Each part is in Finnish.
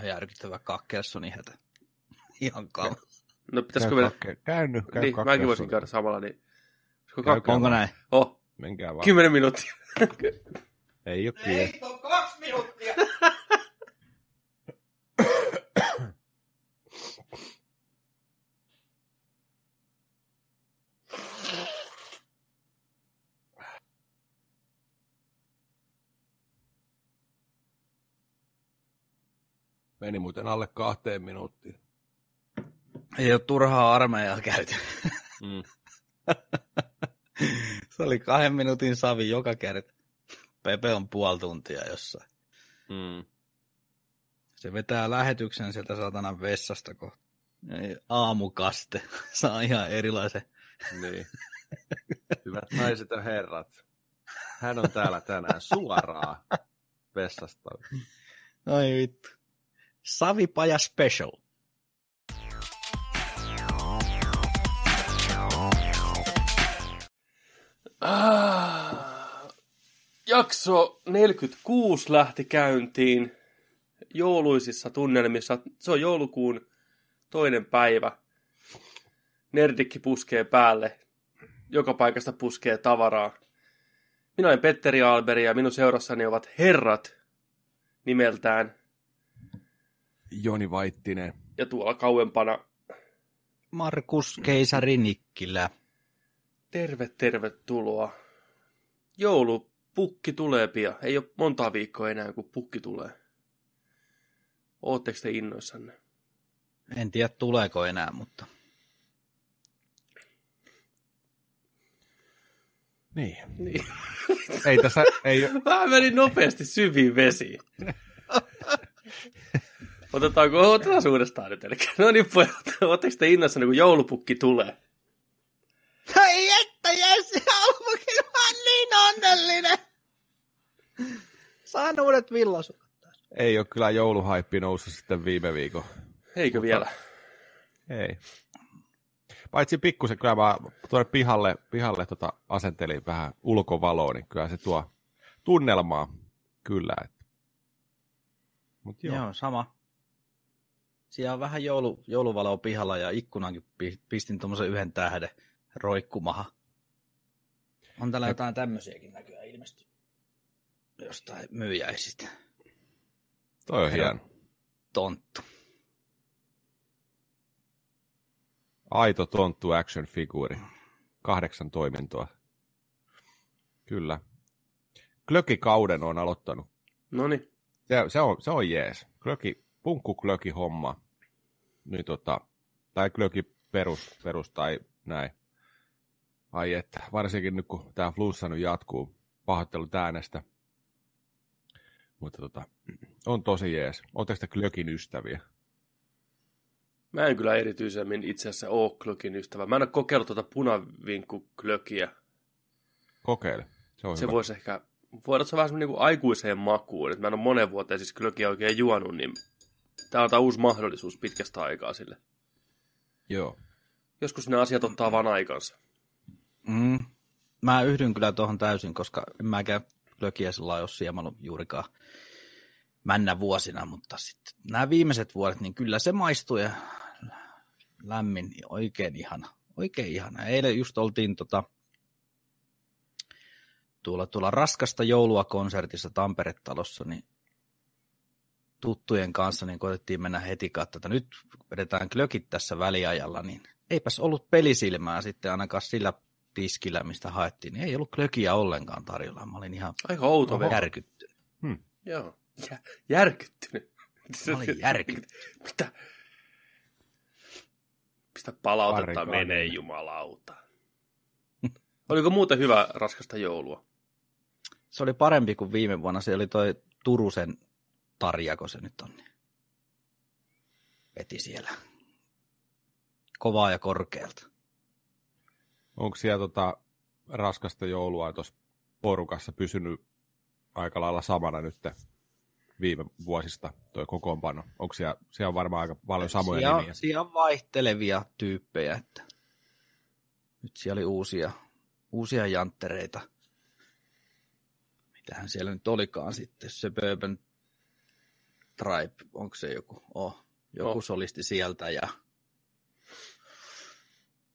Ihan järkyttävä Kakkersonin hätä. Ihan kauan. No pitäisikö mennä? Käy, käynyt, käy Niin, mäkin voisin käydä samalla, niin... Kakka? Onko näin? Oh, Menkää vaan. kymmenen minuuttia. Ei oo kiire. on kaksi minuuttia. Meni muuten alle kahteen minuuttiin. Ei ole turhaa armeijaa käyty. Mm. Se oli kahden minuutin savi joka kerta. Pepe on puoli tuntia jossain. Mm. Se vetää lähetyksen sieltä satanan vessasta kohta. Aamukaste. Saa ihan erilaisen. Niin. Hyvät naiset ja herrat. Hän on täällä tänään suoraan vessasta. Ai vittu. Savipaja special. Ah, jakso 46 lähti käyntiin jouluisissa tunnelmissa. Se on joulukuun toinen päivä. Nerdikki puskee päälle. Joka paikasta puskee tavaraa. Minä olen Petteri Alberi ja minun seurassani ovat herrat nimeltään. Joni Vaittinen. Ja tuolla kauempana Markus Keisari Nikkilä. Terve, tervetuloa. Joulupukki tulee pian. Ei ole montaa viikkoa enää, kun pukki tulee. Ootteko te innoissanne? En tiedä tuleeko enää, mutta Niin. Niin. Ei tässä, ei, Mä menin nopeasti syviin vesiin. Otetaanko, otetaan uudestaan nyt. Eli, no niin, pojat, ootteko te innoissanne, kun joulupukki tulee? Ai että jes, Almukin on niin onnellinen. Saan uudet villasukat. ei ole kyllä jouluhaippi noussut sitten viime viikon. Eikö vielä? Ei. Paitsi pikkusen, kyllä mä tuonne pihalle, pihalle tota asentelin vähän ulkovaloa, niin kyllä se tuo tunnelmaa. Kyllä. Että. Mut joo. Joo. Joo, sama. Siellä on vähän joulu, jouluvaloa pihalla ja ikkunankin pi- pistin tuommoisen yhden tähden roikkumaha. On täällä jotain tämmöisiäkin näkyä ilmesty jostain myyjäisistä. Toi on hieno. Tonttu. Aito tonttu action figuuri. Kahdeksan toimintoa. Kyllä. Klökikauden on aloittanut. No niin. Se, se, on, se on jees. Klöki, punkku klöki homma. Nyt tota, tai klöki perus, perus tai näin. Ai että, varsinkin nyt kun tämä flunssa nyt jatkuu, pahoittelut äänestä. Mutta tota, on tosi jees. Oletteko te klökin ystäviä? Mä en kyllä erityisemmin itse asiassa ole klökin ystävä. Mä en ole kokeillut tuota punavinkkuklökiä. Kokeile. Se on Se hyvä. voisi ehkä, voida se vähän niin kuin aikuiseen makuun. että mä en ole monen vuoteen siis klökiä oikein juonut, niin tää on uusi mahdollisuus pitkästä aikaa sille. Joo. Joskus ne asiat ottaa vaan aikansa. Mm. Mä yhdyn kyllä tuohon täysin, koska en mäkään lökiä sillä ole siemannut juurikaan männä vuosina, mutta sitten nämä viimeiset vuodet, niin kyllä se maistuu ja lämmin, oikein ihana. Oikein ihana. Eilen just oltiin tota, tuolla, tuolla raskasta joulua konsertissa Tampere-talossa, niin tuttujen kanssa niin koitettiin mennä heti katsoa, että nyt vedetään klökit tässä väliajalla, niin eipäs ollut pelisilmää sitten ainakaan sillä tiskillä, mistä haettiin, niin ei ollut klökiä ollenkaan tarjolla. Mä olin ihan Aika outo järkyttynyt. Joo. Jä, järkyttynyt. Mä olin järkyttynyt. Mitä? Pistä palautetta menee jumalauta. Oliko muuten hyvä raskasta joulua? Se oli parempi kuin viime vuonna. Se oli toi Turusen Tarja, kun se nyt on. niin Veti siellä. Kovaa ja korkealta. Onko siellä tota raskasta joulua tuossa porukassa pysynyt aika lailla samana nyt viime vuosista toi kokoonpano? Onko siellä, siellä on varmaan aika paljon samoja siellä, nimiä? siellä on vaihtelevia tyyppejä. Että nyt siellä oli uusia, uusia janttereita. Mitähän siellä nyt olikaan sitten? Suburban Tribe, onko se joku? Oh, joku Oh. solisti sieltä ja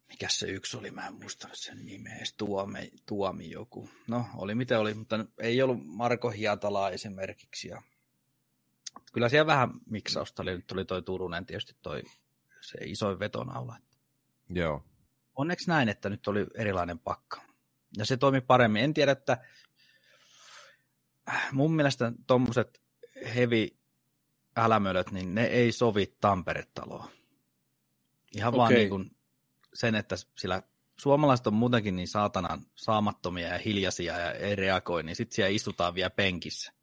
mikä se yksi oli, mä en muista sen nimeä, Tuomi, Tuomi joku. No, oli miten oli, mutta ei ollut Marko Hiatala esimerkiksi. Ja... Kyllä siellä vähän miksausta oli, nyt tuli toi Turunen tietysti toi se isoin vetonaula. Joo. Onneksi näin, että nyt oli erilainen pakka. Ja se toimi paremmin. En tiedä, että mun mielestä tuommoiset heavy älämölöt, niin ne ei sovi Tampere-taloon. Ihan vaan Okei. niin kuin sen, että sillä suomalaiset on muutenkin niin saatanan saamattomia ja hiljaisia ja ei reagoi, niin sitten siellä istutaan vielä penkissä.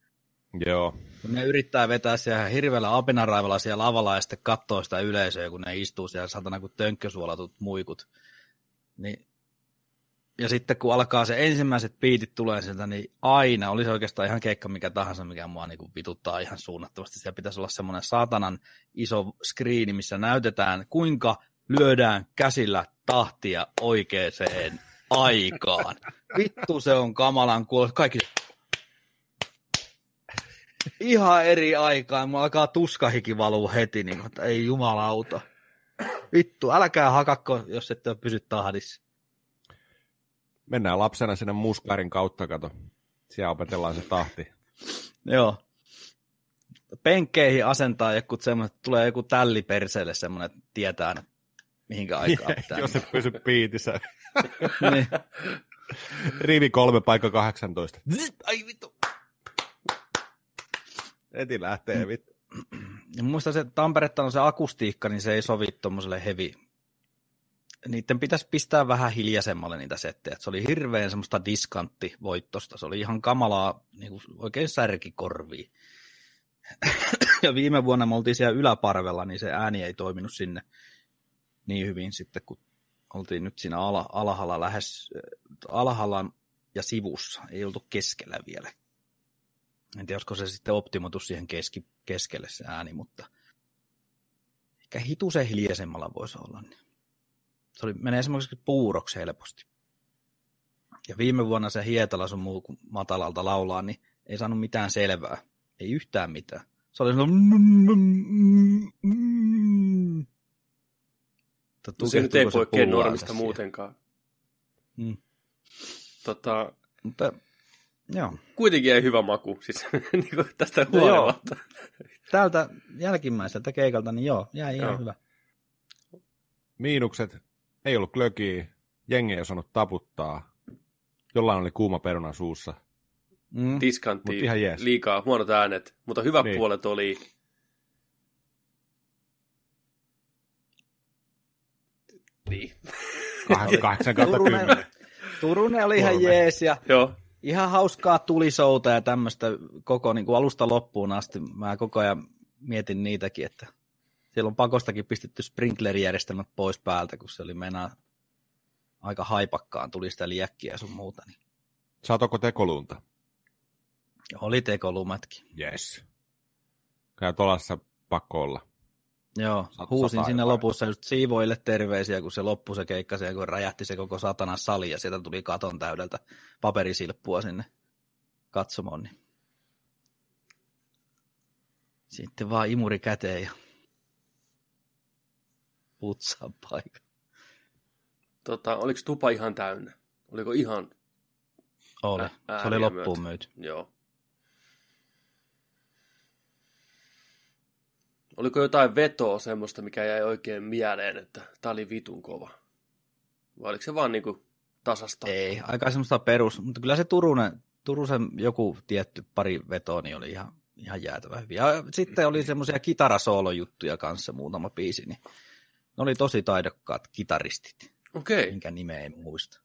Joo. Kun ne yrittää vetää siellä hirveällä apinaraivalla siellä lavalla ja sitten katsoo sitä yleisöä, kun ne istuu siellä satana kuin tönkkösuolatut muikut. Niin, ja sitten kun alkaa se ensimmäiset biitit tulee sieltä, niin aina, oli se oikeastaan ihan keikka mikä tahansa, mikä mua niin kuin vituttaa ihan suunnattomasti. Siellä pitäisi olla semmoinen saatanan iso screeni, missä näytetään, kuinka lyödään käsillä tahtia oikeaan aikaan. Vittu se on kamalan kuulosta. Kaikki ihan eri aikaan. Mulla alkaa tuskahiki valuu heti, niin kuin, että ei jumalauta. Vittu, älkää hakakko, jos ette pysy tahdissa. Mennään lapsena sinne muskarin kautta, kato. Siellä opetellaan se tahti. Joo. Penkkeihin asentaa joku semmoinen, että tulee joku tälli perseelle semmoinen, että tietää, että mihinkä aikaa pitää. Jos et pysy piitissä. niin. Rivi kolme, paikka 18. Ai vittu. Heti lähtee vittu. Ja muista se Tamperetta on se akustiikka, niin se ei sovi tuommoiselle heavy. Niiden pitäisi pistää vähän hiljaisemmalle niitä settejä. Se oli hirveän semmoista diskanttivoittosta. Se oli ihan kamalaa, niin kuin oikein särkikorviin. ja viime vuonna me oltiin siellä yläparvella, niin se ääni ei toiminut sinne niin hyvin sitten, kun oltiin nyt siinä ala, alhaalla lähes, alhaalla ja sivussa. Ei oltu keskellä vielä. En tiedä, olisiko se sitten optimoitu siihen keski, keskelle se ääni, mutta ehkä hitusen hiljaisemmalla voisi olla. Niin. Se oli, menee semmoiseksi puuroksi helposti. Ja viime vuonna se Hietala sun muu kun matalalta laulaa, niin ei saanut mitään selvää. Ei yhtään mitään. Se oli sellainen... No se nyt ei poikkea normista muutenkaan. Mm. Tota, Mutta joo, kuitenkin ei hyvä maku, siis niin kuin tästä No huolimatta. täältä jälkimmäiseltä keikalta, niin joo, jäi ihan Joo. hyvä. Miinukset. Ei ollut klökiä. Jengi ei osannut taputtaa. Jollain oli kuuma peruna suussa. Mm. Diskantti, ihan jees. liikaa, huonot äänet, mutta hyvät Niin. puolet oli Niin. Kautta Turunen, kymmenen. Turunen oli ihan Kolme. jees ja Joo. ihan hauskaa tulisouta ja tämmöistä koko niin kuin alusta loppuun asti. Mä koko ajan mietin niitäkin, että siellä on pakostakin pistetty sprinklerijärjestelmät pois päältä, kun se oli mennä aika haipakkaan, tuli sitä liekkiä ja sun muuta. Niin Saatoko tekolunta? oli tekolumätkin. Yes. Käy tolassa pakko olla. Joo, Sat- huusin sinne lopussa just siivoille terveisiä, kun se loppui se keikka, se, kun räjähti se koko satana sali ja sieltä tuli katon täydeltä paperisilppua sinne katsomoon. Niin. Sitten vaan imuri käteen ja putsaa paikka. Tota, oliko tupa ihan täynnä? Oliko ihan, Oli. Ä- se oli loppuun myyty. joo. Oliko jotain vetoa semmoista, mikä jäi oikein mieleen, että tää oli vitun kova? Vai oliko se vaan niinku tasasta? Ei, aika semmoista perus, mutta kyllä se Turunen, Turusen joku tietty pari vetoa niin oli ihan, ihan jäätävä hyvin. Ja sitten oli semmoisia kitarasoolojuttuja kanssa muutama biisi, niin ne oli tosi taidokkaat kitaristit, Okei, minkä nimeä en muista.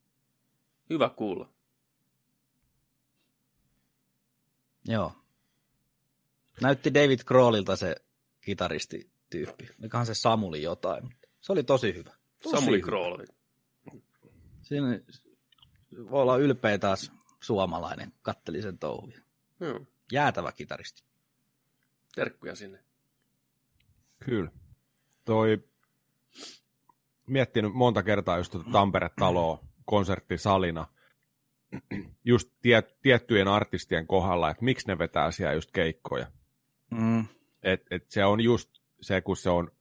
hyvä kuulla. Joo. Näytti David Grohlilta se kitaristityyppi. Olikohan se Samuli jotain, se oli tosi hyvä. Tosi Samuli. Krooli. Siinä voi olla ylpeä taas suomalainen, katteli sen touhuja. Joo, Jäätävä kitaristi. terkkuja sinne. Kyllä. Toi miettinyt monta kertaa just tuota Tampere-taloa konserttisalina just tiet, tiettyjen artistien kohdalla, että miksi ne vetää siellä just keikkoja. Mm. Et, et se on just se, kun se on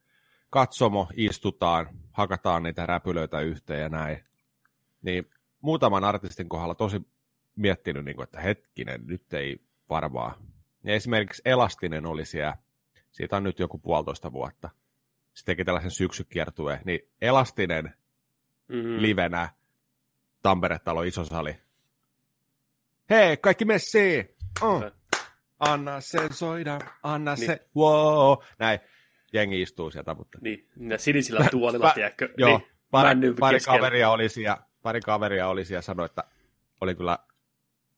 katsomo, istutaan, hakataan niitä räpylöitä yhteen ja näin. Niin muutaman artistin kohdalla tosi miettinyt, niin kuin, että hetkinen, nyt ei varmaan. Ja esimerkiksi Elastinen oli siellä, siitä on nyt joku puolitoista vuotta. Se teki tällaisen syksykiertueen, niin Elastinen mm-hmm. livenä Tampere-talo isosali. Hei, kaikki messiin! Oh. Anna sen soida, anna niin. se, wow. Näin, jengi istuu sieltä, mutta... Niin, ja sinisillä tuolilla, tiedätkö? Joo, niin, pari, pari, kaveria oli siellä, pari kaveria oli siellä sanoi, että oli kyllä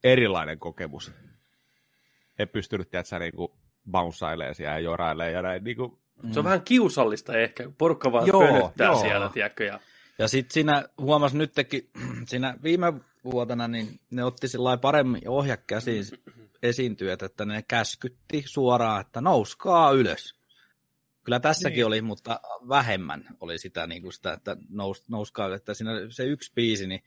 erilainen kokemus. He pystynyt, tiedätkö, niin kuin bouncailemaan siellä ja jorailemaan ja näin. Niin kuin... Se on vähän kiusallista ehkä, porukka vaan joo, pönöttää joo. siellä, tiedätkö, ja... Ja sitten siinä huomasi nytkin, siinä viime vuotena, niin ne otti sillä paremmin ohja käsiin esiintyjät, että ne käskytti suoraan, että nouskaa ylös. Kyllä tässäkin niin. oli, mutta vähemmän oli sitä, niin kuin sitä että nous, nouskaa, että siinä se yksi biisi, niin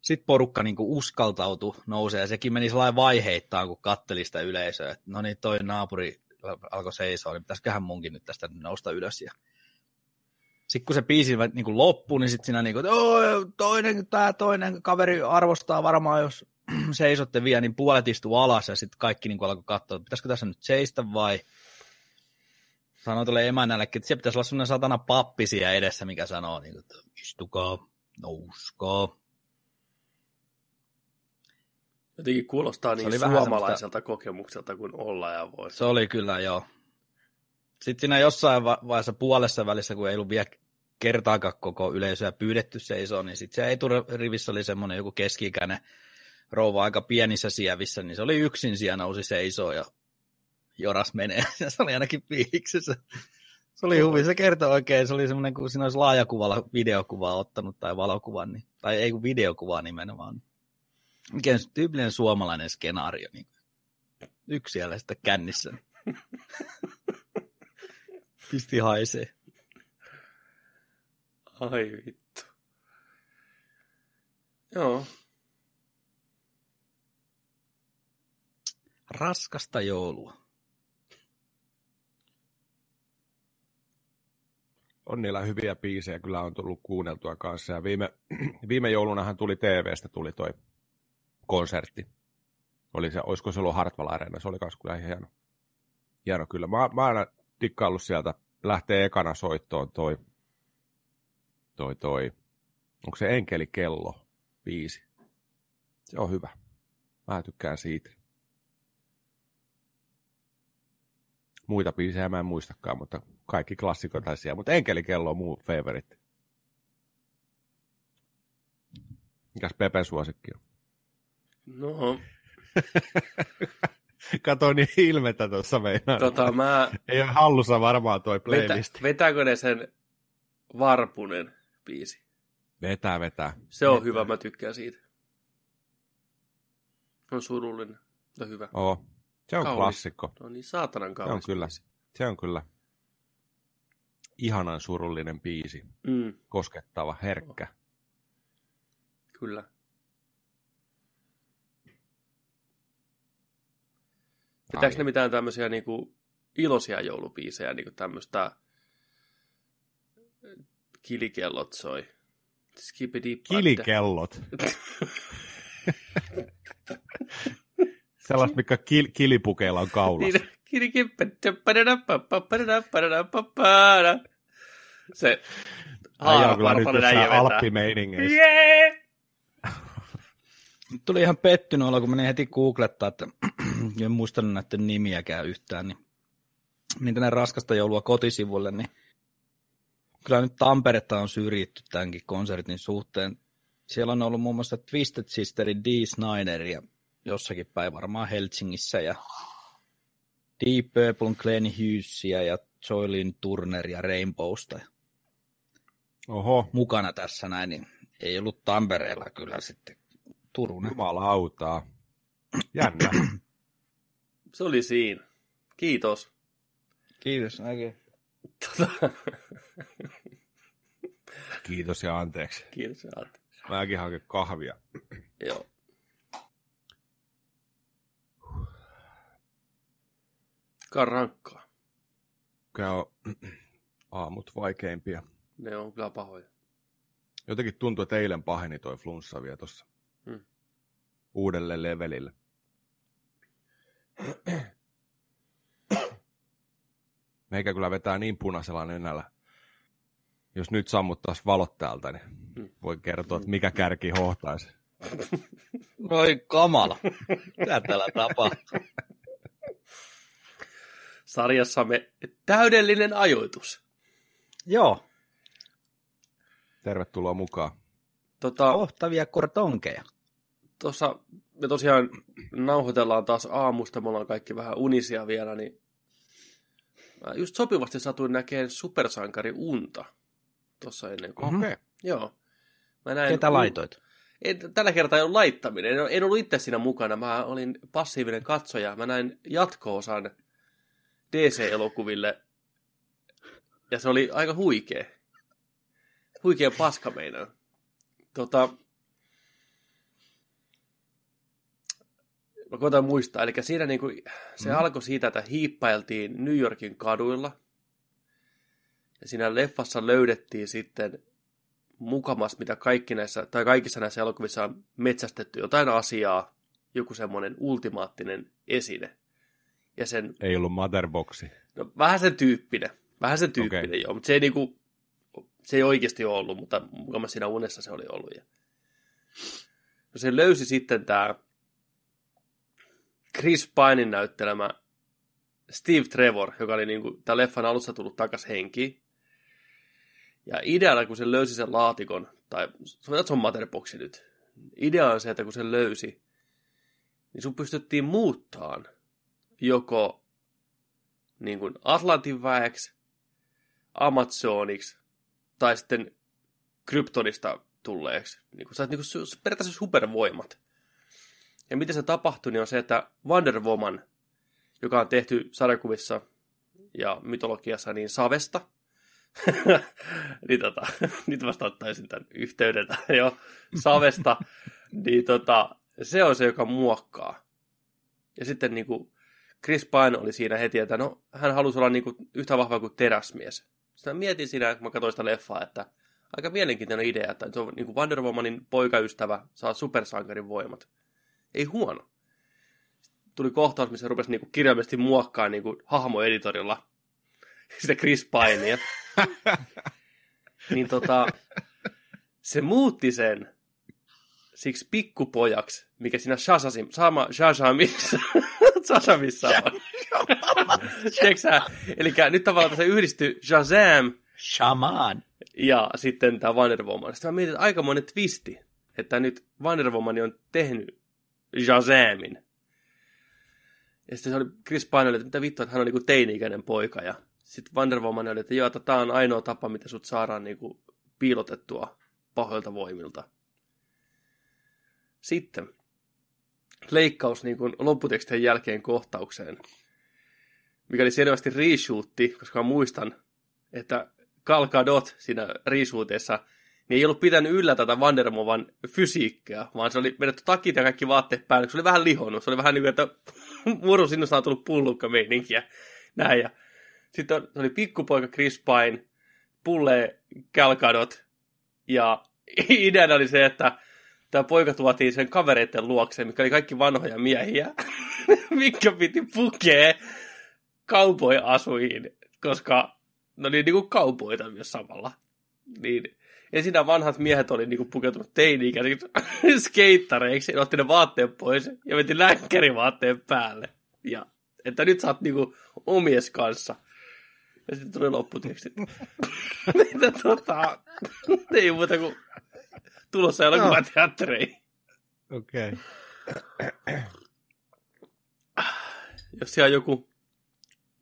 sitten porukka niin kuin uskaltautui nousee, ja sekin meni sellainen vaiheittain, kun katteli sitä yleisöä, että no niin, toi naapuri alkoi seisoa, niin pitäisiköhän munkin nyt tästä nousta ylös. Ja sitten kun se biisi niin kuin loppui, niin sitten siinä niin kuin, toinen, tämä toinen kaveri arvostaa varmaan, jos seisotte vielä, niin puolet istuu alas, ja sitten kaikki niin kuin alkoi katsoa, että pitäisikö tässä nyt seistä vai sanoi tuolle emännällekin, että se pitäisi olla sellainen satana pappisia edessä, mikä sanoo, niin kuin, että istukaa, nouskaa. Jotenkin kuulostaa niin suomalaiselta semmoista... kokemukselta kuin olla ja voi. Se oli kyllä, joo. Sitten siinä jossain vaiheessa puolessa välissä, kun ei ollut vielä kertaakaan koko yleisöä pyydetty seisoo, niin sitten se ei rivissä oli semmoinen joku keski-ikäinen rouva aika pienissä sievissä, niin se oli yksin siellä nousi seisoo ja joras menee. Ja se oli ainakin fiiliksessä. Se oli huvi, se kertoi oikein, se oli semmoinen, kun siinä olisi laajakuvalla videokuvaa ottanut tai valokuvan, niin, tai ei kun videokuvaa nimenomaan. Mikä on tyypillinen suomalainen skenaario, niin yksi siellä sitten kännissä. Pisti haisee. Ai vittu. Joo. Raskasta joulua. On niillä hyviä biisejä, kyllä on tullut kuunneltua kanssa. Ja viime, viime joulunahan tuli TVstä tuli toi konsertti. Oli se, olisiko se ollut Hartwall Arena, se oli myös kyllä hieno. Hieno kyllä. Mä, mä oon tikkaillut sieltä, lähtee ekana soittoon toi, toi, toi, onko se Enkeli Kello biisi. Se on hyvä. Mä tykkään siitä. Muita biisejä mä en muistakaan, mutta kaikki klassikotaisia. Mutta Enkelikello on muu favorite. Mikäs Pepen suosikki on? No. Katoin niin ilmettä tuossa meinaan. Tota, mä... Ei ole hallussa varmaan toi playlist. Vetä, vetääkö ne sen Varpunen biisi? Vetää, vetää. Se on vetää. hyvä, mä tykkään siitä. On surullinen, mutta hyvä. Oo. Se on kaunis. klassikko. No niin, saatanan kaunis Se on kyllä. Biisi. Se on kyllä ihanan surullinen biisi. Mm. Koskettava, herkkä. Kyllä. Pitääkö ne mitään tämmöisiä niinku iloisia joulubiisejä, niinku tämmöistä kilikellot soi? Skipidi Kilikellot? Sellaista, mikä kil- kilipukeilla on kaulassa. Se alppimeiningeissä. Yeah! Tuli ihan pettynyt olla, kun menin heti googlettaa, että en muistanut näiden nimiäkään yhtään, niin menin tänne raskasta joulua kotisivulle, niin kyllä nyt Tamperetta on syrjitty tämänkin konsertin suhteen. Siellä on ollut muun muassa Twisted Sisterin Dee Snyder ja jossakin päin varmaan Helsingissä ja Deep Purple, Glenn Hughesia ja Joylin Turner ja Rainbowsta Oho. mukana tässä näin, niin ei ollut Tampereella kyllä sitten Turunen. Jumalautaa. Jännä. Se oli siinä. Kiitos. Kiitos oikein. Tota... Kiitos ja anteeksi. Kiitos ja anteeksi. Mäkin haken kahvia. Joo. Rankkaa. tykkää ole aamut vaikeimpia. Ne on kyllä pahoja. Jotenkin tuntuu, että eilen paheni toi flunssa vielä tuossa Hmm. uudelle levelille. Meikä kyllä vetää niin punaisella nenällä. Jos nyt sammuttais valot täältä, niin voi kertoa, että mikä kärki hohtaisi. Oi kamala. Mitä täällä tapahtuu? Sarjassamme täydellinen ajoitus. Joo, Tervetuloa mukaan. Tota, kohtavia kortonkeja. Tuossa me tosiaan nauhoitellaan taas aamusta, me ollaan kaikki vähän unisia vielä, niin mä just sopivasti satuin näkemään supersankari unta tuossa ennen kuin. Mhm. Okei. Okay. Joo. Mä näin Ketä laitoit? En, tällä kertaa ei ollut laittaminen. En, en ollut itse siinä mukana. Mä olin passiivinen katsoja. Mä näin jatko-osan DC-elokuville. Ja se oli aika huikea. Huikea paska meinaa. Tota, mä koitan muistaa. Eli siinä niinku, se Mm. alkoi siitä, että hiippailtiin New Yorkin kaduilla. Ja siinä leffassa löydettiin sitten mukamas, mitä kaikki näissä, tai kaikissa näissä elokuvissa on metsästetty jotain asiaa, joku semmoinen ultimaattinen esine. Ja sen, Ei ollut motherboxi. no vähän sen tyyppinen, vähän sen tyyppinen okay. joo, mutta se ei niinku, se ei oikeasti ole ollut, mutta mukamas siinä unessa se oli ollut. Ja... No se löysi sitten tämä Chris Pinein näyttelemä Steve Trevor, joka oli niinku tämän leffan alussa tullut takas henkiin. Ja ideana, kun se löysi sen laatikon, tai se on Matterboxi nyt. Idea on se, että kun se löysi, niin sun pystyttiin muuttaan joko niin kuin Atlantin väeksi, Amazoniksi tai sitten Kryptonista tulleeksi. Niin kuin, sä oot niin kuin, periaatteessa supervoimat. Ja miten se tapahtui, niin on se, että Wonder Woman, joka on tehty sarjakuvissa ja mytologiassa niin savesta, niin tota, nyt vasta ottaisin tämän yhteyden jo savesta, niin tota, se on se, joka muokkaa. Ja sitten niin kuin Chris Pine oli siinä heti, että no, hän halusi olla niin kuin yhtä vahva kuin teräsmies. Sitten mietin siinä, kun mä katsoin sitä leffaa, että aika mielenkiintoinen idea, että se on niin kuin Wonder Womanin poikaystävä saa supersankarin voimat. Ei huono. Tuli kohtaus, missä rupesi niin kuin kirjaimellisesti muokkaa niin kuin hahmoeditorilla sitä Chris Pinea. niin tota, se muutti sen siksi pikkupojaksi, mikä siinä Shazasim, sama Shazamissa, Shazamissa on. Tiedätkö Eli nyt tavallaan se yhdistyi Shazam Shaman. ja sitten tämä Wonder Woman. Sitten mä mietin, että aika monen twisti, että nyt Wonder Woman on tehnyt Shazamin. Ja sitten se oli Chris Pine oli, että mitä vittua, että hän on niinku teini-ikäinen poika. Ja sitten Wonder Woman oli, että joo, että tämä on ainoa tapa, miten sut saadaan niinku piilotettua pahoilta voimilta. Sitten leikkaus niin kuin lopputekstien jälkeen kohtaukseen, mikä oli selvästi reshootti, koska muistan, että Gal Gadot siinä reshootissa niin ei ollut pitänyt yllä tätä Wonder Woman fysiikkaa, vaan se oli vedetty takit ja kaikki vaatteet päälle, se oli vähän lihonnut. Se oli vähän niin kuin, että muru sinusta on tullut pullukka meininkiä. Näin, ja sitten se oli pikkupoika Chris Pine, pullee Gal Gadot, ja ideana oli se, että tämä poika tuotiin sen kavereiden luokseen, mikä oli kaikki vanhoja miehiä, mikä piti pukea cowboy-asuihin, koska ne oli niinku kaupoita myös samalla. Niin, ensin vanhat miehet oli niinku pukeutunut teini-ikäisiksi skeittareiksi, ja otti ne vaatteet pois ja veti länkkärivaatteen päälle. Ja että nyt sä oot niinku omies kanssa. Ja sitten tuli lopputekstit. Mitä tota, ei muuta kuin tulossa elokuvateattereihin. Okei. Okay. Jos siellä joku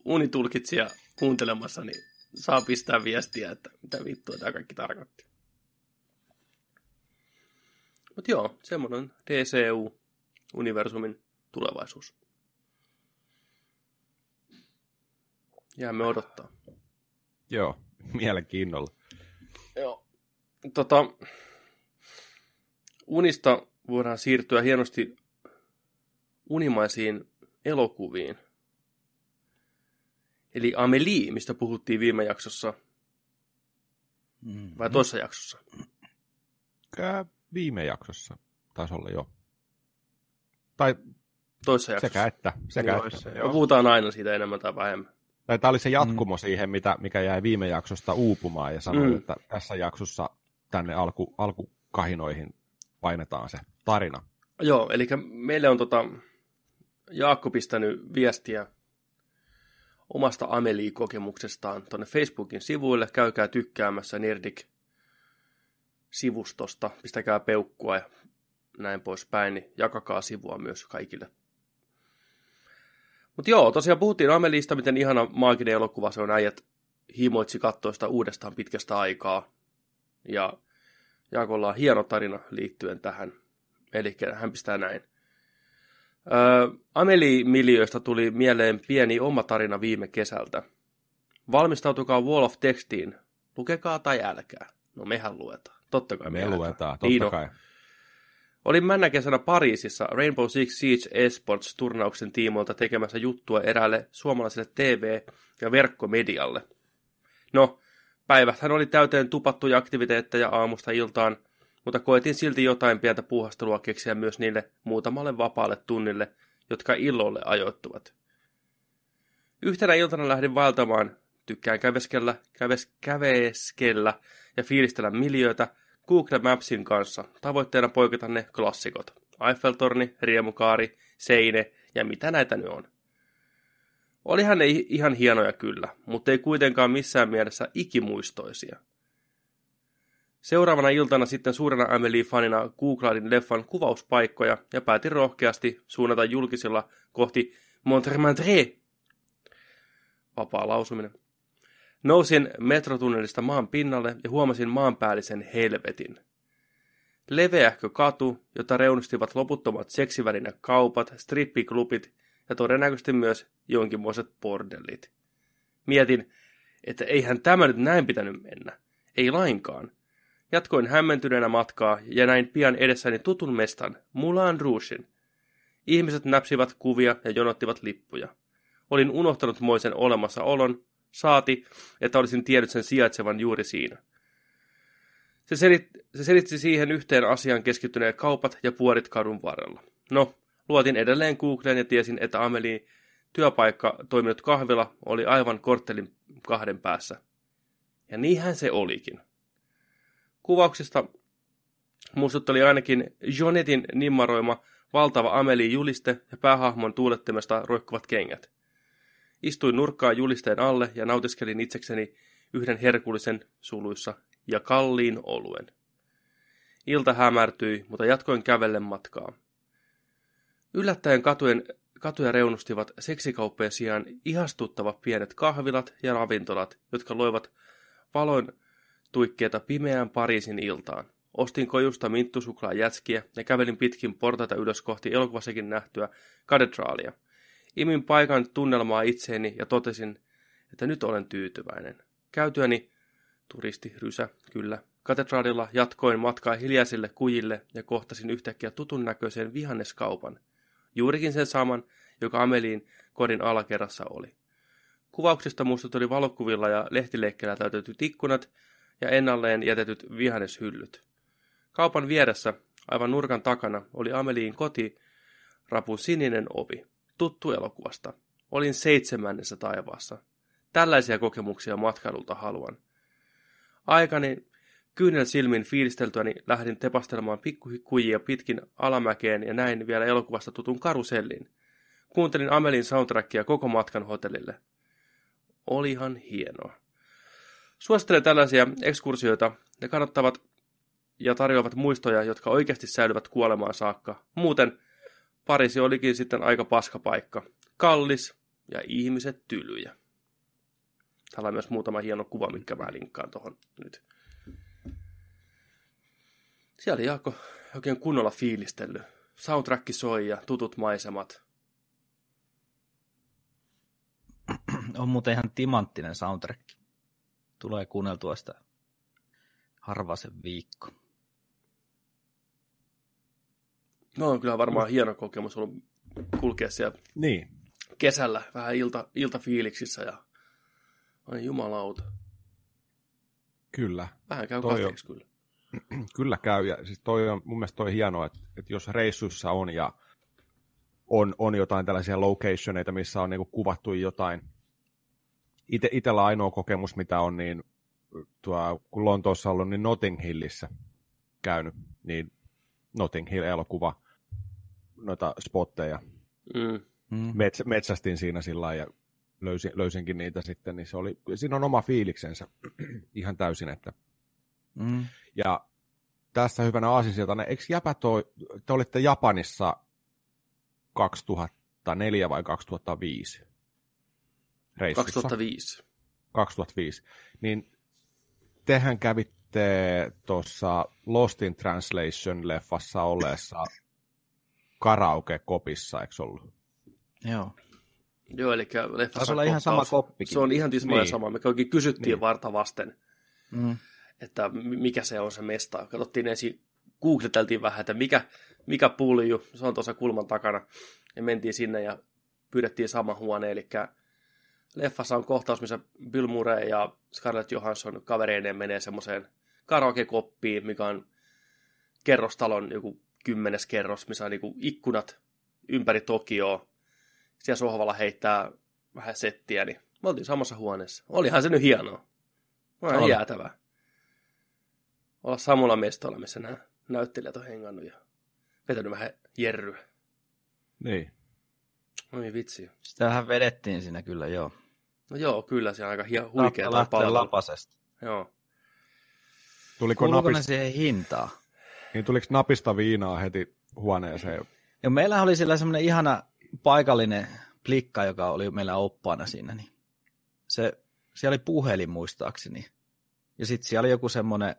unitulkitsija kuuntelemassa, niin saa pistää viestiä, että mitä vittua tämä kaikki tarkoitti. Mutta joo, semmoinen DCU-universumin tulevaisuus. Jäämme odottaa. Joo, mielenkiinnolla. Joo. Tota, unista voidaan siirtyä hienosti unimaisiin elokuviin. Eli Amelie, mistä puhuttiin viime jaksossa, vai toisessa jaksossa. Kyllä viime jaksossa taisi olla jo. Tai Toisessa jaksossa. sekä että. Sekä Joo, että. Me puhutaan aina siitä enemmän tai vähemmän. Tai tämä oli se jatkumo mm. siihen, mitä, mikä jäi viime jaksosta uupumaan ja sanoi, Mm. että tässä jaksossa tänne alku, alkukahinoihin painetaan se tarina. Joo, eli meille on tota, Jaakko pistänyt viestiä omasta Amelie-kokemuksestaan tuonne Facebookin sivuille. Käykää tykkäämässä Nerdik-sivustosta, pistäkää peukkua ja näin poispäin, niin jakakaa sivua myös kaikille. Mutta joo, tosiaan puhuttiin Ameliista, miten ihana maaginen elokuva se on. Äijät himoitsi katsoa sitä uudestaan pitkästä aikaa. Ja Jaakolla on hieno tarina liittyen tähän. Eli hän pistää näin. Öö, Amelie-miljöistä tuli mieleen pieni oma tarina viime kesältä. Valmistautukaa Wall of Textiin. Lukekaa tai älkää. No mehän luetaan. Totta kai me, Me luetaan, totta Niin on. kai. Olin männä kesänä Pariisissa Rainbow Six Siege Esports-turnauksen tiimoilta tekemässä juttua eräälle suomalaiselle TV- ja verkkomedialle. No, päiväthän oli täyteen tupattuja aktiviteetteja aamusta iltaan, mutta koetin silti jotain pientä puuhastelua keksiä myös niille muutamalle vapaalle tunnille, jotka illolle ajoittuvat. Yhtenä iltana lähdin vaeltamaan, tykkään käveskellä, käves, käveskellä ja fiilistellä miljöötä Google Mapsin kanssa, tavoitteena poiketa ne klassikot. Eiffeltorni, Riemukaari, Seine ja mitä näitä nyt on. Olihan ne ihan hienoja kyllä, mutta ei kuitenkaan missään mielessä ikimuistoisia. Seuraavana iltana sitten suurena Amelie-fanina googlailin leffan kuvauspaikkoja ja päätin rohkeasti suunnata julkisilla kohti Montmartre. Vapaa lausuminen. Nousin metrotunnelista maan pinnalle ja huomasin maanpäällisen helvetin. Leveähkö katu, jota reunustivat loputtomat seksivälinä kaupat, strippiklubit ja todennäköisesti myös jonkinmoiset bordellit. Mietin, että eihän tämä nyt näin pitänyt mennä. Ei lainkaan. Jatkoin hämmentyneenä matkaa ja näin pian edessäni tutun mestan, Mulan Rougein. Ihmiset näpsivät kuvia ja jonottivat lippuja. Olin unohtanut moisen olemassaolon, saati, että olisin tiennyt sen sijaitsevan juuri siinä. Se, selit, se selitti siihen yhteen asiaan keskittyneet kaupat ja puorit kadun varrella. No, luotin edelleen Googleen ja tiesin, että Amelin työpaikka toiminut kahvila oli aivan korttelin kahden päässä. Ja niinhän se olikin. Kuvauksista muistutteli ainakin Jonetin nimmaroima valtava Amelin juliste ja päähahmon tuulettimesta roikkuvat kengät. Istuin nurkkaan julisteen alle ja nautiskelin itsekseni yhden herkullisen suluissa ja kalliin oluen. Ilta hämärtyi, mutta jatkoin kävellen matkaa. Yllättäen katujen, katuja reunustivat seksikauppojen sijaan ihastuttavat pienet kahvilat ja ravintolat, jotka loivat valoin tuikkeita pimeään Pariisin iltaan. Ostin kojusta minttusuklaa jätskiä ja kävelin pitkin portaita ylös kohti elokuvassakin nähtyä katedraalia. Imin paikan tunnelmaa itseeni ja totesin, että nyt olen tyytyväinen. Käytyäni turisti, rysä, kyllä. Katedraalilla jatkoin matkaa hiljaisille kujille ja kohtasin yhtäkkiä tutun näköisen vihanneskaupan. Juurikin sen saman, joka Ameliin kodin alakerrassa oli. Kuvauksista muistutteli valokuvilla ja lehtileikkeellä täytetyt ikkunat ja ennalleen jätetyt vihanneshyllyt. Kaupan vieressä, aivan nurkan takana, oli Ameliin koti, rapun sininen ovi. Tuttu elokuvasta. Olin seitsemännessä taivaassa. Tällaisia kokemuksia matkailulta haluan. Aikani kyynel silmin fiilisteltyäni lähdin tepastelemaan pikkukujia pitkin alamäkeen ja näin vielä elokuvasta tutun karusellin. Kuuntelin Amelin soundtrackia koko matkan hotellille. Olihan hienoa. Suosittelen tällaisia ekskursioita. Ne kannattavat ja tarjoavat muistoja, jotka oikeasti säilyvät kuolemaan saakka. Muuten Pariisi olikin sitten aika paska paikka. Kallis ja ihmiset tylyjä. Täällä on myös muutama hieno kuva, minkä mä linkkaan tuohon nyt. Siellä oli Jaakko oikein kunnolla fiilistellyt. Soundtrack soi ja tutut maisemat. On muuten ihan timanttinen soundtrack. Tulee kuunneltua sitä harvasen viikko. No on kyllä varmaan hieno kokemus ollut kulkea siellä Niin. kesällä vähän ilta, iltafiiliksissä ja Ai jumalauta. Kyllä, Vähän käy Toi on- kyllä. kyllä käy. Ja siis toi on mun mielestä toi hienoa, että, että jos reissuissa on ja on, on jotain tällaisia locationeita, missä on niinku kuvattu jotain. Ite, itellä ainoa kokemus, mitä on, niin tuo, kun Lontoossa on ollut, niin Notting Hillissä käynyt, niin Notting Hill-elokuva, noita spotteja. Mm. Mm. Metsä, metsästin siinä sillä ja löysin, löysinkin niitä sitten, niin se oli, siinä on oma fiiliksensä ihan täysin, että Mm. ja tässä hyvänä aasinsiltana, eikö Jäpä toi, te olitte Japanissa 2004 vai 2005 reissussa? 2005. 2005. Niin tehän kävitte tuossa Lost in Translation-leffassa olleessa karaoke-kopissa, eikö ollut? Joo. Joo, eli leffassa olla ihan sama koppikin. Se on ihan tismalleen Niin. sama. Me oikein kysyttiin Niin. varta vasten, Mm. että mi- mikä se on se mesta. Katsottiin ensin, googleteltiin vähän, että mikä, mikä pulju, se on tuossa kulman takana. Ja mentiin sinne ja pyydettiin sama huone, eli leffassa on kohtaus, missä Bill Murray ja Scarlett Johansson kavereineen menee semmoiseen karaoke-koppiin, mikä on kerrostalon joku kymmenes kerros, missä on niinku ikkunat ympäri Tokioa. Siellä sohvalla heittää vähän settiä, niin me oltiin samassa huoneessa. Olihan se nyt hienoa. Oli jäätävää. Olla samalla mestolla, missä nämä näyttelijät on hengannut ja vetänyt vähän jerryä. Niin. Oi vitsi. Sitähän vedettiin siinä kyllä, joo. No joo, kyllä se on aika huikea lapasesta. Joo. Tuliko, Kuuluuko ne napista, siihen hintaan? Niin tuliko napista viinaa heti huoneeseen? Ja meillä oli sillä semmoinen ihana paikallinen plikka, joka oli meillä oppaana siinä. Niin se, siellä oli puhelin muistaakseni. Ja sitten siellä oli joku semmoinen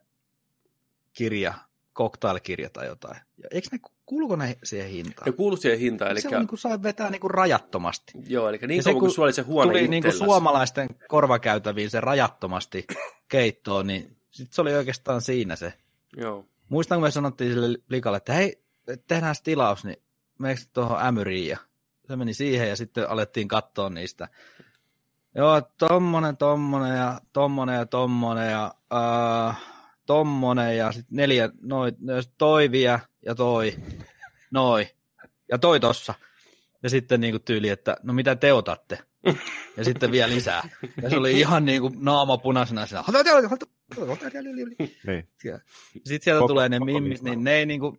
kirja, cocktailkirja tai jotain. Ja eikö ne, kuuluuko ne siihen hintaan? Ne kuului siihen hintaan, Eli se on niin kuin sai vetää niin kuin rajattomasti. joo, eli niin kauan kuin kun sulla oli se huone Tuli niin kuin suomalaisten korvakäytäviin se rajattomasti keittoon, niin sitten se oli oikeastaan siinä se. Joo. Muistan, kun me sanottiin sille likalle, että hei, tehdään tilaus, niin meneekö tuohon ämyriin ja se meni siihen ja sitten alettiin katsoa niistä. Joo, tommonen, tommonen ja tommonen ja tommonen ja äh, tommonen ja sitten neljä, noin, toi vie ja toi, noi ja toi tossa. Ja sitten niinku tyyli, että no mitä te otatte? Ja sitten vielä lisää. Ja se oli ihan niinku naama punaisena. siinä, Niin. sitten sieltä Koko- tulee ne mimmit, niin ne ei niinku,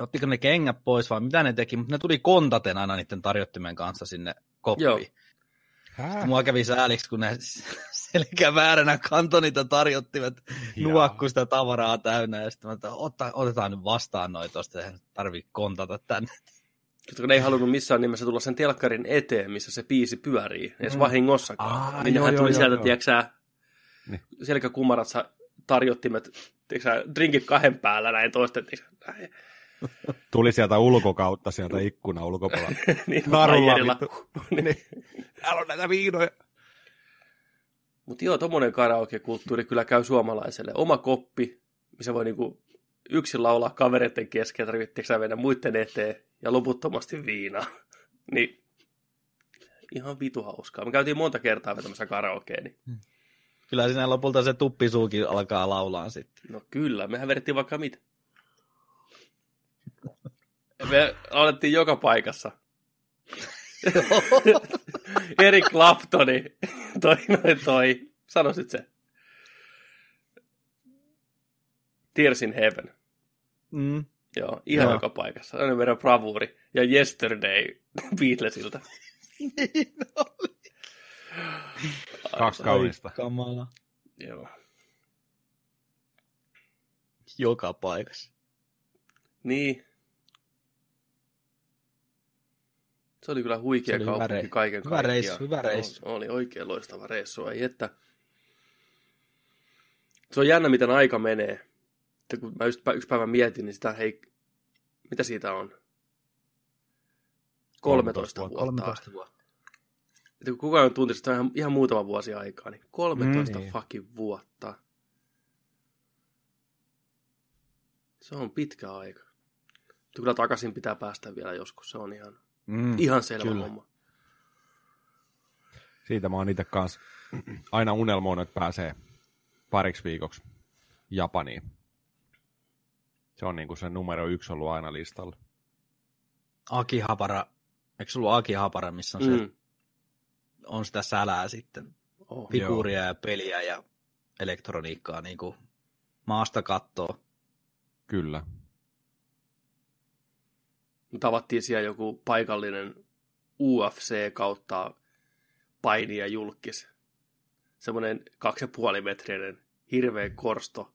ottiko ne kengät pois vai mitä ne teki, mutta ne tuli kontaten aina niiden tarjottimen kanssa sinne koppiin. Joo. Hää? Mua kävi sääliksi, kun ne selkä vääränä kantoi niitä tarjottimet, nuokku sitä tavaraa täynnä, ja sitten mä että ota, otetaan nyt vastaan noin tosta, eihän tarvii kontata tänne. Koska ne ei halunnut missään nimessä tulla sen telkkarin eteen, missä se biisi pyörii, edes Mm. vahingossakaan. Aa, niin joo, nehän joo, tuli joo, sieltä, joo. tiedätkö sä, Niin. selkäkumarat sa- tarjottimet, tiedätkö sä, drinkit kahden päällä näin toisten, näin. Tuli sieltä ulkokautta, sieltä ikkuna ulkopuolella. niin, Narulla vittu. niin. Täällä on näitä viinoja. Mutta joo, tommonen karaoke-kulttuuri kyllä käy suomalaiselle. Oma koppi, missä voi niinku yksin laulaa kavereiden kesken, tarvitseeko sä mennä muiden eteen ja loputtomasti viinaa. niin ihan vitu hauskaa. Me käytiin monta kertaa vetämässä karaokea, niin Kyllä siinä lopulta se tuppisuukin alkaa laulaa sitten. no kyllä, mehän vedettiin vaikka mitä. Me alettiin joka paikassa. Eric Claptoni, toi noin toi, sanoisit se. Tears in Heaven. Mm. Joo, ihan Joo. joka paikassa. Aina meidän bravuuri. Ja Yesterday Beatlesilta. Niin oli. Kaksi kaunista. Kamala. Joo. Joka paikassa. Niin. Se oli kyllä huikea oli hyvä kaupunki rei- kaiken hyvä kaikkiaan. reissu, hyvä reissu. Oli, oli oikein loistava reissu. Ei että. Se on jännä, miten aika menee. Että kun mä just yksi päivä mietin, niin sitä hei, mitä siitä on? 13 vuotta. 13 vuotta. Että kun kukaan tuntisi, että on ihan, ihan muutama vuosi aikaa, niin 13 Mm. Niin. fucking vuotta. Se on pitkä aika. Mutta kyllä takaisin pitää päästä vielä joskus, se on ihan, Mm. ihan selvä kyllä. homma. Siitä mä oon itse kanssa aina unelmoinut, että pääsee pariksi viikoksi Japaniin. Se on niin kuin se numero yksi ollut aina listalla. Aki Hapara, eikö se ollut Aki Hapara, missä on, se, Mm. On sitä sälää sitten, Oh. figuuria ja peliä ja elektroniikkaa niin kuin maasta kattoo. Kyllä. Tavattiin siellä joku paikallinen UFC kautta painija julkis. Semmoinen kaksi ja puoli metrinen hirveä korsto,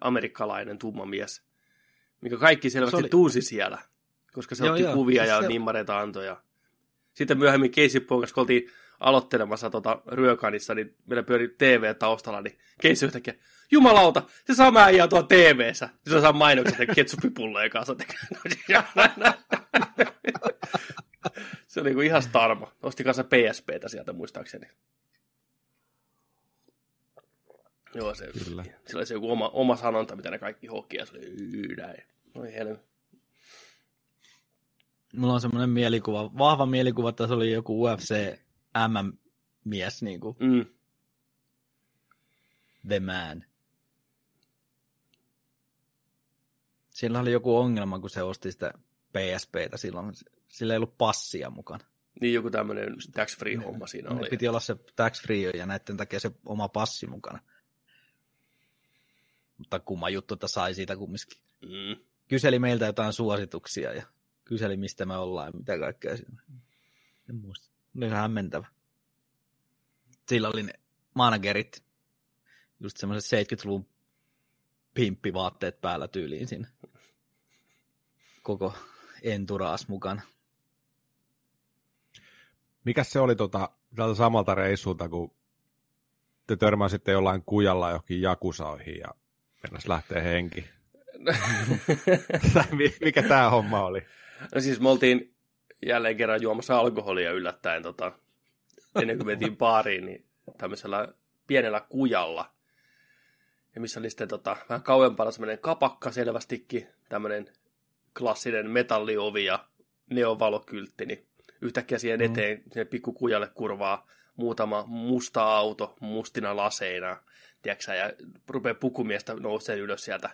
amerikkalainen tumma mies, mikä kaikki selvästi Se oli- tunsi siellä, koska se Joo, otti joo. kuvia ja Se- nimmareita antoi. Ja... Sitten myöhemmin Casey kanssa, kun oltiin aloittelemassa tota Ryökanissa, niin meillä pyöri TV taustalla, niin Casey yhtäkkiä, jumalauta, se sama äijä tuo TV-ssä. Se saa mainokset ja ketsuppipullojen kanssa. se oli niinku ihan starma. Osti kanssa PSPtä sieltä muistaakseni. Joo, se, Kyllä. sillä oli se joku oma, oma sanonta, mitä ne kaikki hoki, ja se oli "Yy, näin. Oi helmi. Mulla on semmoinen mielikuva, vahva mielikuva, että se oli joku UFC MM-mies, niin kuin Mm. The Man. Sillä oli joku ongelma, kun se osti sitä PSPtä silloin. Sillä ei ollut passia mukana. Niin joku tämmöinen tax-free homma siinä oli. piti olla se tax free ja näiden takia se oma passi mukana. Mutta kumma juttu, että sai siitä kumminkin. Mm. Kyseli meiltä jotain suosituksia ja kyseli, mistä me ollaan ja mitä kaikkea siinä. En muista. Oli ihan hämmentävä. Sillä oli ne managerit, just semmoiset 70-luvun pimppivaatteet päällä tyyliin siinä. Koko enturaas mukana. Mikäs se oli tota, tältä samalta reissulta, kun te törmäsitte jollain kujalla johonkin jakusoihin ja mennäs lähtee henki? Mikä tämä homma oli? No siis me oltiin jälleen kerran juomassa alkoholia yllättäen tota, ennen kuin mentiin baariin, niin tämmöisellä pienellä kujalla. Ja missä oli sitten tota, vähän kauempana semmoinen kapakka selvästikin, tämmöinen klassinen metalliovi ja neovalokyltti, niin yhtäkkiä siihen Mm. eteen, sinne pikkukujalle kurvaa muutama musta auto mustina laseina, tiedätkö, sä, ja rupeaa pukumiestä nousee ylös sieltä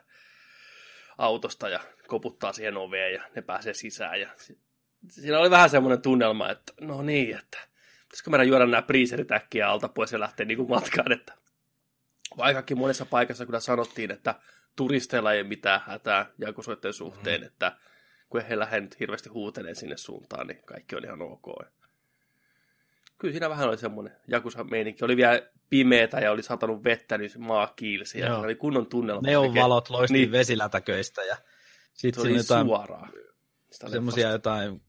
autosta ja koputtaa siihen oveen ja ne pääsee sisään. Ja siinä oli vähän semmoinen tunnelma, että no niin, että pitäisikö meidän juoda nämä priiserit äkkiä alta pois ja lähteä niin kuin matkaan, että vaikkakin monessa paikassa kyllä sanottiin, että turisteilla ei ole mitään hätää jakosoitteen suhteen, mm. että kun he lähde nyt hirveästi huutelee sinne suuntaan, niin kaikki on ihan ok. Kyllä siinä vähän oli semmoinen jakusa meininki. Oli vielä pimeätä ja oli satanut vettä, niin maa kiilsi ja oli kunnon tunnelma. Neonvalot loisti Niin. niin. vesilätäköistä ja Se sitten oli siinä jotain suoraa. Sitä semmoisia jotain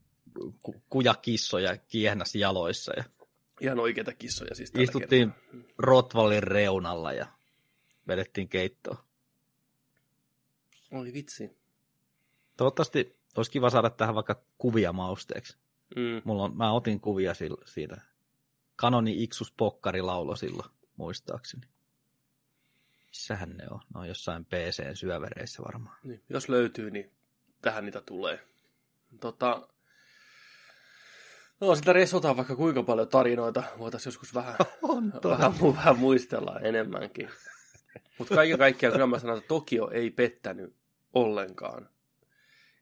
kujakissoja kiehnas jaloissa ja Ihan oikeita kissoja siis tällä istuttiin kertaa. Rotvallin reunalla ja vedettiin keittoa. Oi vitsi. Toivottavasti olisi kiva saada tähän vaikka kuvia mausteeksi. Mm. Mulla on, mä otin kuvia siitä. Kanoni Iksus Pokkari laulo silloin, muistaakseni. Missähän ne on? Ne on jossain PCn syövereissä varmaan. Niin, jos löytyy, niin tähän niitä tulee. Tota, no sitä resotaan vaikka kuinka paljon tarinoita. Voitaisiin joskus vähän, On vähän, vähän muistella enemmänkin. Mutta kaiken kaikkiaan kyllä mä sanon, että Tokio ei pettänyt ollenkaan.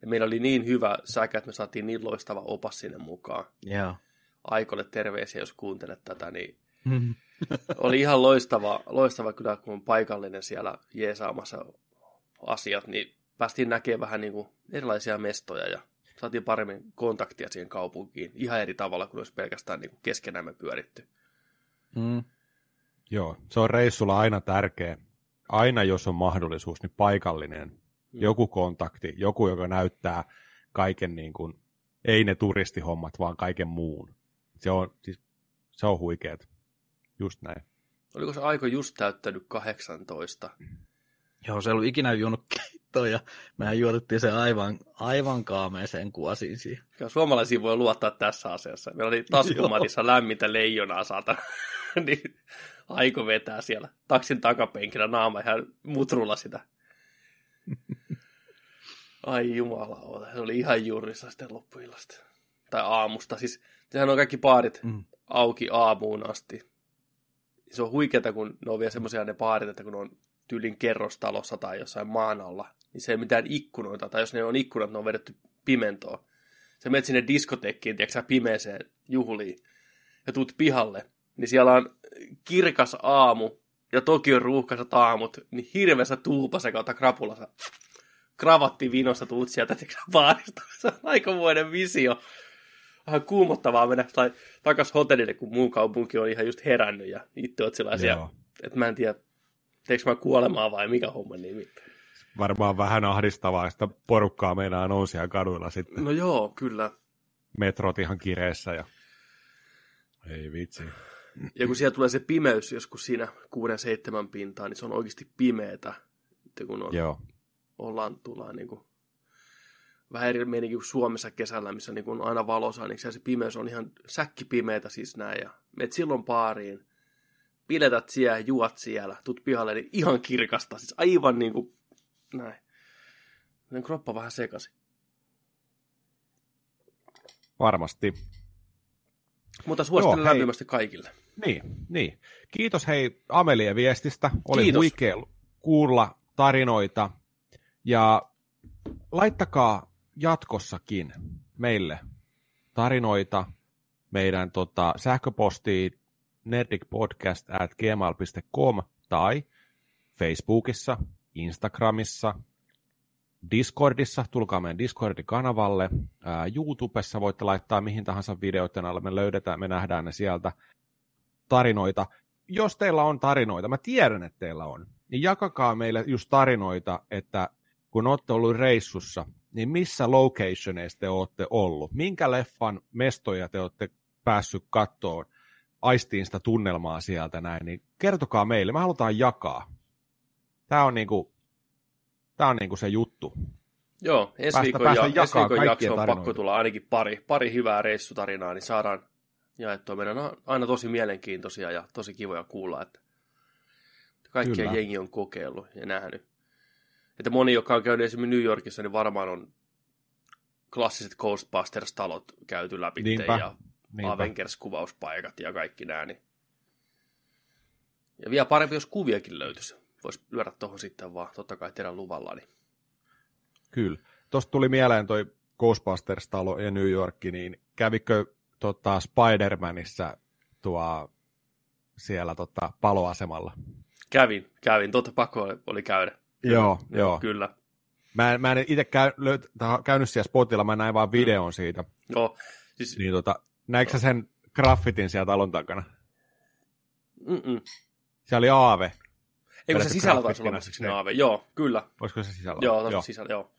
Ja meillä oli niin hyvä säkä, että me saatiin niin loistava opas sinne mukaan. Joo. Aikolle terveisiä, jos kuuntelet tätä, niin oli ihan loistava, loistava kyllä, kun on paikallinen siellä jeesaamassa asiat, niin päästiin näkemään vähän niin kuin erilaisia mestoja ja saatiin paremmin kontaktia siihen kaupunkiin. Ihan eri tavalla kuin olisi pelkästään niin kuin keskenämme pyöritty. Mm. Joo, se on reissulla aina tärkeä. Aina jos on mahdollisuus, niin paikallinen. Joku kontakti, joku, joka näyttää kaiken niin kuin, ei ne turistihommat, vaan kaiken muun. Se on, siis, se on huikeet. Just näin. Oliko se aiko just täyttänyt 18? Joo, se ei ollut ikinä juonut keittoa ja mehän juotettiin se aivan, aivan kaameeseen kuosiin siihen. Ja suomalaisiin voi luottaa tässä asiassa. Meillä oli taskumatissa lämmintä leijonaa saatana. niin aiko vetää siellä taksin takapenkillä naama ihan mutrulla sitä. Ai jumala, se oli ihan juurissa sitten loppuillasta. Tai aamusta. Siis sehän on kaikki baarit Mm. auki aamuun asti. se on huikeeta, kun ne on vielä semmoisia ne baarit, että kun on tyylin kerrostalossa tai jossain maan alla, niin se ei mitään ikkunoita, tai jos ne on ikkunat, ne on vedetty pimentoon. Sä menet sinne diskotekkiin, tiedätkö pimeeseen juhliin, ja tuut pihalle, niin siellä on kirkas aamu, ja Tokion ruuhkaiset aamut, niin hirveässä tuupassa kautta krapulassa kravatti vinosta tuut sieltä baarista. Se on aikamoinen visio. Vähän kuumottavaa mennä tai takas hotellille, kun muu kaupunki on ihan just herännyt ja itse oot sellaisia, että mä en tiedä, teekö mä kuolemaa vai mikä homma nimi. Varmaan vähän ahdistavaa, että porukkaa meinaa nousia kaduilla sitten. No joo, kyllä. Metrot ihan kireessä ja... Ei vitsi. Ja kun siellä tulee se pimeys joskus siinä kuuden seitsemän pintaa, niin se on oikeasti pimeetä. Kun on, Joo. ollaan, tullaan niin kuin, vähän eri meininki kuin Suomessa kesällä, missä niin kuin on aina valossa, niin se pimeys on ihan säkkipimeetä siis näin. Ja meet silloin baariin, piletät siellä, juot siellä, tut pihalle, niin ihan kirkasta, siis aivan niin kuin näin. Meidän kroppa vähän sekasi. Varmasti. Mutta suosittelen Joo, hei. lämpimästi kaikille. Niin, niin. Kiitos hei Amelie viestistä. Oli Kiitos. huikea kuulla tarinoita. Ja laittakaa jatkossakin meille tarinoita meidän tota, sähköpostiin nerdicpodcast at gmail.com tai Facebookissa, Instagramissa, Discordissa, tulkaa meidän Discord-kanavalle. Ää, YouTubessa voitte laittaa mihin tahansa videoiden alle, me löydetään, me nähdään ne sieltä tarinoita. Jos teillä on tarinoita, mä tiedän, että teillä on, niin jakakaa meille just tarinoita, että kun olette ollut reissussa, niin missä locationeissa te olette ollut? Minkä leffan mestoja te olette päässyt kattoon, aistiin sitä tunnelmaa sieltä näin, niin kertokaa meille, me halutaan jakaa. Tämä on niinku, tää on niinku se juttu. Joo, ensi Päästä- viikon, päästä ja, ensi viikon jakso on tarinoita. pakko tulla ainakin pari, pari hyvää reissutarinaa, niin saadaan jaettua. Meidän on aina tosi mielenkiintoisia ja tosi kivoja kuulla, että kaikkia Kyllä. jengi on kokeillut ja nähnyt. Että moni, joka on käynyt esimerkiksi New Yorkissa, niin varmaan on klassiset Ghostbusters-talot käyty läpi Niinpä, ja Niinpä. Avengers-kuvauspaikat ja kaikki nämä. Niin. Ja vielä parempi, jos kuviakin löytyisi. Voisi lyödä tuohon sitten vaan, totta kai teidän luvalla. Niin. Kyllä. Tuosta tuli mieleen toi Ghostbusters-talo ja New York, niin kävikö tota, Spider-Manissa tuo siellä tota, paloasemalla? Kävin, kävin. Totta pakko oli, oli käydä. Joo, joo. Kyllä. Mä en, mä en itse käy, löyt, käynyt siellä spotilla, mä näin vaan videon siitä. Joo, siis Niin tota, näikö sä sen graffitin siellä talon takana? mm-mm. Siellä oli aave. Ei kun se sisällä taisi olla muistaakseni sitten. aave. Joo, kyllä. Olisiko se sisällä? Joo, joo. sisällä, joo.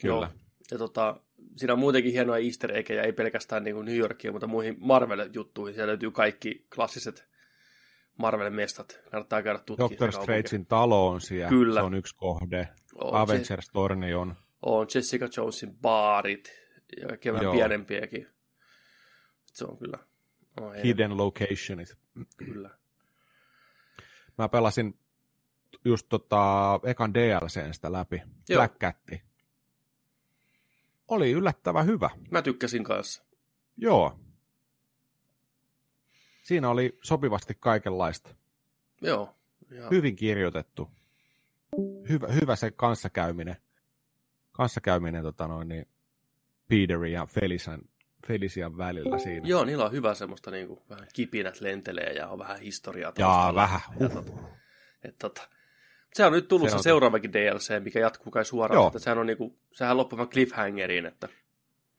Kyllä. Joo. Ja tota, siinä on muutenkin hienoja easter eggejä, ei pelkästään niin kuin New Yorkia, mutta muihin Marvel-juttuihin. Siellä löytyy kaikki klassiset Marvel-mestat. Kannattaa käydä tutkimaan. Doctor. Strangein talo on siellä, Kyllä. se on yksi kohde. On, Avengers-torni on. on Jessica Jonesin baarit ja kaikki vähän pienempiäkin. Se on kyllä. Hieno. Hidden locationit. Kyllä. Mä pelasin just tota, ekan DLCn sitä läpi. Joo. Black Cat. Oli yllättävän hyvä. Mä tykkäsin kanssa. Joo. Siinä oli sopivasti kaikenlaista. Joo. Ja, Hyvin kirjoitettu. Hyvä, hyvä se kanssakäyminen. Kanssakäyminen tota noin, niin Peterin ja Felician, Felician välillä siinä. Joo, niillä on hyvä semmoista niin kuin, vähän kipinät lentelee ja on vähän historiaa Jaa, taustalla. vähän. Ja, Huh. tota, et, tota, se on nyt tullut Se se, on- seuraavakin DLC, mikä jatkuu kai suoraan. Joo. Että sehän on niinku, sehän loppuu vaan cliffhangeriin, että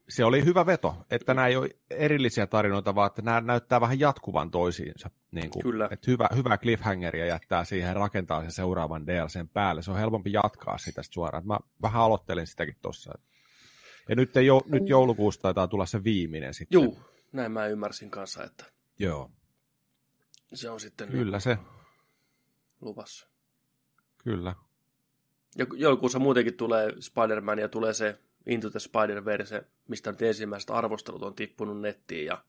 Se oli hyvä veto, että nämä ei ole erillisiä tarinoita, vaan että nämä näyttää vähän jatkuvan toisiinsa. Niin kuin, Kyllä. Että hyvä, hyvä cliffhangeria jättää siihen rakentaa sen seuraavan DLCn päälle. Se on helpompi jatkaa sitä sit suoraan. Mä vähän aloittelin sitäkin tuossa. Ja nyt, ei, jo- nyt joulukuusta taitaa tulla se viimeinen sitten. juu, näin mä ymmärsin kanssa, että Joo, se on sitten kyllä se, luvassa. kyllä. Ja joulukuussa muutenkin tulee Spider-Man ja tulee se Into the Spider-Verse, mistä nyt ensimmäiset arvostelut on tippunut nettiin ja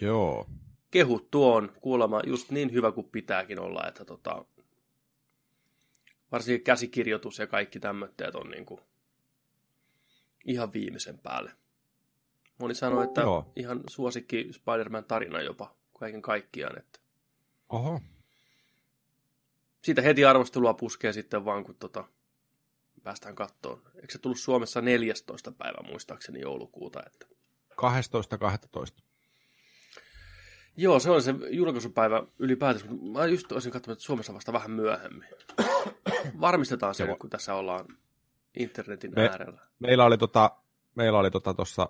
Joo, kehut tuon kuulemma just niin hyvä kuin pitääkin olla, että tota, varsinkin käsikirjoitus ja kaikki tämmöitteet on niinku ihan viimeisen päälle. Moni sanoi, että Joo. ihan suosikki Spider-Man tarina jopa kaiken kaikkiaan, että Oho. Siitä heti arvostelua puskee sitten vaan, kun tota, päästään kattoon. Eikö se tullut Suomessa 14. päivä muistaakseni joulukuuta? Että... 12.12. Joo, se on se julkaisupäivä ylipäätänsä, mutta mä just olisin katsonut, että Suomessa vasta vähän myöhemmin. Varmistetaan se Joo. kun tässä ollaan internetin Me- äärellä. Meillä oli tota, meillä oli tota tuossa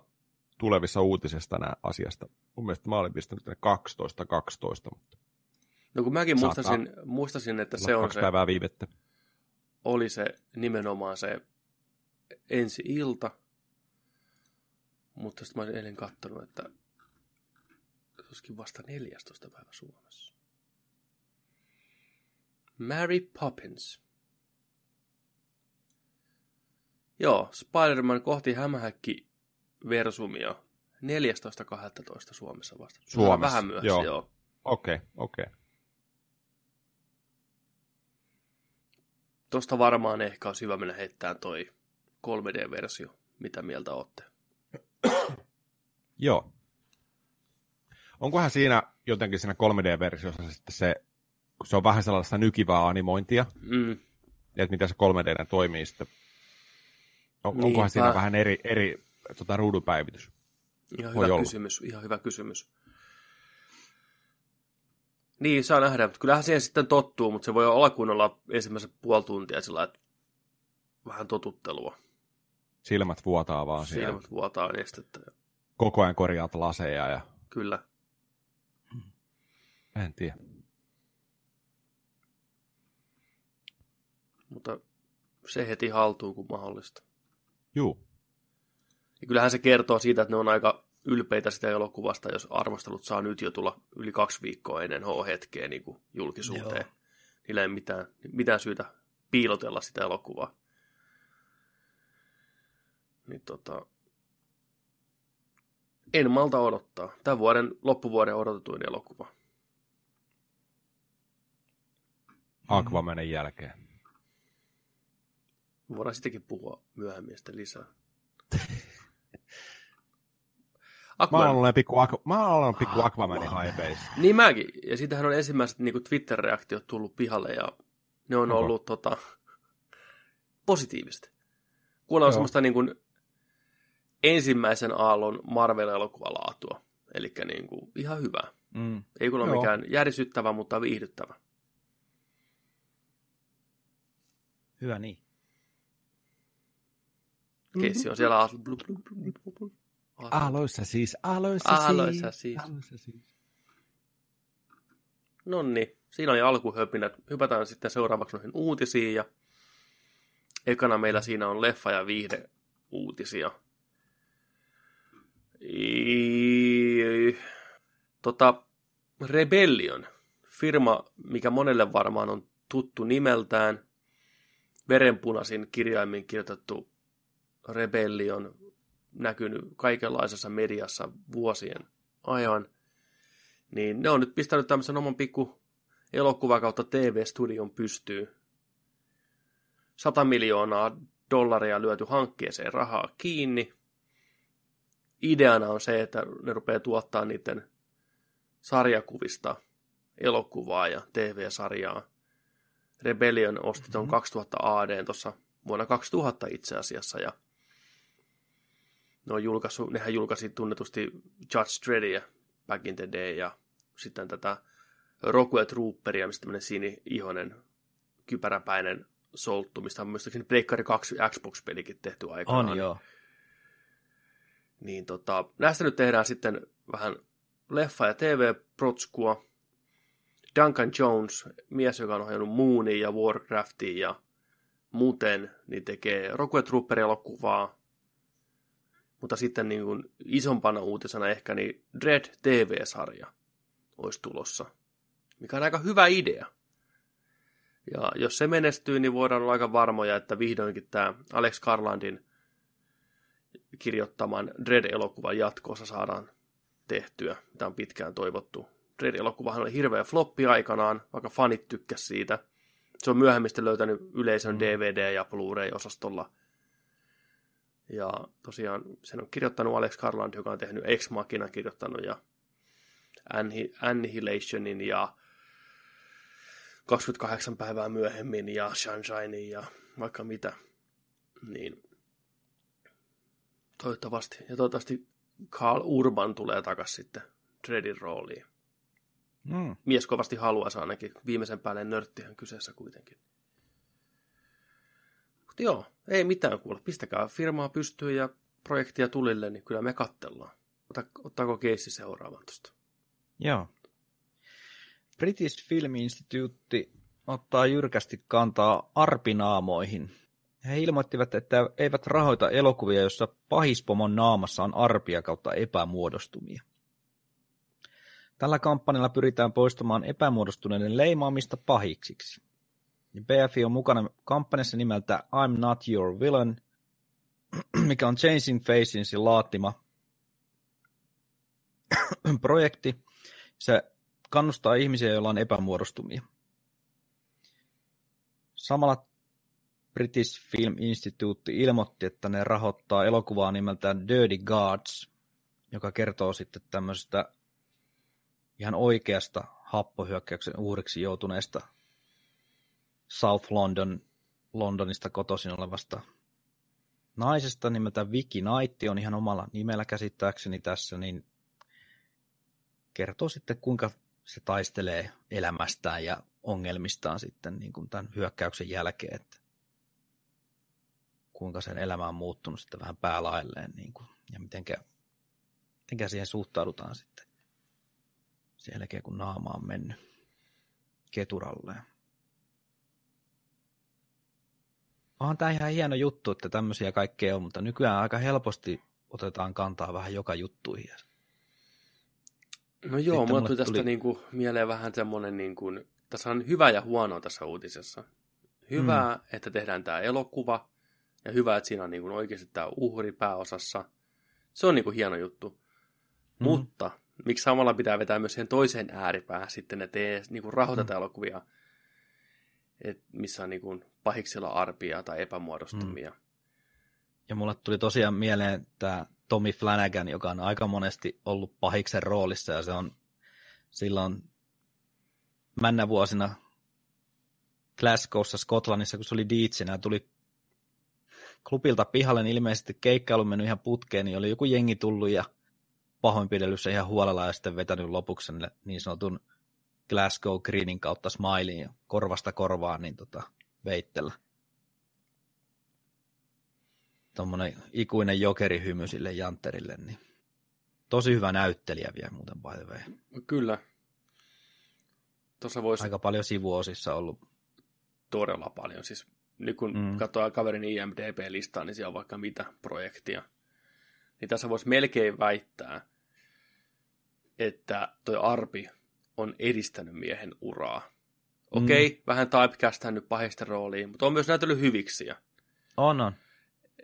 tulevissa uutisista nämä asiasta. Mun mielestä mä olin pistänyt tänne 12, 12, mutta No kun mäkin Saattaa muistasin, muistasin että se on kaksi se, päivää viivettä. oli se nimenomaan se ensi ilta. Mutta sitten mä olisin eilen kattonut, että se olisikin vasta 14. päivä Suomessa. Mary Poppins. Joo, Spider-Man kohti hämähäkki versumia 14.12. Suomessa vasta. Suomessa, Vähän myöhässä, joo. joo. Okei, okay, okei. Okay. Tuosta varmaan ehkä olisi hyvä mennä heittämään toi 3D-versio. Mitä mieltä olette? Joo. Onkohan siinä jotenkin siinä 3D-versiossa sitten se, kun se on vähän sellaista nykivää animointia, Mm, että miten se 3D toimii sitten. On, Niin, onkohan siinä mä- vähän eri, eri tota, ruudunpäivitys? ihan Voi hyvä olla. kysymys, ihan hyvä kysymys. Niin, saa nähdä, mutta kyllähän siihen sitten tottuu, mutta se voi alkuun olla ensimmäiset puoli tuntia sillä että vähän totuttelua. Silmät vuotaa vaan siellä. Silmät vuotaa nestettä. Koko ajan korjaat laseja ja Kyllä. en tiedä. Mutta se heti haltuun, kun mahdollista. Juu, Ja kyllähän se kertoo siitä, että ne on aika ylpeitä sitä elokuvasta, jos arvostelut saa nyt jo tulla yli kaksi viikkoa ennen H-hetkeä niin kuin julkisuuteen. Joo. Niillä ei mitään, mitään syytä piilotella sitä elokuvaa. Niin tota, en malta odottaa. Tämän vuoden loppuvuoden odotetuin elokuva. Aquamanin jälkeen. Voidaan sittenkin puhua myöhemmin sitten lisää. Mä Aquaman, oon ollut pikku, Aqu- mä oon pikku Aquamanin haipeissa. Niin mäkin. Ja siitähän on ensimmäiset niin Twitter-reaktiot tullut pihalle ja ne on Oho. ollut tota, positiivista. Kuulla on Joo. semmoista niin kuin, ensimmäisen aallon Marvel-elokuvalaatua. Eli niin kuin, ihan hyvää. Mm. Ei kun ole mikään järisyttävä, mutta viihdyttävä. Hyvä niin. Keissi on siellä blu, blu. Aloissa siis, aloissa, Aloissa siis. Aloissa siis. No niin, siinä oli alkuhöpinät. Hypätään sitten seuraavaksi noihin uutisiin ja ekana meillä siinä on leffa- ja viihde uutisia. I... Tota, Rebellion, firma, mikä monelle varmaan on tuttu nimeltään, verenpunaisin kirjaimin kirjoitettu Rebellion, näkynyt kaikenlaisessa mediassa vuosien ajan, niin ne on nyt pistänyt tämmöisen oman pikku elokuva kautta TV-studion pystyyn. 100 miljoonaa dollaria lyöty hankkeeseen rahaa kiinni. Ideana on se, että ne rupeaa tuottaa niiden sarjakuvista elokuvaa ja TV-sarjaa. Rebellion osti tuon 2000 AD tuossa vuonna 2000 itse asiassa ja ne on julkaissut, nehän julkaisi tunnetusti Judge Dreddia back in the day ja sitten tätä Rockwell Trooperia, mistä tämmöinen sini-ihonen kypäräpäinen solttu, mistä on muistaakseni Pleikkari 2 Xbox-pelikin tehty aikanaan. On joo. Niin tota, näistä nyt tehdään sitten vähän leffa- ja TV-protskua. Duncan Jones, mies, joka on ohjannut Moonia ja Warcraftia ja muuten, niin tekee Rockwell Trooper-elokuvaa. Mutta sitten niin kuin isompana uutisena ehkä niin Dread TV-sarja olisi tulossa, mikä on aika hyvä idea. Ja jos se menestyy, niin voidaan olla aika varmoja, että vihdoinkin tämä Alex Garlandin kirjoittaman Dread-elokuvan jatkoosa saadaan tehtyä, mitä on pitkään toivottu. Dread-elokuvahan oli hirveä floppi aikanaan, vaikka fanit tykkäs siitä. Se on myöhemmin löytänyt yleisön DVD- ja Blu-ray-osastolla. Ja tosiaan sen on kirjoittanut Alex Garland, joka on tehnyt Ex Machina kirjoittanut ja Anni- Annihilationin ja 28 päivää myöhemmin ja Sunshine ja vaikka mitä. Niin toivottavasti. Ja toivottavasti Carl Urban tulee takaisin sitten Dreadin rooliin. Mm. Mies kovasti haluaisi ainakin. Viimeisen päälle nörttihän kyseessä kuitenkin. Mutta joo, ei mitään kuule. Pistäkää firmaa pystyyn ja projektia tulille, niin kyllä me kattellaan. Ota, ottaako keissi seuraavan tuosta? Joo. British Film Institute ottaa jyrkästi kantaa arpinaamoihin. He ilmoittivat, että eivät rahoita elokuvia, jossa pahispomon naamassa on arpia kautta epämuodostumia. Tällä kampanjalla pyritään poistamaan epämuodostuneiden leimaamista pahiksiksi. BFI on mukana kampanjassa nimeltä I'm Not Your Villain, mikä on Changing Facesin laatima projekti. Se kannustaa ihmisiä, joilla on epämuodostumia. Samalla British Film Institute ilmoitti, että ne rahoittaa elokuvaa nimeltään Dirty Gods, joka kertoo sitten tämmöisestä ihan oikeasta happohyökkäyksen uhriksi joutuneesta South London, Londonista kotoisin olevasta naisesta nimeltä Vicky Knight on ihan omalla nimellä käsittääkseni tässä, niin kertoo sitten kuinka se taistelee elämästään ja ongelmistaan sitten niin kuin tämän hyökkäyksen jälkeen, että kuinka sen elämä on muuttunut sitten vähän päälailleen niin kuin, ja mitenkä, mitenkä siihen suhtaudutaan sitten sen jälkeen, kun naama on mennyt keturalleen. Onhan tämä ihan hieno juttu, että tämmöisiä kaikkea on, mutta nykyään aika helposti otetaan kantaa vähän joka juttuihin. No joo, mulle tuli tästä tuli... Niin kuin, mieleen vähän semmoinen, niin kuin, tässä on hyvä ja huono tässä uutisessa. Hyvä, mm. että tehdään tämä elokuva, ja hyvä, että siinä on niin kuin oikeasti tämä uhri pääosassa. Se on niin kuin hieno juttu. Mm. Mutta miksi samalla pitää vetää myös siihen toiseen ääripäähän sitten, että ei niin kuin rahoiteta mm. elokuvia, et missä on niin kuin pahiksilla arpia tai epämuodostumia. Mm. Ja mulle tuli tosiaan mieleen tämä Tommy Flanagan, joka on aika monesti ollut pahiksen roolissa, ja se on silloin männä vuosina Glasgowssa Skotlannissa, kun se oli Deitsinä, tuli klubilta pihalle, niin ilmeisesti keikka oli mennyt ihan putkeen, niin oli joku jengi tullut ja pahoinpidelyssä ihan huolella ja sitten vetänyt lopuksi niin sanotun Glasgow Greenin kautta smilein ja korvasta korvaan niin tota, veittellä. Tuommoinen ikuinen jokerihymy sille Jantterille, niin tosi hyvä näyttelijä vielä muuten by the way. Kyllä. Tuossa voisi... Aika paljon sivuosissa ollut. Todella paljon. Siis nyt kun mm. katsoo kaverin IMDB-listaa, niin siellä on vaikka mitä projektia. Niin tässä voisi melkein väittää, että toi Arpi on edistänyt miehen uraa. Okei, okay, mm. vähän typecastannut pahista rooliin, mutta on myös näytellyt hyviksiä. On, on.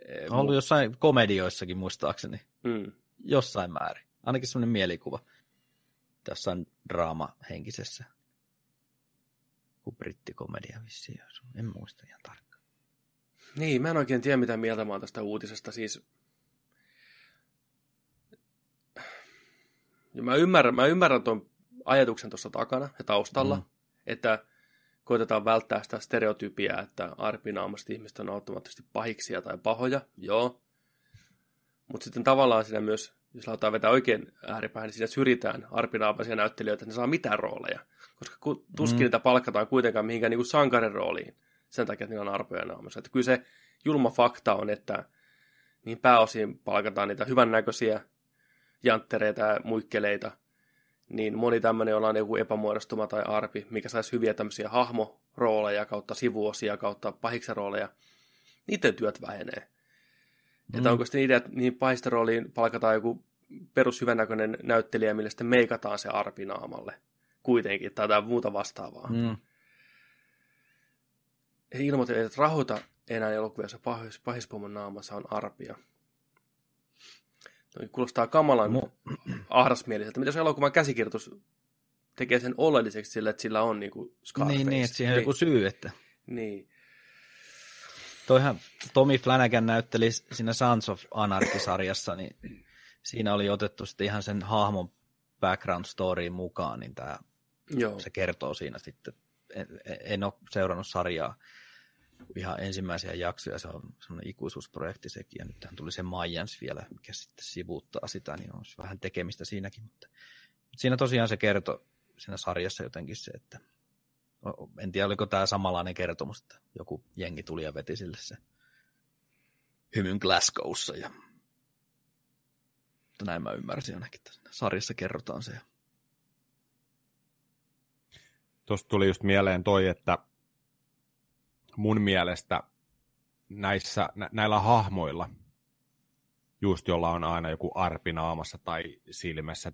E, on ollut jossain komedioissakin muistaakseni. Mm. Jossain määrin. Ainakin semmoinen mielikuva. Tässä on draama henkisessä. Kuin brittikomedia vissiin. En muista ihan tarkkaan. Niin, mä en oikein tiedä mitä mieltä mä oon tästä uutisesta. Siis ja mä ymmärrän, mä ymmärrän tuon ajatuksen tuossa takana ja taustalla, mm. että koitetaan välttää sitä stereotypiaa, että arpinaamaiset ihmiset on automaattisesti pahiksia tai pahoja, joo. Mutta sitten tavallaan siinä myös, jos laitetaan vetää oikein ääripäähän, niin siinä syrjitään arpinaamaisia näyttelijöitä, että ne saa mitään rooleja. Koska tuskin mm. niitä palkataan kuitenkaan mihinkään niin sankarin rooliin sen takia, että niillä on arpoja naamassa. Että kyllä se julma fakta on, että niin pääosin palkataan niitä hyvännäköisiä janttereita ja muikkeleita, niin moni tämmöinen, jolla on joku epämuodostuma tai arpi, mikä saisi hyviä tämmöisiä hahmorooleja kautta sivuosia kautta pahiksen rooleja, niiden työt vähenee. Mm. Että onko sitten idea, että niin pahista rooliin palkataan joku perushyvännäköinen näyttelijä, millä sitten meikataan se arpi naamalle kuitenkin, tai jotain muuta vastaavaa. Mm. He ilmoittivat, että rahoita enää elokuvissa pahis, pahispomon naamassa on arpia. Kuulostaa kamalan Mu- ahdasmieliseltä. Mitä se elokuvan käsikirjoitus tekee sen oleelliseksi sillä, että sillä on niin kuin Scarface. Niin, niin, että siihen on niin. joku syy, että... Niin. Toihan Tommy Flanagan näytteli siinä Sons of Anarchy-sarjassa, niin siinä oli otettu sitten ihan sen hahmon background storyin mukaan, niin tämä, Joo. se kertoo siinä sitten, en, en ole seurannut sarjaa ihan ensimmäisiä jaksoja, se on semmoinen ikuisuusprojekti sekin, ja nyt tuli se Mayans vielä, mikä sitten sivuuttaa sitä, niin on vähän tekemistä siinäkin, mutta siinä tosiaan se kertoo siinä sarjassa jotenkin se, että en tiedä oliko tämä samanlainen kertomus, että joku jengi tuli ja veti sille se hymyn Glasgowssa ja mutta näin mä ymmärsin ainakin, että sarjassa kerrotaan se. Tuosta tuli just mieleen toi, että mun mielestä näissä, nä, näillä hahmoilla, just jolla on aina joku arpi naamassa tai silmässä,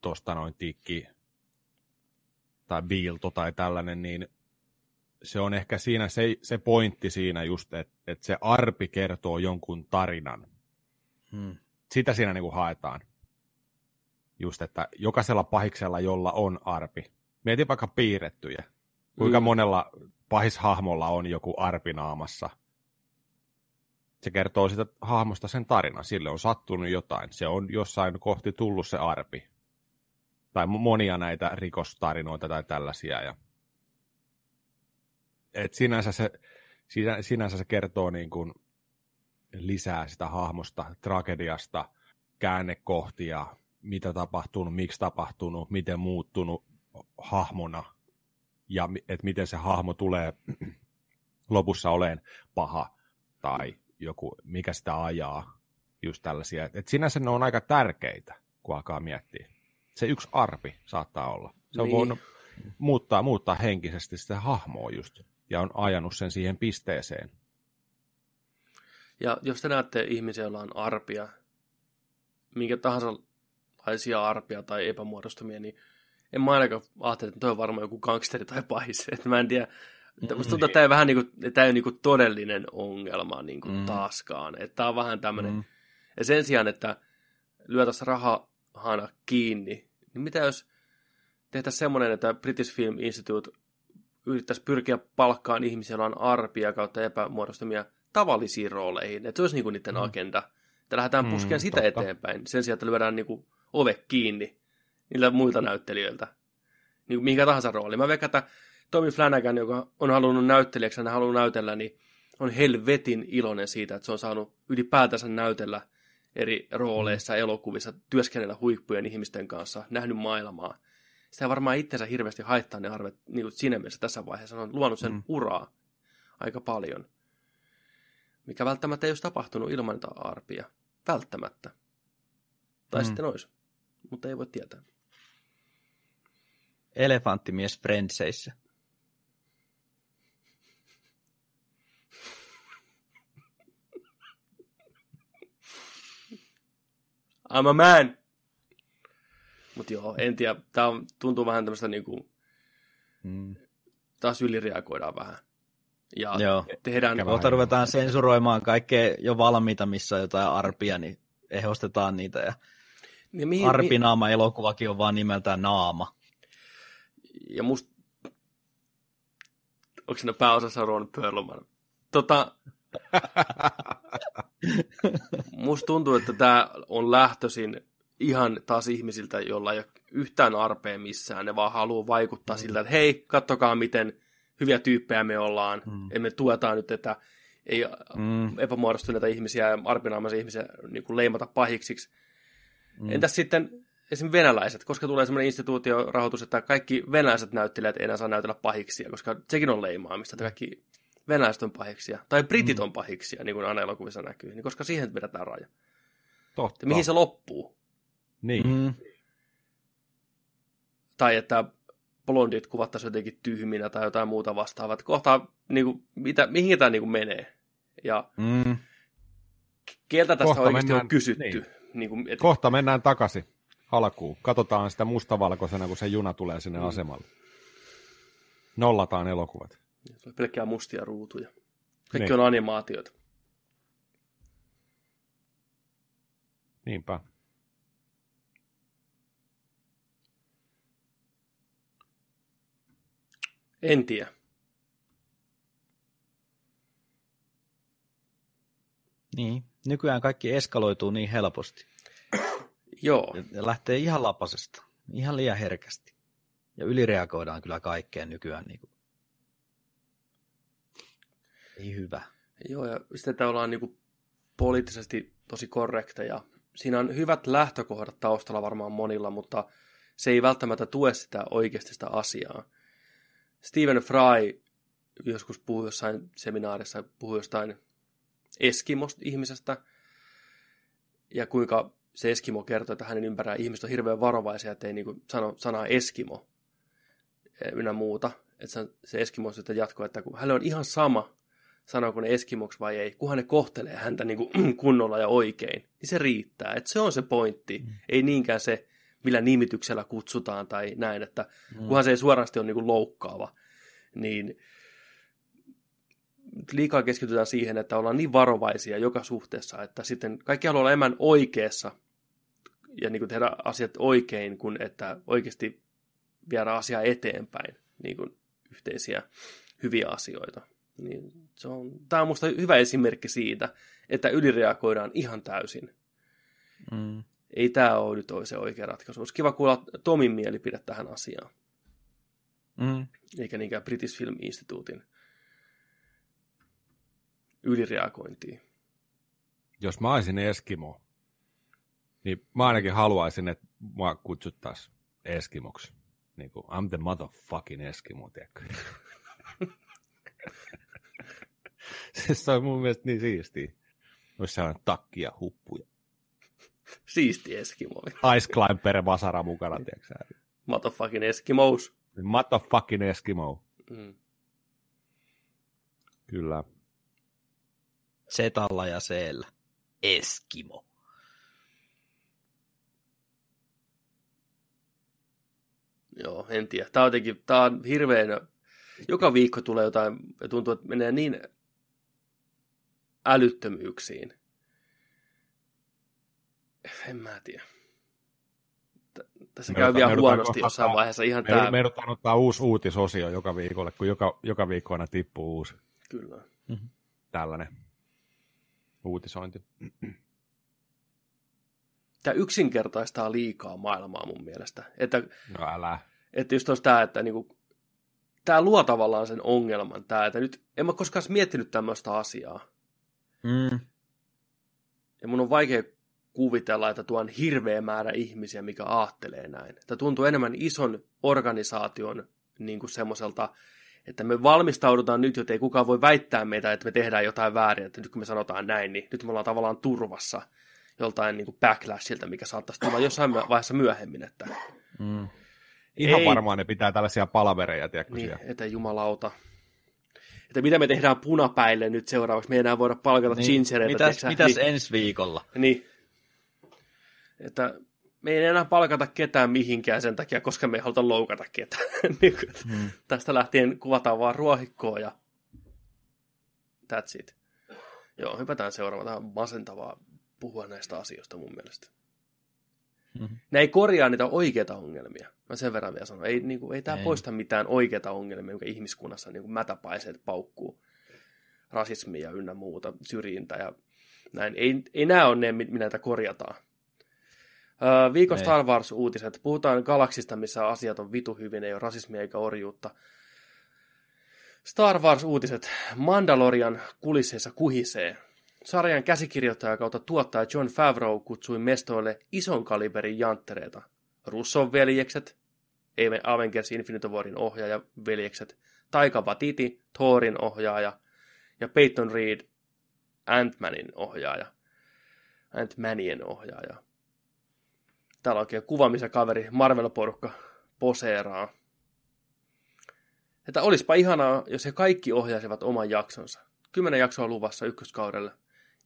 tosta noin tikki tai viilto tai tällainen, niin se on ehkä siinä se, se pointti siinä just, että, että se arpi kertoo jonkun tarinan. Hmm. Sitä siinä niin kuin haetaan. Just, että jokaisella pahiksella, jolla on arpi. Mieti vaikka piirrettyjä. Kuinka hmm. monella pahishahmolla on joku arpi naamassa. Se kertoo sitä hahmosta sen tarina. Sille on sattunut jotain. Se on jossain kohti tullut se arpi. Tai monia näitä rikostarinoita tai tällaisia. Ja et sinänsä, se, sinänsä se kertoo niin kuin lisää sitä hahmosta, tragediasta, käännekohtia, mitä tapahtunut, miksi tapahtunut, miten muuttunut hahmona ja että miten se hahmo tulee lopussa oleen paha tai joku, mikä sitä ajaa, just tällaisia. Et sinänsä ne on aika tärkeitä, kun alkaa miettiä. Se yksi arpi saattaa olla. Se on niin. voinut muuttaa, muuttaa henkisesti sitä hahmoa just ja on ajanut sen siihen pisteeseen. Ja jos te näette ihmisiä, joilla on arpia, minkä tahansa laisia arpia tai epämuodostumia, niin en mä ainakaan ajattele, että toi on varmaan joku gangsteri tai pahis. Että mä en tiedä, että musta tuntuu, että tämä, vähän niin kuin, tämä ei ole niin kuin todellinen ongelma niin kuin mm. taaskaan. Että tämä on vähän tämmöinen, mm. ja sen sijaan, että lyötäisiin rahahana kiinni, niin mitä jos tehtäisiin semmoinen, että British Film Institute yrittäisi pyrkiä palkkaan ihmisiä, joilla on arpia kautta epämuodostumia tavallisiin rooleihin. Että se olisi niin kuin niiden mm. agenda. Että lähdetään puskemaan mm, sitä totta. eteenpäin. Sen sijaan, että lyödään niin kuin ove kiinni niiltä muilta näyttelijöiltä. Niin kuin mihinkä tahansa rooli. Mä veikkaan, että Tommy Flanagan, joka on halunnut näyttelijäksi, hän haluaa näytellä, niin on helvetin iloinen siitä, että se on saanut ylipäätänsä näytellä eri rooleissa, elokuvissa, työskennellä huippujen ihmisten kanssa, nähnyt maailmaa sitä varmaan itsensä hirveästi haittaa ne arvet niin kuin siinä mielessä tässä vaiheessa. on luonut sen mm. uraa aika paljon. Mikä välttämättä ei olisi tapahtunut ilman niitä arpia. Välttämättä. Tai mm. sitten olisi. Mutta ei voi tietää. Elefanttimies Friendseissä. I'm a man. Mutta joo, en tiedä. Tämä on, tuntuu vähän tämmöistä niinku, mm. taas ylireagoidaan vähän. Ja joo. tehdään... Kohta ruvetaan sensuroimaan kaikkea jo valmiita, missä on jotain arpia, niin ehostetaan niitä. Ja ja mihin, Arpinaama mihin... elokuvakin on vaan nimeltään Naama. Ja musta... Onko siinä pääosassa Ron Perlman? Tota... musta tuntuu, että tämä on lähtöisin ihan taas ihmisiltä, joilla ei ole yhtään arpea missään. Ne vaan haluaa vaikuttaa mm. siltä, että hei, kattokaa miten hyviä tyyppejä me ollaan. Mm. Emme tueta nyt, että ei mm. epämuodostuneita ihmisiä ja arpinaamaisia ihmisiä niin kuin leimata pahiksiksi. Mm. Entäs sitten esimerkiksi venäläiset, koska tulee sellainen instituutiorahoitus, että kaikki venäläiset näyttelijät ei enää saa näytellä pahiksia, koska sekin on leimaamista, että kaikki venäläiset on pahiksia, tai britit mm. on pahiksia, niin kuin aina elokuvissa näkyy, niin koska siihen vedetään raja. Totta. mihin se loppuu? Niin. Mm. Tai että blondit kuvattaisiin jotenkin tyhminä tai jotain muuta vastaavaa. Kohta, niin kuin, mitä, mihin tämä niin kuin menee. Ja mm. keltä tästä Kohta oikeasti mennään, on kysytty. Niin. Niin kuin, et... Kohta mennään takaisin alkuun. Katsotaan sitä mustavalkoisena, kun se juna tulee sinne mm. asemalle. Nollataan elokuvat. On pelkkää mustia ruutuja. Kaikki niin. on animaatioita. Niinpä. En tiedä. Niin, nykyään kaikki eskaloituu niin helposti. Joo. Ja lähtee ihan lapasesta, ihan liian herkästi. Ja ylireagoidaan kyllä kaikkeen nykyään niin kuin Ei hyvä. Joo, ja sitten ollaan niin kuin poliittisesti tosi korrekteja. Siinä on hyvät lähtökohdat taustalla varmaan monilla, mutta se ei välttämättä tue sitä oikeasti sitä asiaa. Stephen Fry joskus puhui jossain seminaarissa, puhui jostain Eskimosta-ihmisestä, ja kuinka se Eskimo kertoo, että hänen ympärillä ihmiset on hirveän varovaisia, että ei niin sano sanaa Eskimo ynnä muuta. Että se Eskimo sitten jatkoi, että kun hänelle on ihan sama, sanooko ne Eskimoksi vai ei, kunhan ne kohtelee häntä niin kuin kunnolla ja oikein, niin se riittää. Että se on se pointti, mm. ei niinkään se, millä nimityksellä kutsutaan tai näin, että mm. kunhan se ei suorasti ole niin kuin loukkaava, niin liikaa keskitytään siihen, että ollaan niin varovaisia joka suhteessa, että sitten kaikki haluaa olla enemmän oikeassa ja niin kuin tehdä asiat oikein, kun että oikeasti viedä asiaa eteenpäin, niin kuin yhteisiä hyviä asioita. Niin se on, tämä on minusta hyvä esimerkki siitä, että ylireagoidaan ihan täysin. Mm. Ei tämä ole nyt se oikea ratkaisu. Olisi kiva kuulla Tomin mielipide tähän asiaan. Mm. Eikä niinkään British Film Instituutin ylireagointiin. Jos mä olisin Eskimo, niin mä ainakin haluaisin, että mua kutsuttaisiin Eskimoksi. Niin kuin, I'm the motherfucking Eskimo, tiedätkö? se on mun mielestä niin siistiä. Olisi sellainen takki ja huppuja. Siisti Eskimo. Ice Climber vasara mukana, tiedätkö Motherfucking Eskimos. Motherfucking Eskimo. Mm. Kyllä. Setalla ja seellä. Eskimo. Joo, en tiedä. Tämä on jotenkin, tämä on hirveän, joka viikko tulee jotain, ja tuntuu, että menee niin älyttömyyksiin. En mä tiedä. Tässä me käy vielä huonosti jossain ottaa, vaiheessa. Ihan me, tämä... me joudutaan ottaa uusi uutisosio joka viikolle, kun joka, joka viikko aina tippuu uusi. Kyllä. Mm-hmm. Tällainen uutisointi. Tämä yksinkertaistaa liikaa maailmaa mun mielestä. Että, no älä. Että just tämä, että niinku, tämä luo tavallaan sen ongelman, tämä, että nyt en mä koskaan miettinyt tämmöistä asiaa. Mm. Ja mun on vaikea kuvitella, että tuon hirveä määrä ihmisiä, mikä aattelee näin. Tämä tuntuu enemmän ison organisaation niin kuin semmoiselta että me valmistaudutaan nyt, jotta ei kukaan voi väittää meitä, että me tehdään jotain väärin, että nyt kun me sanotaan näin, niin nyt me ollaan tavallaan turvassa joltain niin kuin backlashilta, mikä saattaisi tulla jossain vaiheessa myöhemmin. Että... Mm. Ihan ei... varmaan ne pitää tällaisia palavereja, tiedätkö niin, että jumalauta. Että mitä me tehdään punapäille nyt seuraavaksi, me ei enää voida palkata niin. gingereitä. Mitäs, mitäs niin, ensi viikolla? Niin. Että me ei enää palkata ketään mihinkään sen takia, koska me ei haluta loukata ketään. Niin hmm. Tästä lähtien kuvataan vaan ruohikkoa ja that's it. Joo, hypätään seuraavaan. Tämä on masentavaa puhua näistä asioista mun mielestä. Mm-hmm. Ne ei korjaa niitä oikeita ongelmia. Mä sen verran vielä sanon. Ei, niin kuin, ei tämä poista mitään oikeita ongelmia, mikä ihmiskunnassa niin kuin mätäpaiseet paukkuu. Rasismi ja ynnä muuta, syrjintä ja näin. Ei, ei nämä ole ne, mitä näitä korjataan. Viikon Star Wars-uutiset. Puhutaan galaksista, missä asiat on vitu hyvin, ei ole rasismia eikä orjuutta. Star Wars-uutiset. Mandalorian kulisseissa kuhisee. Sarjan käsikirjoittaja kautta tuottaja John Favreau kutsui mestoille ison kaliberin janttereita. Russon veljekset, Avengers Infinite Warin ohjaaja veljekset, Taika Waititi, Thorin ohjaaja ja Peyton Reed, Ant-Manin ohjaaja. Ant-Manien ohjaaja. Täällä on oikein kuva, missä kaveri Marvel-porukka poseeraa. Että olisipa ihanaa, jos he kaikki ohjaisivat oman jaksonsa. Kymmenen jaksoa luvassa ykköskaudelle.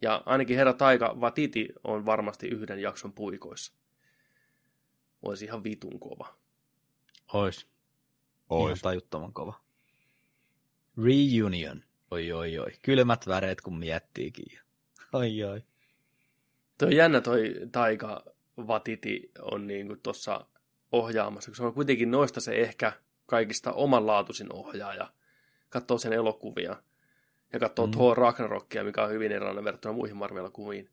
Ja ainakin herra Taika Vatiti on varmasti yhden jakson puikoissa. Olisi ihan vitun kova. Ois. Ois. Ihan tajuttoman kova. Reunion. Oi, oi, oi. Kylmät väreet, kun miettiikin. Oi, oi. Toi jännä toi Taika Vatiti on niin tuossa ohjaamassa, koska se on kuitenkin noista se ehkä kaikista omanlaatuisin ohjaaja. Katsoo sen elokuvia ja katsoo mm. Thor Ragnarokia, mikä on hyvin erilainen verrattuna muihin Marvel-kuviin.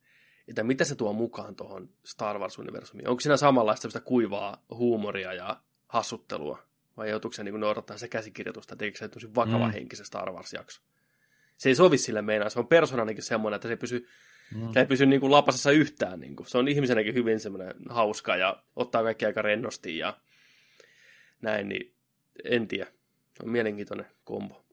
Että mitä se tuo mukaan tuohon Star Wars-universumiin? Onko siinä samanlaista kuivaa huumoria ja hassuttelua? Vai joutuuko se niin noudattaa se käsikirjoitusta, että eikö se tosi vakava mm. henkisen Star Wars-jakso? se ei sovi sille meinaa. Se on persoonanikin semmoinen, että se ei pysy, Mm. se ei pysy niin kuin lapasessa yhtään. Niin kuin. Se on ihmisenäkin hyvin semmoinen hauska ja ottaa kaikki aika rennosti ja näin, niin en tiedä. On mielenkiintoinen kombo.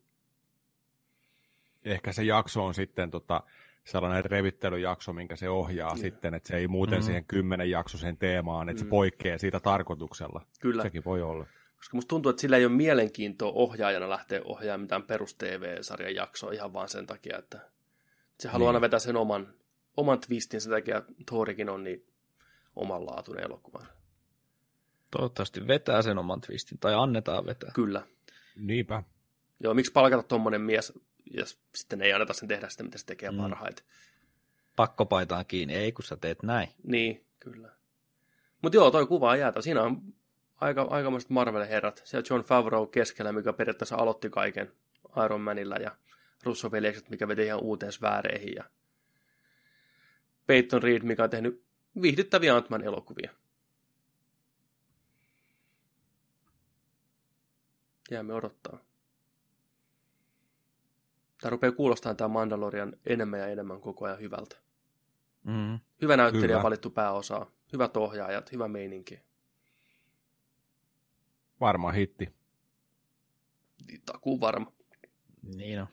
Ehkä se jakso on sitten tota, sellainen revittelyjakso, minkä se ohjaa Joo. sitten, että se ei muuten Mm. siihen kymmenen jaksoiseen teemaan, että Mm. se poikkeaa siitä tarkoituksella. Kyllä. Sekin voi olla. Koska musta tuntuu, että sillä ei ole mielenkiintoa ohjaajana lähteä ohjaamaan mitään perus TV-sarjan jaksoa ihan vaan sen takia, että se haluaa Niin. aina vetää sen oman, oman twistin sen takia, että Thorikin on niin omanlaatuinen elokuva. Toivottavasti vetää sen oman twistin, tai annetaan vetää. Kyllä. Niinpä. Joo, miksi palkata tommonen mies, jos sitten ei anneta sen tehdä sitä, mitä se tekee Mm. parhaiten. Pakko paitaan kiinni, ei kun sä teet näin. Niin, kyllä. Mutta joo, toi kuva jäätä. Siinä on aika, aikamoiset Marvel-herrat. Siellä John Favreau keskellä, mikä periaatteessa aloitti kaiken Iron Manilla ja Russo-veljekset, mikä veti ihan uuteen sfääreihin. Ja Peyton Reed, mikä on tehnyt viihdyttäviä Ant-Man elokuvia. Jäämme odottaa. Tämä rupeaa kuulostamaan tämä Mandalorian enemmän ja enemmän koko ajan hyvältä. Mm. Hyvä näyttelijä Kyllä. valittu pääosaa, hyvät ohjaajat, hyvä meininki. Varmaan hitti. Takuu varma. Niin on.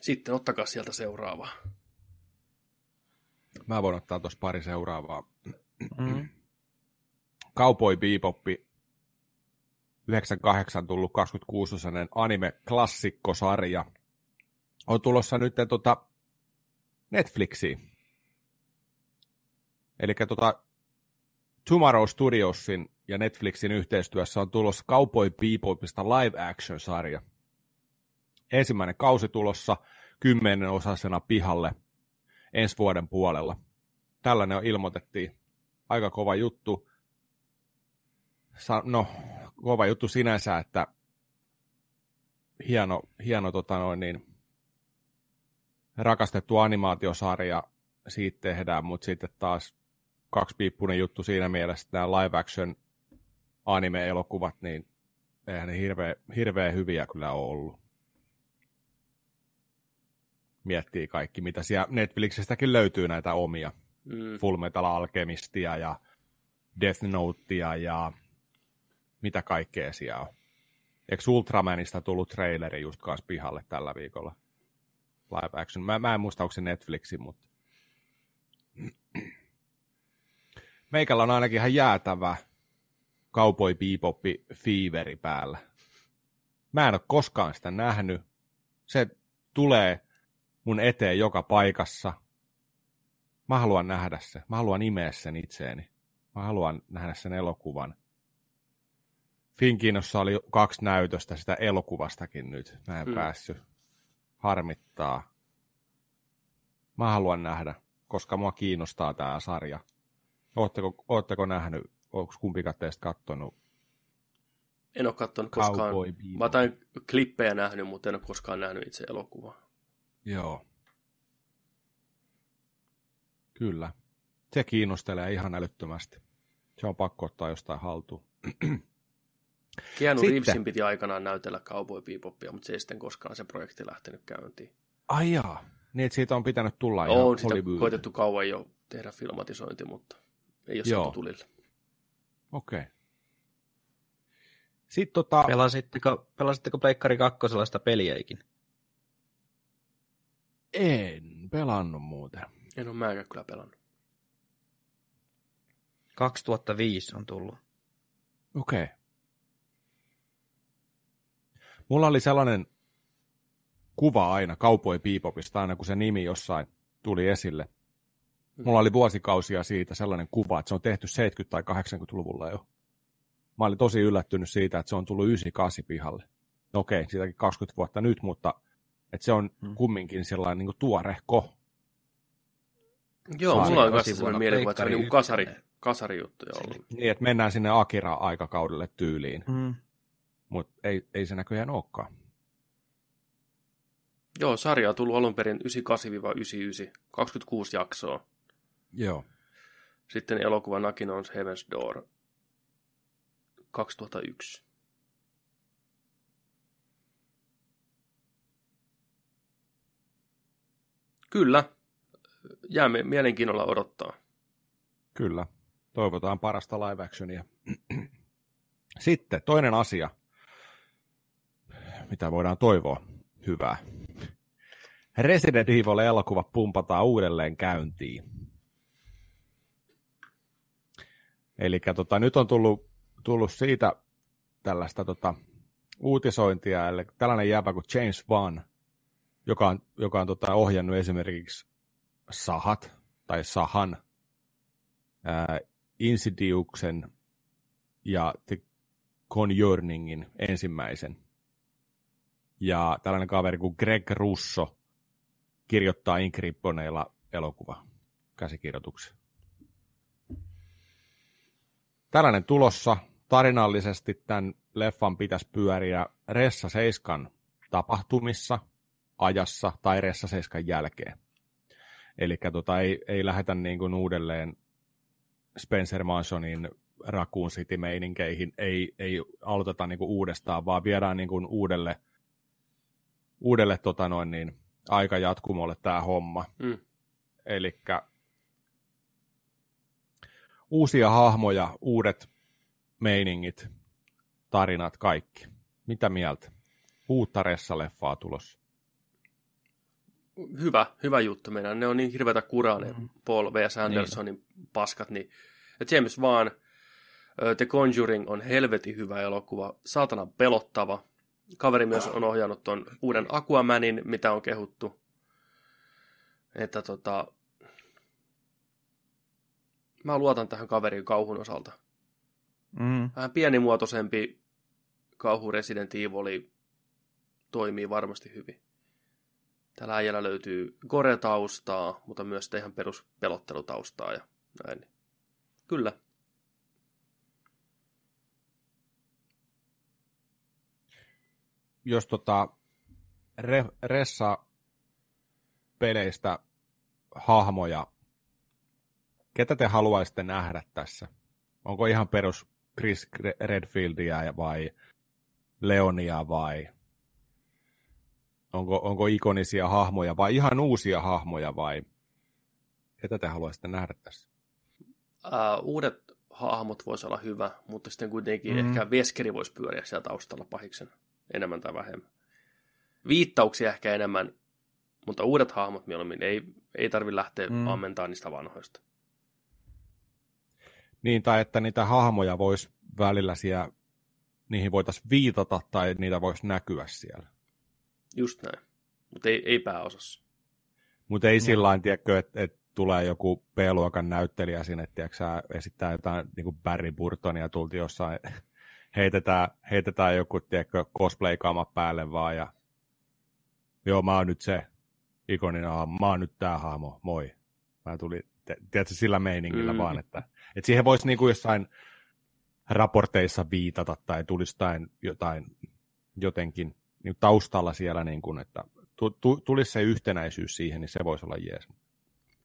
Sitten ottakaa sieltä seuraavaa. Mä voin ottaa tuossa pari seuraavaa. Mm. Cowboy Beboppi 98 tullut 26-osainen anime-klassikkosarja. On tulossa nyt tota Netflixiin. Eli tota Tomorrow Studiosin ja Netflixin yhteistyössä on tulossa Cowboy Bebopista live action-sarja. Ensimmäinen kausi tulossa kymmenen osasena pihalle ensi vuoden puolella. Tällainen ilmoitettiin. Aika kova juttu. Sa- no, kova juttu sinänsä, että hieno, hieno tota noin niin, rakastettu animaatiosarja siitä tehdään, mutta sitten taas kaksipiippunen juttu siinä mielessä, että nämä live action anime-elokuvat, niin eihän ne hirveän, hirveän hyviä kyllä ole ollut. Miettii kaikki, mitä siellä Netflixistäkin löytyy näitä omia. Mm. Full Metal Alchemistia ja Death Notea ja mitä kaikkea siellä on. Eikö Ultramanista tullut traileri just kanssa pihalle tällä viikolla? Live action. Mä, mä en muista, onko se Netflixi, mutta... Meikällä on ainakin ihan jäätävä Cowboy Beboppi fiiveri päällä. Mä en ole koskaan sitä nähnyt. Se tulee mun eteen joka paikassa. Mä haluan nähdä se. Mä haluan imeä sen itseeni. Mä haluan nähdä sen elokuvan. Finkinossa oli kaksi näytöstä sitä elokuvastakin nyt. Mä en Mm. päässyt. Harmittaa. Mä haluan nähdä, koska mua kiinnostaa tämä sarja. Ootteko, ootteko nähnyt, onko kumpikaan teistä kattonut En ole katsonut koskaan. Mä oon klippejä nähnyt, mutta en ole koskaan nähnyt itse elokuvaa. Joo. Kyllä. Se kiinnostelee ihan älyttömästi. Se on pakko ottaa jostain haltuun. Keanu Sitten. Reevesin piti aikanaan näytellä Cowboy Bebopia, mutta se ei sitten koskaan se projekti lähtenyt käyntiin. Ai jaa. Niin, että siitä on pitänyt tulla ihan On sitä Hollywood. koitettu kauan jo tehdä filmatisointi, mutta ei ole Joo. saatu tulille. Okei. Okay. Sitten tota, Pelasitteko, pelasitteko Pleikkari kakkosella sitä peliäikin? en pelannut muuten. En ole mäkään kyllä pelannut. 2005 on tullut. Okei. Okay. Mulla oli sellainen kuva aina Cowboy Bebopista, aina kun se nimi jossain tuli esille. Mulla oli vuosikausia siitä sellainen kuva, että se on tehty 70- tai 80-luvulla jo. Mä olin tosi yllättynyt siitä, että se on tullut 98 pihalle. No okei, siitäkin 20 vuotta nyt, mutta että se on Hmm. kumminkin sellainen niin tuorehko. Joo, mulla on tosi sellainen mielikuva, että se on niinku kasari, kasarijuttuja ollut. Niin, että mennään sinne Akira-aikakaudelle tyyliin, Mm mutta ei, ei se näköjään olekaan. Joo, sarja on tullut alun perin 98-99, 26 jaksoa. Joo. Sitten elokuva Nakin on Heaven's Door 2001. Kyllä, jäämme mielenkiinnolla odottaa. Kyllä, toivotaan parasta live actionia. Sitten toinen asia, mitä voidaan toivoa hyvää. Resident Evil-elokuva pumpataan uudelleen käyntiin. Eli tota, nyt on tullut, tullut siitä tällaista tota, uutisointia, eli tällainen jääpä kuin James Wan, joka on, joka on tota, ohjannut esimerkiksi Sahat tai Sahan, ää, Insidiuksen ja The Conjuringin ensimmäisen. Ja tällainen kaveri kuin Greg Russo kirjoittaa Inkripponeilla elokuva käsikirjoituksen. Tällainen tulossa. Tarinallisesti tämän leffan pitäisi pyöriä Ressa Seiskan tapahtumissa, ajassa tai Ressa Seiskan jälkeen. Eli tota, ei, ei lähdetä niin kuin uudelleen Spencer Mansonin Raccoon City-meininkeihin, ei, ei aloiteta niin kuin uudestaan, vaan viedään niin kuin uudelle, uudelle tota noin niin, aikajatkumolle tämä homma. Mm. Eli uusia hahmoja, uudet meiningit, tarinat, kaikki. Mitä mieltä? Uutta Ressa-leffaa tulossa. Hyvä, hyvä juttu meidän. Ne on niin hirveätä kuraa, ne mm. Paul V.S. Andersonin niin. paskat. Niin. Ja James vaan The Conjuring on helvetin hyvä elokuva, saatana pelottava. Kaveri myös on ohjannut ton uuden Aquamanin, mitä on kehuttu. Että tota, mä luotan tähän kaverin kauhun osalta. Mm. Vähän pienimuotoisempi kauhu Resident Evil toimii varmasti hyvin. Tällä äijällä löytyy gore-taustaa, mutta myös ihan perus pelottelutaustaa ja näin. Kyllä. Jos tota re, Ressa peleistä hahmoja Ketä te haluaisitte nähdä tässä? Onko ihan perus Chris Redfieldia vai Leonia vai onko, onko ikonisia hahmoja vai ihan uusia hahmoja vai ketä te haluaisitte nähdä tässä? Uh, uudet hahmot voisi olla hyvä, mutta sitten kuitenkin mm. ehkä Veskeri voisi pyöriä siellä taustalla pahiksen enemmän tai vähemmän. Viittauksia ehkä enemmän, mutta uudet hahmot mieluummin ei, ei tarvitse lähteä mm. ammentamaan niistä vanhoista. Niin, tai että niitä hahmoja voisi välillä siellä, niihin voitaisiin viitata tai niitä voisi näkyä siellä. Just näin, mutta ei, ei pääosassa. Mutta ei no. sillä tavalla, tiedätkö, että, että tulee joku B-luokan näyttelijä sinne, tiedätkö, esittää jotain niin kuin Barry Burtonia, tultiin jossain, heitetään, heitetään joku, tiedätkö, cosplay päälle vaan ja joo, mä oon nyt se ikoninen hahmo, mä oon nyt tää hahmo, moi. Mä tulin, tiedätkö, sillä meiningillä mm. vaan, että et siihen voisi niinku jossain raporteissa viitata tai tulisi jotain, jotain jotenkin niin taustalla siellä, niin kuin, että tulisi se yhtenäisyys siihen, niin se voisi olla jees.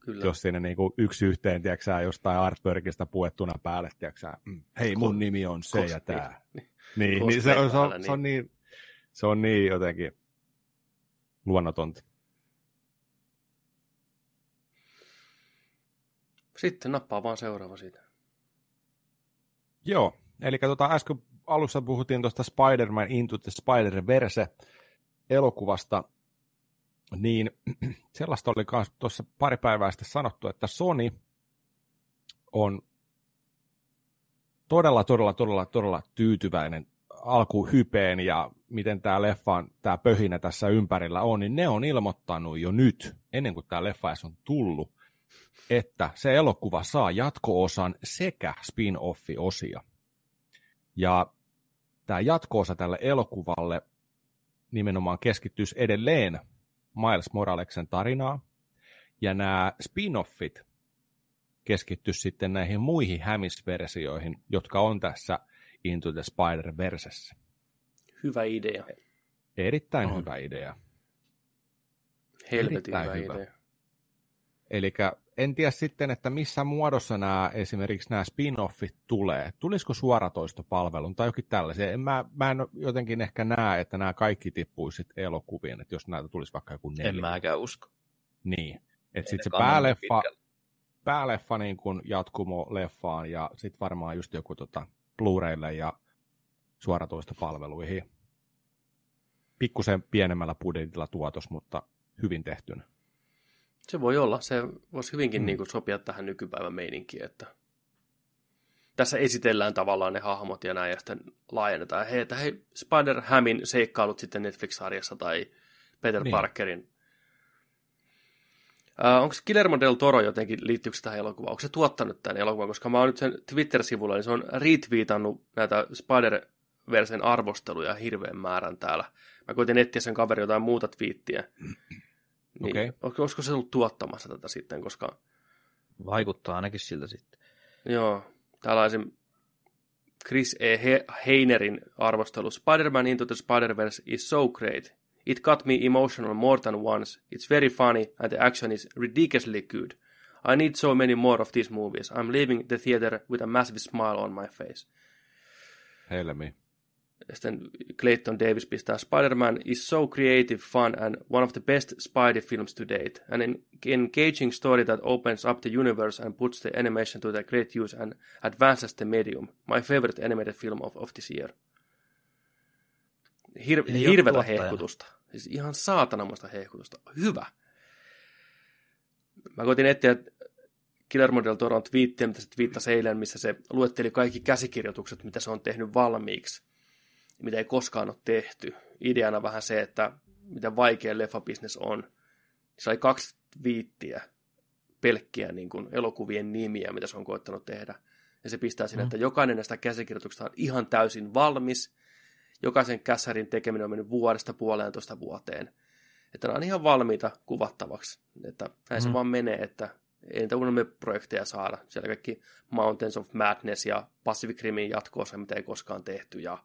Kyllä. Jos siinä niin kuin yksi yhteen, tiedätkö, jostain artworkista puettuna päälle, tiedätkö, mm, hei mun nimi on se Kosti. ja tämä. Niin, niin, se, on, se, on, se, on niin, se on niin jotenkin luonnotonta. Sitten nappaa vaan seuraava siitä. Joo, eli tota, äsken alussa puhuttiin tuosta Spider-Man Into the Spider-Verse elokuvasta, niin sellaista oli myös tuossa pari päivää sitten sanottu, että Sony on todella, todella, todella, todella tyytyväinen alkuhypeen ja miten tämä leffa, tämä pöhinä tässä ympärillä on, niin ne on ilmoittanut jo nyt, ennen kuin tämä leffa on tullut, että se elokuva saa jatko-osan sekä spin-offi-osia. Ja tämä jatko-osa tälle elokuvalle nimenomaan keskittyisi edelleen Miles Moraleksen tarinaa, ja nämä spin-offit keskittyisi sitten näihin muihin hämisversioihin, jotka on tässä Into the Spider-Versessä. Hyvä idea. Erittäin on. hyvä idea. Helvetin hyvä, hyvä idea. Eli en tiedä sitten, että missä muodossa nämä esimerkiksi nämä spin-offit tulee. Tulisiko suoratoistopalvelun tai jokin tällaisia? En, mä, mä en jotenkin ehkä näe, että nämä kaikki tippuisit elokuviin, että jos näitä tulisi vaikka joku neljä. En mäkään usko. Niin. Että sitten se pääleffa, pitkälle. pääleffa niin kuin jatkumo leffaan ja sitten varmaan just joku tota Blu-raylle ja suoratoistopalveluihin. Pikkusen pienemmällä budjetilla tuotos, mutta hyvin tehtynä. Se voi olla. Se voisi hyvinkin Mm. niin kuin sopia tähän nykypäivän meininkiin, että tässä esitellään tavallaan ne hahmot ja näin, ja sitten laajennetaan. Hei, että hei, Spider-Hamin seikkailut sitten Netflix-sarjassa tai Peter Niin. Parkerin. Äh, onko Guillermo del Toro jotenkin, liittyykö se tähän elokuvaan? Onko se tuottanut tämän elokuvan? Koska mä oon nyt sen Twitter-sivulla, niin se on retweetannut näitä Spider-Versen arvosteluja hirveän määrän täällä. Mä koitin etsiä sen kaveri jotain muuta twiittiä. Niin, Okei. okay. Olisiko se ollut tuottamassa tätä sitten, koska Vaikuttaa ainakin siltä sitten. Joo, täällä on. Chris E. He- Heinerin arvostelu. Spider-Man Into the Spider-Verse is so great. It got me emotional more than once. It's very funny and the action is ridiculously good. I need so many more of these movies. I'm leaving the theater with a massive smile on my face. Helmi. Ja Sitten Clayton Davis pistää Spider-Man is so creative, fun and one of the best Spidey films to date. An en- engaging story that opens up the universe and puts the animation to the great use and advances the medium. My favorite animated film of, of this year. Hir- Ei hirvetä hehkutusta. Siis ihan saatanamaista hehkutusta. Hyvä. Mä koitin etsiä Guillermo del Toron twiittiä, mitä se twiittasi eilen, missä se luetteli kaikki käsikirjoitukset, mitä se on tehnyt valmiiksi mitä ei koskaan ole tehty. Ideana vähän se, että miten vaikea leffabisnes on. Se oli kaksi viittiä pelkkiä niin kuin elokuvien nimiä, mitä se on koittanut tehdä. Ja se pistää sinne, Mm. että jokainen näistä käsikirjoituksista on ihan täysin valmis. Jokaisen kässärin tekeminen on mennyt vuodesta puoleentoista vuoteen. Että ne on ihan valmiita kuvattavaksi. Että näin mm. se vaan menee, että ei niitä unelmiprojekteja saada. Siellä kaikki Mountains of Madness ja Pacific Rimin jatkoosa, mitä ei koskaan tehty, ja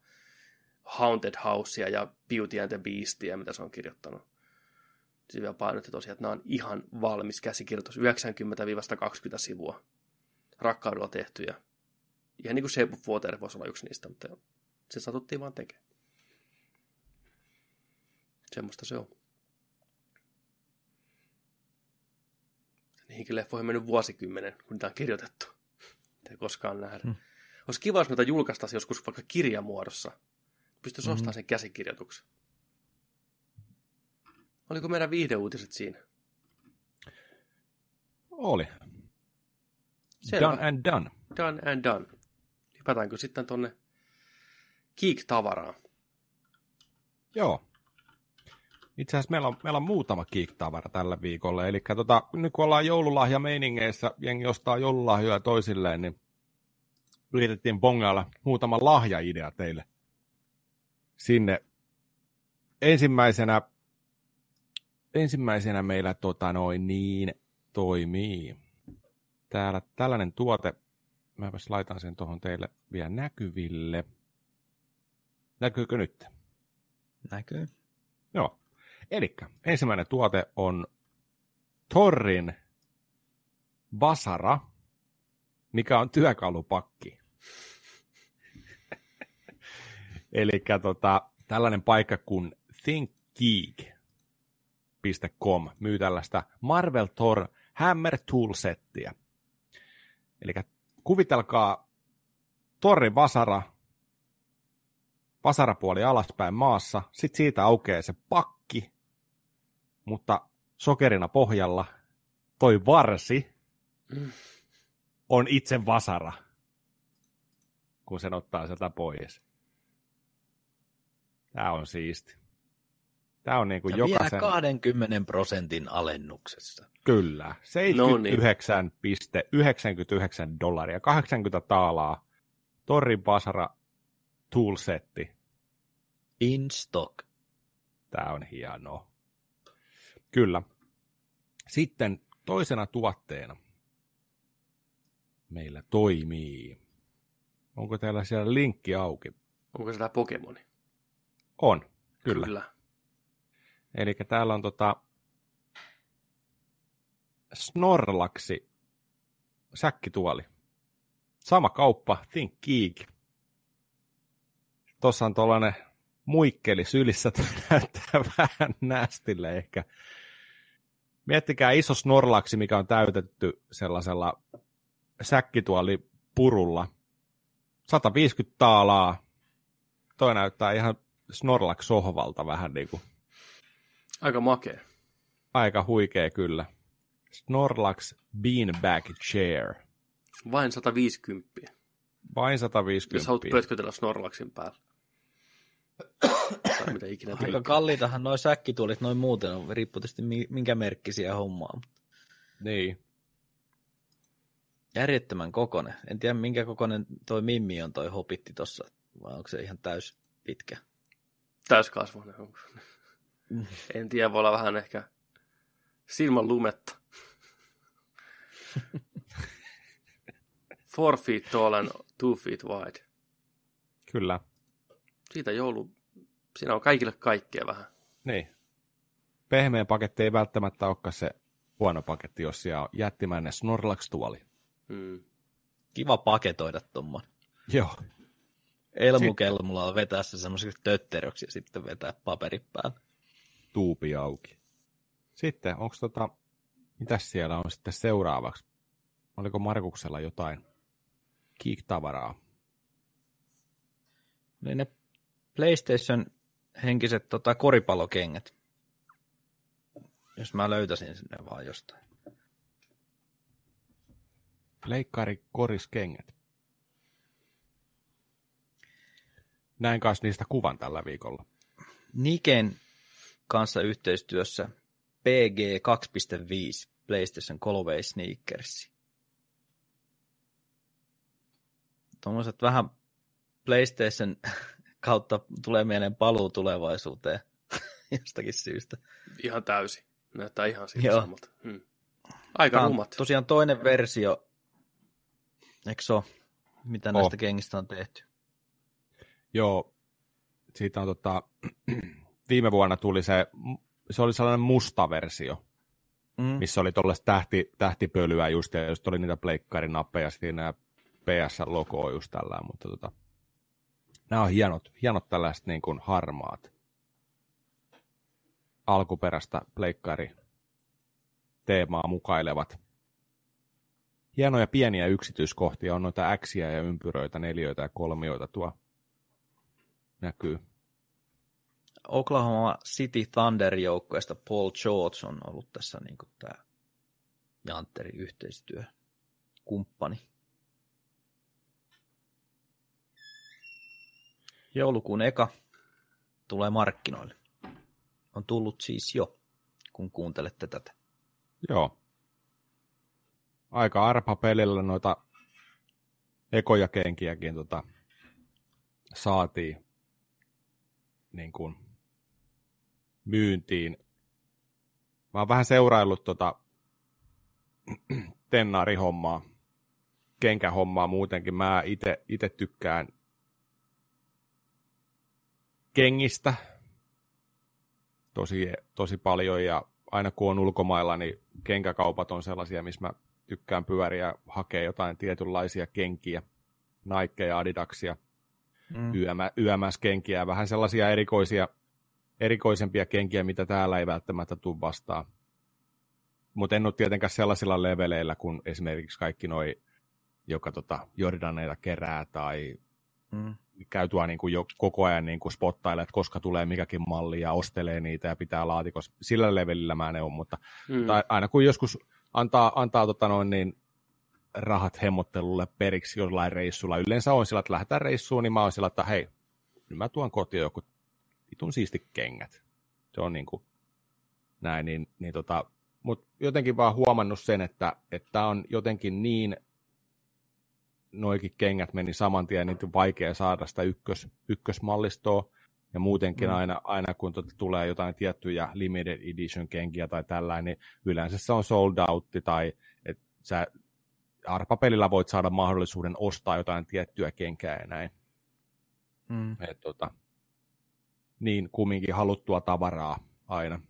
Haunted Housea ja Beauty and the Beastia, mitä se on kirjoittanut. Siis vielä painotti tosiaan, että nämä on ihan valmis käsikirjoitus, 90-120 sivua rakkaudella tehtyjä. Ihan niin kuin Shape of Water voisi olla yksi niistä, mutta se satuttiin vaan tekemään. Semmoista se on. Niihinkin leffoihin on mennyt vuosikymmenen, kun niitä on kirjoitettu. Ei koskaan nähdä. Hmm. Olisi kiva, jos noita julkaistaisiin joskus vaikka kirjamuodossa. Pystyisi Mhm. mm-hmm. ostamaan sen käsikirjoituksen. Oliko meidän viihdeuutiset siinä? Oli. Selvä. Done and done. Done and done. Hypätäänkö sitten tonne Geek-tavaraan? Joo. Itse asiassa meillä on, meillä on muutama kiiktavara tällä viikolla. Eli tota, nyt kun ollaan joululahjameiningeissä, jengi ostaa joululahjoja toisilleen, niin yritettiin bongailla muutama lahjaidea teille sinne. Ensimmäisenä, ensimmäisenä meillä tota noin niin toimii. Täällä tällainen tuote, mä laitan sen tuohon teille vielä näkyville. Näkyykö nyt? Näkyy. Joo. Eli ensimmäinen tuote on Torrin Vasara, mikä on työkalupakki. Eli tota, tällainen paikka kuin thinkgeek.com myy tällaista Marvel Thor Hammer Tool-settiä. Eli kuvitelkaa Torrin Vasara, vasarapuoli alaspäin maassa, sitten siitä aukeaa se pakki, mutta sokerina pohjalla toi varsi on itse vasara, kun sen ottaa sieltä pois. Tämä on siisti. Tämä on niin kuin Ja jokaisen... vielä 20 prosentin alennuksessa. Kyllä. No niin. 79,99 dollaria, 80 taalaa. Torrin Vasara toolsetti. In stock. Tämä on hienoa. Kyllä. Sitten toisena tuotteena meillä toimii. Onko teillä siellä linkki auki? Onko se tämä Pokemoni? On, kyllä. Kyllä. Eli täällä on tota Snorlaksi säkkituoli. Sama kauppa, Think Geek. Tuossa on tuollainen muikkeli sylissä, näyttää vähän nästille ehkä. Miettikää iso snorlaksi, mikä on täytetty sellaisella säkkituoli purulla. 150 taalaa. Toi näyttää ihan Snorlax-sohvalta vähän niin kuin. Aika makea. Aika huikea kyllä. Snorlax Beanbag Chair. Vain 150. Vain 150. Jos haluat pötkötellä Snorlaxin päällä. tai mitä ikinä Aika teikään. kalliitahan noin säkkituolit noin muuten on, riippuu tietysti mi- minkä merkkisiä hommaa. Niin. Järjettömän kokonen. En tiedä minkä kokonen toi Mimmi on toi hopitti tossa, vai onko se ihan täys pitkä. Täyskasvainen. onko? en tiedä, voi olla vähän ehkä silmän lumetta. Four feet tall and two feet wide. Kyllä. Siitä joulu, siinä on kaikille kaikkea vähän. Niin. Pehmeä paketti ei välttämättä olekaan se huono paketti, jos siellä on jättimäinen Snorlax-tuoli. Hmm. Kiva paketoida tuommoinen. Joo. Elmukelmulla vetää se semmoiseksi tötteröksi ja sitten vetää paperi päälle. Tuupi auki. Sitten, onko tota, mitäs siellä on sitten seuraavaksi? Oliko Markuksella jotain kiiktavaraa? Niin ne PlayStation henkiset tota, koripallokengät. Jos mä löytäisin sinne vaan jostain. Leikkari koriskengät. Näin kanssa niistä kuvan tällä viikolla. Niken kanssa yhteistyössä PG 2.5 PlayStation Colorway Sneakers. Tuommoiset vähän PlayStation kautta tulee mieleen paluu tulevaisuuteen jostakin syystä. Ihan täysi. Näyttää ihan siitä Joo. samalta. Hmm. Aika Tämä rumat. tosiaan toinen versio. Eikö se ole? Mitä Oo. näistä kengistä on tehty? Joo, siitä on tota, viime vuonna tuli se, se oli sellainen musta versio, Mm. missä oli tuollaista tähti, tähtipölyä just, ja just oli niitä pleikkarin nappeja siinä ja PS-logoa just tällä, mutta tota, nämä on hienot, hienot tällaiset niin kuin harmaat alkuperäistä pleikkari teemaa mukailevat. Hienoja pieniä yksityiskohtia on noita äksiä ja ympyröitä, neljöitä ja kolmioita tuo näkyy. Oklahoma City Thunder joukkueesta Paul George on ollut tässä niin kuin tämä Jantteri yhteistyö kumppani. Joulukuun eka tulee markkinoille. On tullut siis jo, kun kuuntelette tätä. Joo. Aika arpa pelillä noita ekoja kenkiäkin tota, saatiin niin kuin, myyntiin. Mä oon vähän seuraillut tota tennaarihommaa, kenkähommaa muutenkin. Mä ite tykkään kengistä tosi, tosi paljon ja aina kun on ulkomailla, niin kenkäkaupat on sellaisia, missä mä tykkään pyöriä ja hakea jotain tietynlaisia kenkiä, Nikeja, Adidaksia, Mm. YM, YMS-kenkiä, vähän sellaisia erikoisia, erikoisempia kenkiä, mitä täällä ei välttämättä tule vastaan. Mutta en ole tietenkään sellaisilla leveleillä kuin esimerkiksi kaikki noi, joka tota, Jordaneita kerää tai Mm. käy tuo niin kuin jo koko ajan niin kuin spottailee, että koska tulee mikäkin malli ja ostelee niitä ja pitää laatikossa. Sillä levelillä mä en ole, mutta Hmm. tai aina kun joskus antaa, antaa tota noin, niin rahat hemmottelulle periksi jollain reissulla. Yleensä on sillä, että lähdetään reissuun, niin mä oon sillä, että hei, nyt mä tuon kotiin joku vitun siisti kengät. Se on niin kuin näin, niin, niin tota, mutta jotenkin vaan huomannut sen, että että on jotenkin niin, noikin kengät meni saman tien, niin vaikea saada sitä ykkös, ykkösmallistoa, ja muutenkin Mm. aina, aina kun tota tulee jotain tiettyjä limited edition kenkiä tai tällainen, niin yleensä se on sold out, tai että sä arpapelillä voit saada mahdollisuuden ostaa jotain tiettyä kenkää ja näin. Mm. Et, tota, niin kumminkin haluttua tavaraa aina.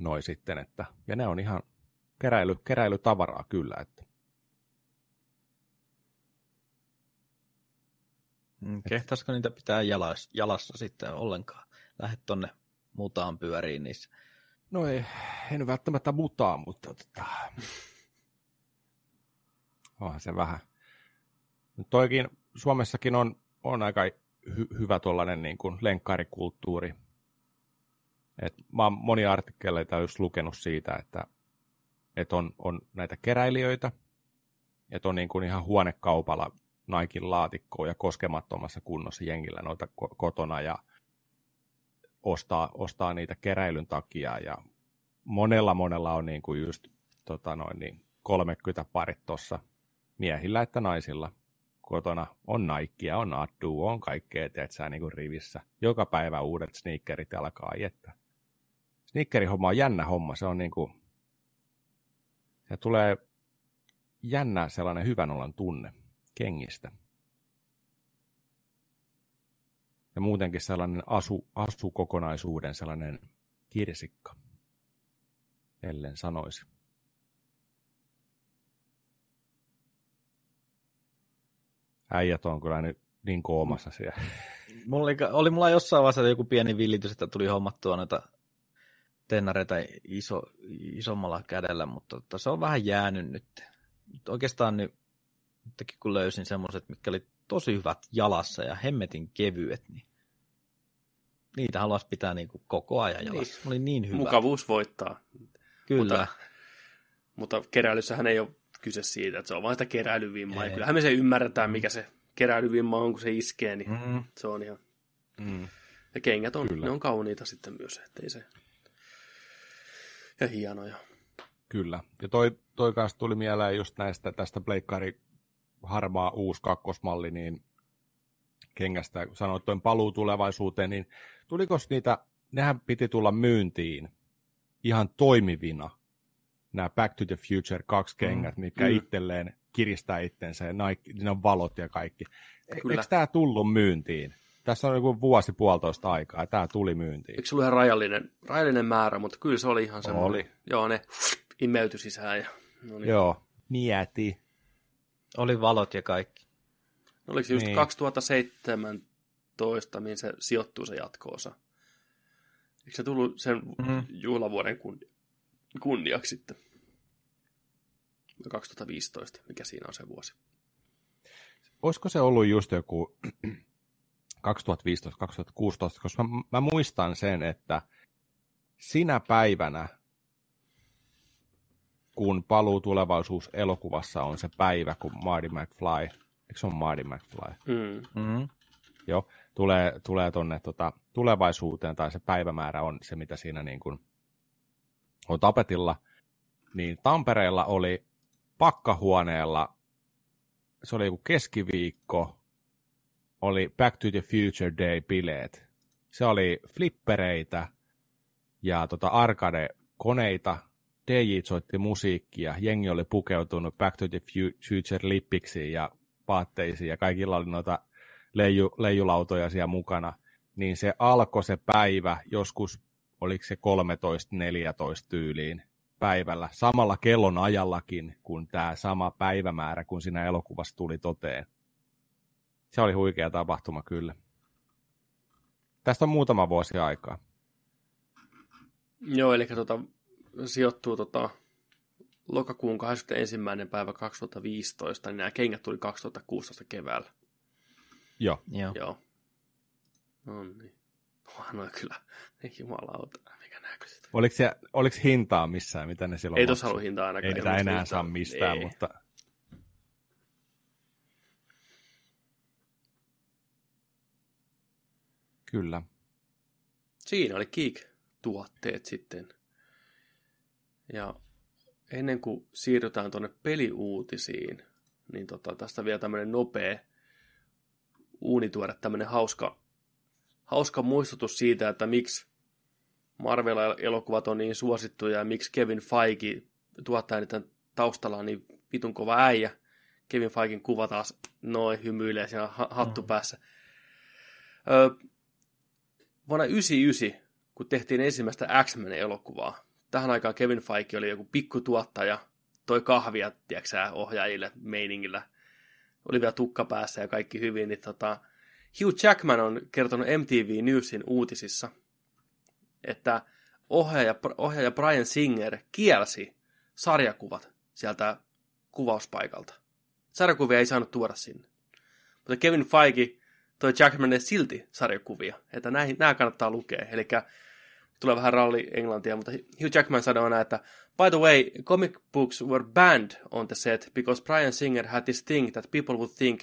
Noi sitten, että, ja ne on ihan keräily, keräilytavaraa kyllä, että Mm, Kehtaisiko niitä pitää jalas, jalassa sitten ollenkaan? Lähdet tonne mutaan pyöriin niissä. No ei, en välttämättä mutaa, mutta tota, onhan se vähän. Toikin Suomessakin on, on aika hy- hyvä tuollainen niin kuin lenkkaarikulttuuri. Et mä oon monia artikkeleita just lukenut siitä, että, että on, on näitä keräilijöitä, että on niin kuin ihan huonekaupalla Naikin laatikkoa ja koskemattomassa kunnossa jengillä noita kotona ja ostaa, ostaa niitä keräilyn takia ja monella monella on niin kuin just tota noin, niin 30 parit tuossa miehillä että naisilla kotona on Nikea, on Addu, on kaikkea, sä niin kuin rivissä. Joka päivä uudet sneakerit alkaa, että sneakerihomma on jännä homma, se on niin kuin, ja tulee jännä sellainen hyvän olan tunne kengistä. Ja muutenkin sellainen asu, asukokonaisuuden sellainen kirsikka, ellen sanoisi. Äijät on kyllä nyt niin koomassa siellä. Mulla oli, oli mulla jossain vaiheessa joku pieni villitys, että tuli hommattua noita tennareita iso, isommalla kädellä, mutta tota, se on vähän jäänyt nyt. Oikeastaan nyt nytkin kun löysin semmoiset, mitkä oli tosi hyvät jalassa ja hemmetin kevyet, niin niitä haluaisi pitää niin kuin koko ajan jalassa. Niin. Oli niin hyvä. Mukavuus voittaa. Kyllä. Mutta, mutta keräilyssähän ei ole kyse siitä, että se on vain sitä keräilyvimmaa. Ja kyllähän me se ymmärretään, mikä se keräilyvimma on, kun se iskee, niin mm. se on ihan... Mm. Ja kengät on, Kyllä. ne on kauniita sitten myös, ettei se... Ja hienoja. Kyllä. Ja toi, toi kanssa tuli mieleen just näistä tästä Pleikkari harmaa uusi kakkosmalli, niin kengästä, kun sanoit tuon paluu tulevaisuuteen, niin tuliko niitä, nehän piti tulla myyntiin ihan toimivina, nämä Back to the Future kaksi kengät, mm. mitkä mm. itselleen kiristää itsensä ja Nike, niin on valot ja kaikki. E- Kyllä. Eikö tämä tullut myyntiin? Tässä on joku vuosi puolitoista aikaa ja tämä tuli myyntiin. Eikö se ollut ihan rajallinen, rajallinen määrä, mutta kyllä se oli ihan semmoinen. Oli. Joo, ne imeytyi sisään. Ja, no niin. Joo, mieti. Oli valot ja kaikki. No, oliko se just niin. 2017, mihin se sijoittuu se jatko-osa? Eikö se tullut sen mm-hmm. juhlavuoden kunni- kunniaksi sitten? 2015, mikä siinä on se vuosi? Olisiko se ollut just joku 2015-2016, koska mä, mä muistan sen, että sinä päivänä kun paluu tulevaisuus elokuvassa on se päivä, kun Marty McFly, eikö se ole Marty McFly? Mm. Mm-hmm. Joo, tulee, tulee tonne tota, tulevaisuuteen, tai se päivämäärä on se, mitä siinä niin kuin on tapetilla, niin Tampereella oli pakkahuoneella, se oli joku keskiviikko, oli Back to the Future Day-bileet. Se oli flippereitä ja tota arcade-koneita, DJ soitti musiikkia, jengi oli pukeutunut Back to the Future lippiksiin ja vaatteisiin ja kaikilla oli noita leiju, leijulautoja siellä mukana, niin se alkoi se päivä joskus, oliko se 13-14 tyyliin päivällä, samalla kellon ajallakin kuin tämä sama päivämäärä, kun siinä elokuvassa tuli toteen. Se oli huikea tapahtuma kyllä. Tästä on muutama vuosi aikaa. Joo, eli tota, sijoittuu tota, lokakuun 21. päivä 2015, niin nämä kengät tuli 2016 keväällä. Joo. Joo. Joo. No niin. No kyllä, jumalauta, mikä näköiset. Oliko, se, oliko hintaa missään, mitä ne silloin Ei tuossa ollut hintaa ainakaan. Ei niitä enää saa mistään, ei. mutta... Kyllä. Siinä oli Geek-tuotteet sitten. Ja ennen kuin siirrytään tuonne peliuutisiin, niin tota, tästä vielä tämmöinen nopea uunituore, tämmöinen hauska, hauska muistutus siitä, että miksi Marvel-elokuvat on niin suosittuja ja miksi Kevin Feige tuottaa niiden taustalla on niin vitun kova äijä. Kevin Feigen kuva taas noin hymyilee siinä hattu mm. päässä. Öö, vuonna 1999, kun tehtiin ensimmäistä X-Men-elokuvaa, tähän aikaan Kevin Feige oli joku pikkutuottaja, toi kahvia, tiedätkö ohjaajille meiningillä. Oli vielä tukka päässä ja kaikki hyvin, niin tota, Hugh Jackman on kertonut MTV Newsin uutisissa, että ohjaaja, ohjaaja Brian Singer kielsi sarjakuvat sieltä kuvauspaikalta. Sarjakuvia ei saanut tuoda sinne. Mutta Kevin Feige toi Jackmanille silti sarjakuvia, että näihin, nämä kannattaa lukea. Eli tulee vähän ralli englantia, mutta Hugh Jackman sanoi näin, että By the way, comic books were banned on the set because Brian Singer had this thing that people would think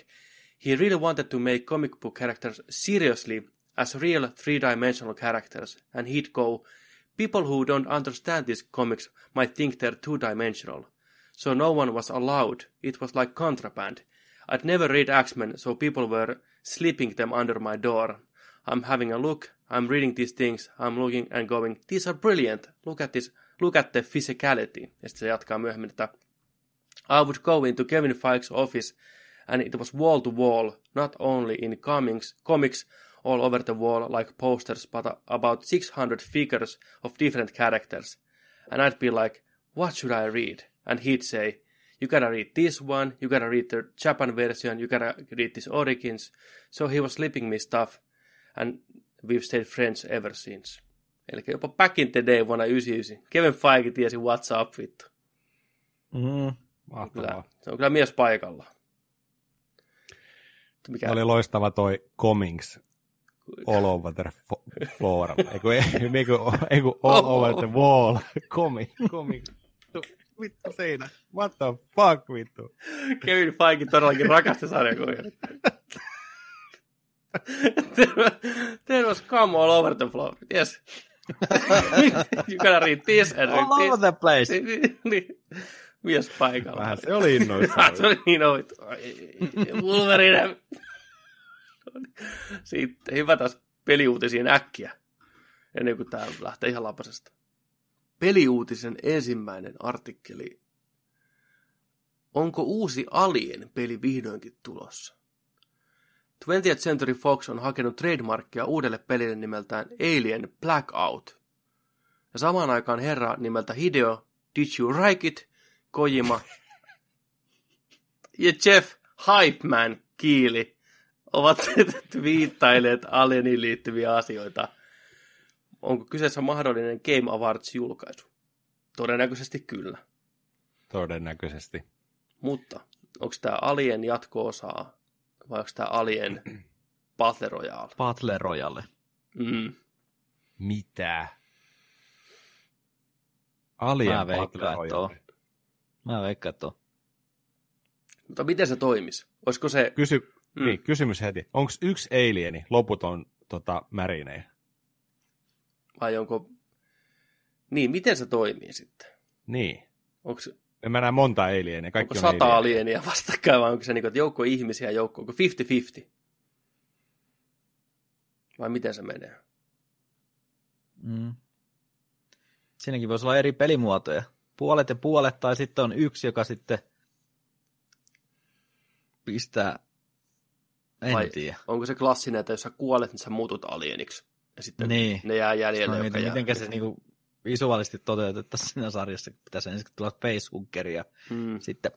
he really wanted to make comic book characters seriously as real three-dimensional characters, and he'd go, people who don't understand these comics might think they're two-dimensional. So no one was allowed. It was like contraband. I'd never read X-Men, so people were slipping them under my door. I'm having a look, I'm reading these things, I'm looking and going, these are brilliant, look at this, look at the physicality. Ja sitten se I would go into Kevin Feige's office and it was wall to wall, not only in comics, comics all over the wall like posters, but about 600 figures of different characters. And I'd be like, what should I read? And he'd say, you gotta read this one, you gotta read the Japan version, you gotta read this Origins. So he was slipping me stuff, and we've stayed friends ever since. Eli jopa back in the day vuonna 99. Kevin Feige tiesi what's up, vittu. Mm, Kyllä, se on kyllä mies paikalla. Mikä... Oli loistava toi Comings All over the floor. Eiku, eiku, eiku all over the wall. Comic, comic. Vittu siinä. What the fuck, vittu. Kevin Feige todellakin rakasti sarjakuvia. There was come all over the floor. Yes. you gotta read this and read all this. over the place. niin. Mies paikalla. Vähän se oli innoissaan. se oli niin. Wolverine. Sitten hyvä taas peliuutisiin äkkiä, ennen kuin tämä lähtee ihan lapasesta. Peliuutisen ensimmäinen artikkeli. Onko uusi Alien peli vihdoinkin tulossa? 20th Century Fox on hakenut trademarkkia uudelle pelille nimeltään Alien Blackout. Ja samaan aikaan herra nimeltä Hideo Did You Like It, Kojima ja Jeff Hypeman Kiili ovat viittaileet Alieniin liittyviä asioita. Onko kyseessä mahdollinen Game Awards-julkaisu? Todennäköisesti kyllä. Todennäköisesti. Mutta onko tämä Alien jatko-osaa vai onko tämä Alien Battle Royale? Battle Royale. Mm. Mitä? Alien Mä Battle. Royale. Mä veikkaan, että on. Mutta miten se toimisi? Olisiko se... Kysy, Mm. niin, kysymys heti. Onko yksi alieni, loput on tota, märinejä? Vai onko... Niin, miten se toimii sitten? Niin. Onko, En mä näe monta alienia. Kaikki onko on sata alienia. alienia vastakkain vai onko se niin kuin, että joukko ihmisiä ja joukko, onko 50-50? Vai miten se menee? Mm. Siinäkin voisi olla eri pelimuotoja. Puolet ja puolet, tai sitten on yksi, joka sitten pistää, en Vai- tiedä. Onko se klassinen, että jos sä kuolet, niin sä muutut alieniksi? Ja sitten Niin. ne jää jäljelle, Mä mietin, jää. miten se niinku visuaalisesti toteutettaisiin siinä sarjassa. Pitäisi ensin tulla facehugger ja Mm. sitten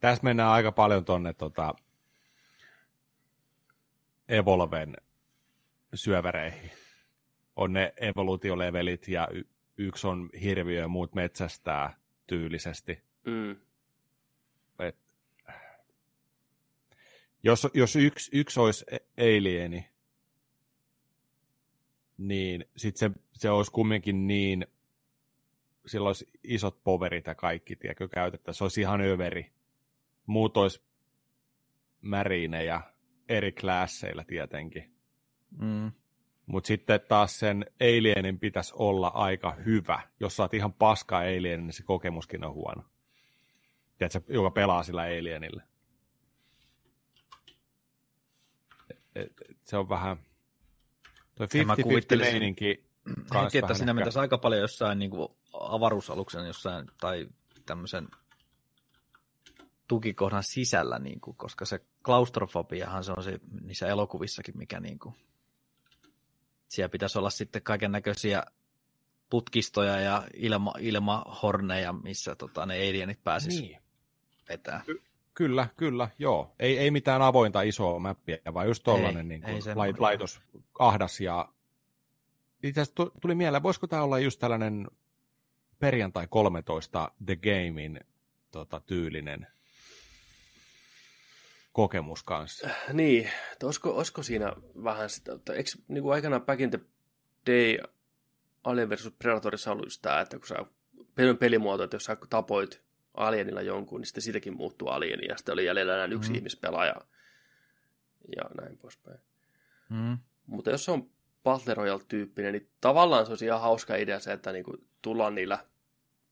Tässä mennään aika paljon tonne tota, Evolven syöväreihin. On ne evoluutiolevelit ja y- yksi on hirviö ja muut metsästää tyylisesti. Mm. Et, jos, jos yksi, yksi olisi e- alieni, niin sitten se, se olisi kumminkin niin, sillä olisi isot poverit ja kaikki, tiedätkö, käytettäisiin. Se olisi ihan överi. Muut olisi märinejä eri klasseilla tietenkin. mm, Mutta sitten taas sen alienin pitäisi olla aika hyvä. Jos oot ihan paska alien, niin se kokemuskin on huono. Tiedätkö, joka pelaa sillä alienillä. Et, et, et se on vähän... Toi Ja mä 50-50 kuvittelisin- meininki heti, että siinä mentäisi aika paljon jossain niin kuin avaruusaluksen jossain tai tämmöisen tukikohdan sisällä, niin kuin, koska se klaustrofobiahan se on se, niissä elokuvissakin, mikä niin kuin, siellä pitäisi olla sitten kaiken näköisiä putkistoja ja ilma, ilmahorneja, missä tota, ne alienit pääsis niin. Niin. vetää. Kyllä, kyllä, joo. Ei, ei mitään avointa isoa mäppiä, vaan just tollanen Ei, niin lait, laitos ahdas ja, itse asiassa tuli mieleen, voisiko tämä olla just tällainen perjantai 13 The Gamein tota, tyylinen kokemus kanssa. Niin, että olisiko, olisiko siinä vähän sitä, että eikö niin kuin aikanaan Back in the Day Alien vs. Predatorissa ollut just tämä, että kun sä pelin pelimuoto, että jos sä tapoit alienilla jonkun, niin sitten siitäkin muuttuu alieni, ja sitten oli jäljellä enää yksi mm. ihmispelaaja, ja näin poispäin. Mm. Mutta jos se on Battle Royale-tyyppinen, niin tavallaan se olisi ihan hauska idea se, että niinku tullaan niillä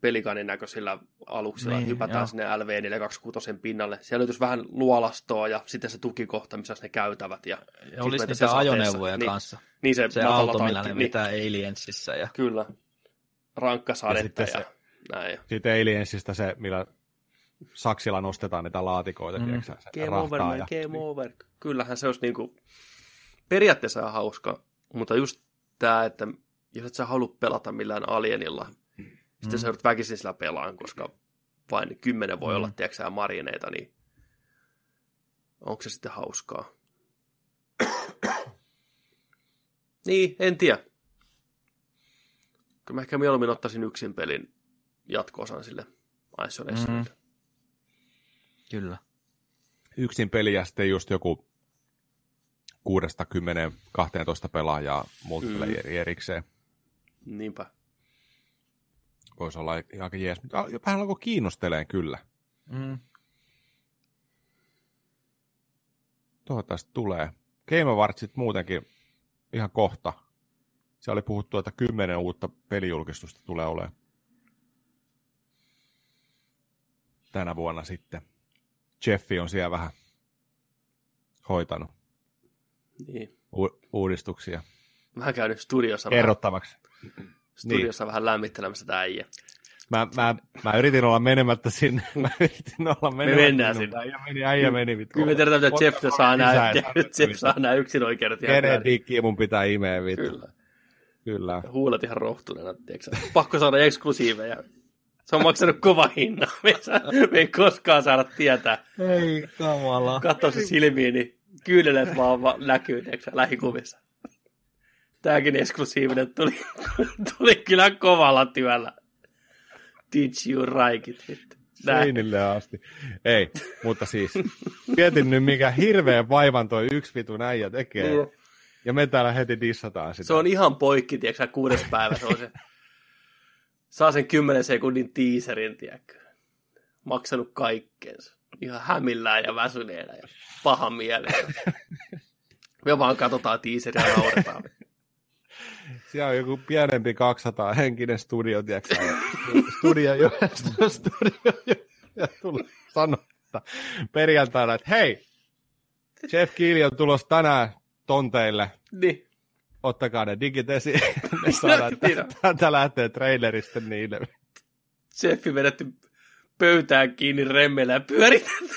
pelikanin näköisillä aluksilla, niin, hypätään joo. sinne LV426 pinnalle. Siellä löytyisi vähän luolastoa ja sitten se tukikohta, missä ne käytävät. Ja, ja olisi niitä ajoneuvoja niin, kanssa. Niin se, se auto, millä ne niin. Aliensissa. Ja... Kyllä. Rankkasadetta ja, ja, ja se, näin. Sitten Aliensista se, millä saksilla nostetaan niitä laatikoita. Mm. Tiedätkö, se game over, man, ja... game over. Kyllähän se olisi niinku, periaatteessa hauska, mutta just tämä, että jos et sä halua pelata millään alienilla, sitten mm. sä joudut väkisin sillä pelaan, koska vain kymmenen voi mm. olla, tiedätkö marineita, niin onko se sitten hauskaa? niin, en tiedä. Kyllä mä ehkä mieluummin ottaisin yksin pelin jatko-osan sille Isolationille. Mm. Kyllä. Yksin peli ja sitten just joku 6-10-12 pelaajaa multiplayer mm. erikseen. Niinpä voisi olla aika jees, mutta vähän alkoi kiinnosteleen kyllä. Mm. Toivottavasti tulee. Game Awardsit muutenkin ihan kohta. Se oli puhuttu, että kymmenen uutta pelijulkistusta tulee olemaan. Tänä vuonna sitten. Jeffi on siellä vähän hoitanut niin. U- uudistuksia. Mä käynyt studiossa Kerrottavaksi. Vähän studiossa niin. vähän lämmittelemässä tämä äijä. Mä, mä, mä, yritin olla menemättä sinne. Mä yritin olla menemättä Me mennään sinne. Äijä meni, äijä meni. Vittu. Kyllä me tiedetään, että Jeff saa nämä, Jeff saa nämä yksin oikeudet. Kenen dikkiä mun pitää imeä, vittu. Kyllä. Kyllä. Huulet ihan rohtuneena, tiedätkö? Pakko saada eksklusiiveja. Se on maksanut kova hinna. Me ei, saa, me ei koskaan saada tietää. Ei kamala. Katso se silmiin, niin kyyneleet vaan, vaan näkyy, tiedätkö, lähikuvissa. Tämäkin eksklusiivinen tuli, tuli kyllä kovalla työllä. Did you like it? Seinille asti. Ei, mutta siis mietin nyt, mikä hirveän vaivan toi yksi vitu äijä tekee. Mm. Ja me täällä heti dissataan sitä. Se on ihan poikki, tiedätkö kuudes päivä. Se on se, saa sen kymmenen sekunnin tiiserin, tiedätkö. Maksanut kaikkeensa. Ihan hämillään ja väsyneellä ja pahan mieleen. Me vaan katsotaan tiiseriä ja nauretaan. Siellä on joku pienempi 200 henkinen studio, tiedätkö? studio jo, studio jo, ja tulee sanottaa perjantaina, että hei, Jeff Keely on tulossa tänään tonteille. Niin. Ottakaa ne digit esiin. Ne saadaan, täältä lähtee trailerista niille. Jeffi vedetty pöytään kiinni remmellä ja pyöritetty.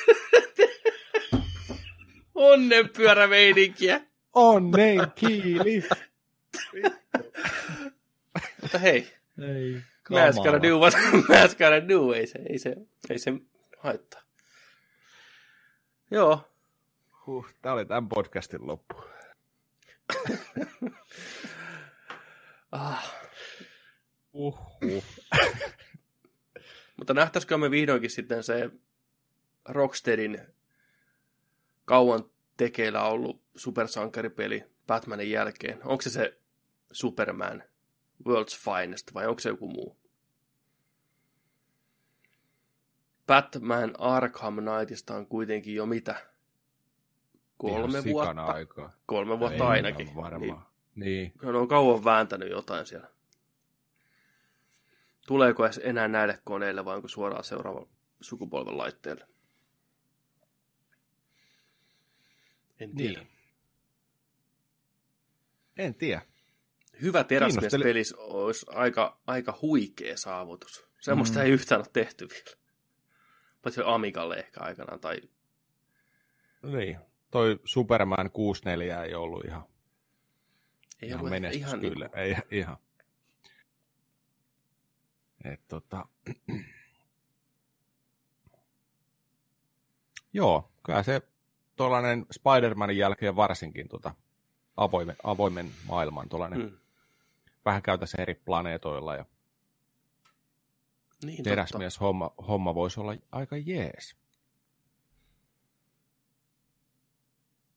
Onnenpyörämeininkiä. Onnen kiili. Mutta hei. Ei. Gotta do what gotta do. Ei se, ei se, ei se haittaa. Joo. Huh, tää oli tämän podcastin loppu. ah. Uhuh. Mutta nähtäisikö me vihdoinkin sitten se Rocksteadin kauan tekeillä ollut supersankaripeli Batmanin jälkeen? Onko se se Superman World's Finest vai onko se joku muu? Batman Arkham Knightista on kuitenkin jo mitä? Kolme Ihan vuotta. Aikaa. Kolme vuotta ainakin. Varmaan. Niin. niin. Ne on kauan vääntänyt jotain siellä. Tuleeko enää näille koneille vai onko suoraan seuraava sukupolven laitteelle? En tiedä. Niin. En tiedä hyvä teräsmiespelissä olisi aika, aika huikea saavutus. Semmoista mm. ei yhtään ole tehty vielä. Paitsi Amigalle ehkä aikanaan. Tai... Niin, toi Superman 64 ei ollut ihan, ei ihan menestys ihan kyllä. Niin... Ei, ihan. Et, tota... Joo, kyllä se tuollainen Spider-Manin jälkeen varsinkin tota, avoimen, avoimen maailman tuollainen mm vähän käytäisiin eri planeetoilla ja Niin, teräsmies homma, homma voisi olla aika jees.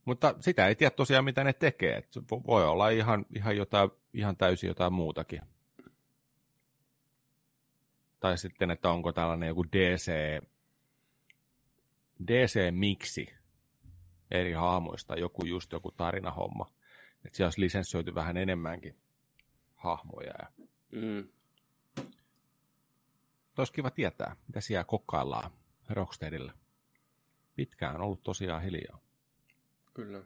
Mutta sitä ei tiedä tosiaan, mitä ne tekee. Et voi olla ihan, ihan, jotain, ihan täysin jotain muutakin. Tai sitten, että onko tällainen joku DC, DC-miksi eri hahmoista, joku just joku tarinahomma. Että siellä olisi lisenssioitu vähän enemmänkin hahmoja. Ja... Mm. Olisi kiva tietää, mitä siellä kokkaillaan Rocksteadilla. Pitkään on ollut tosiaan hiljaa. Kyllä.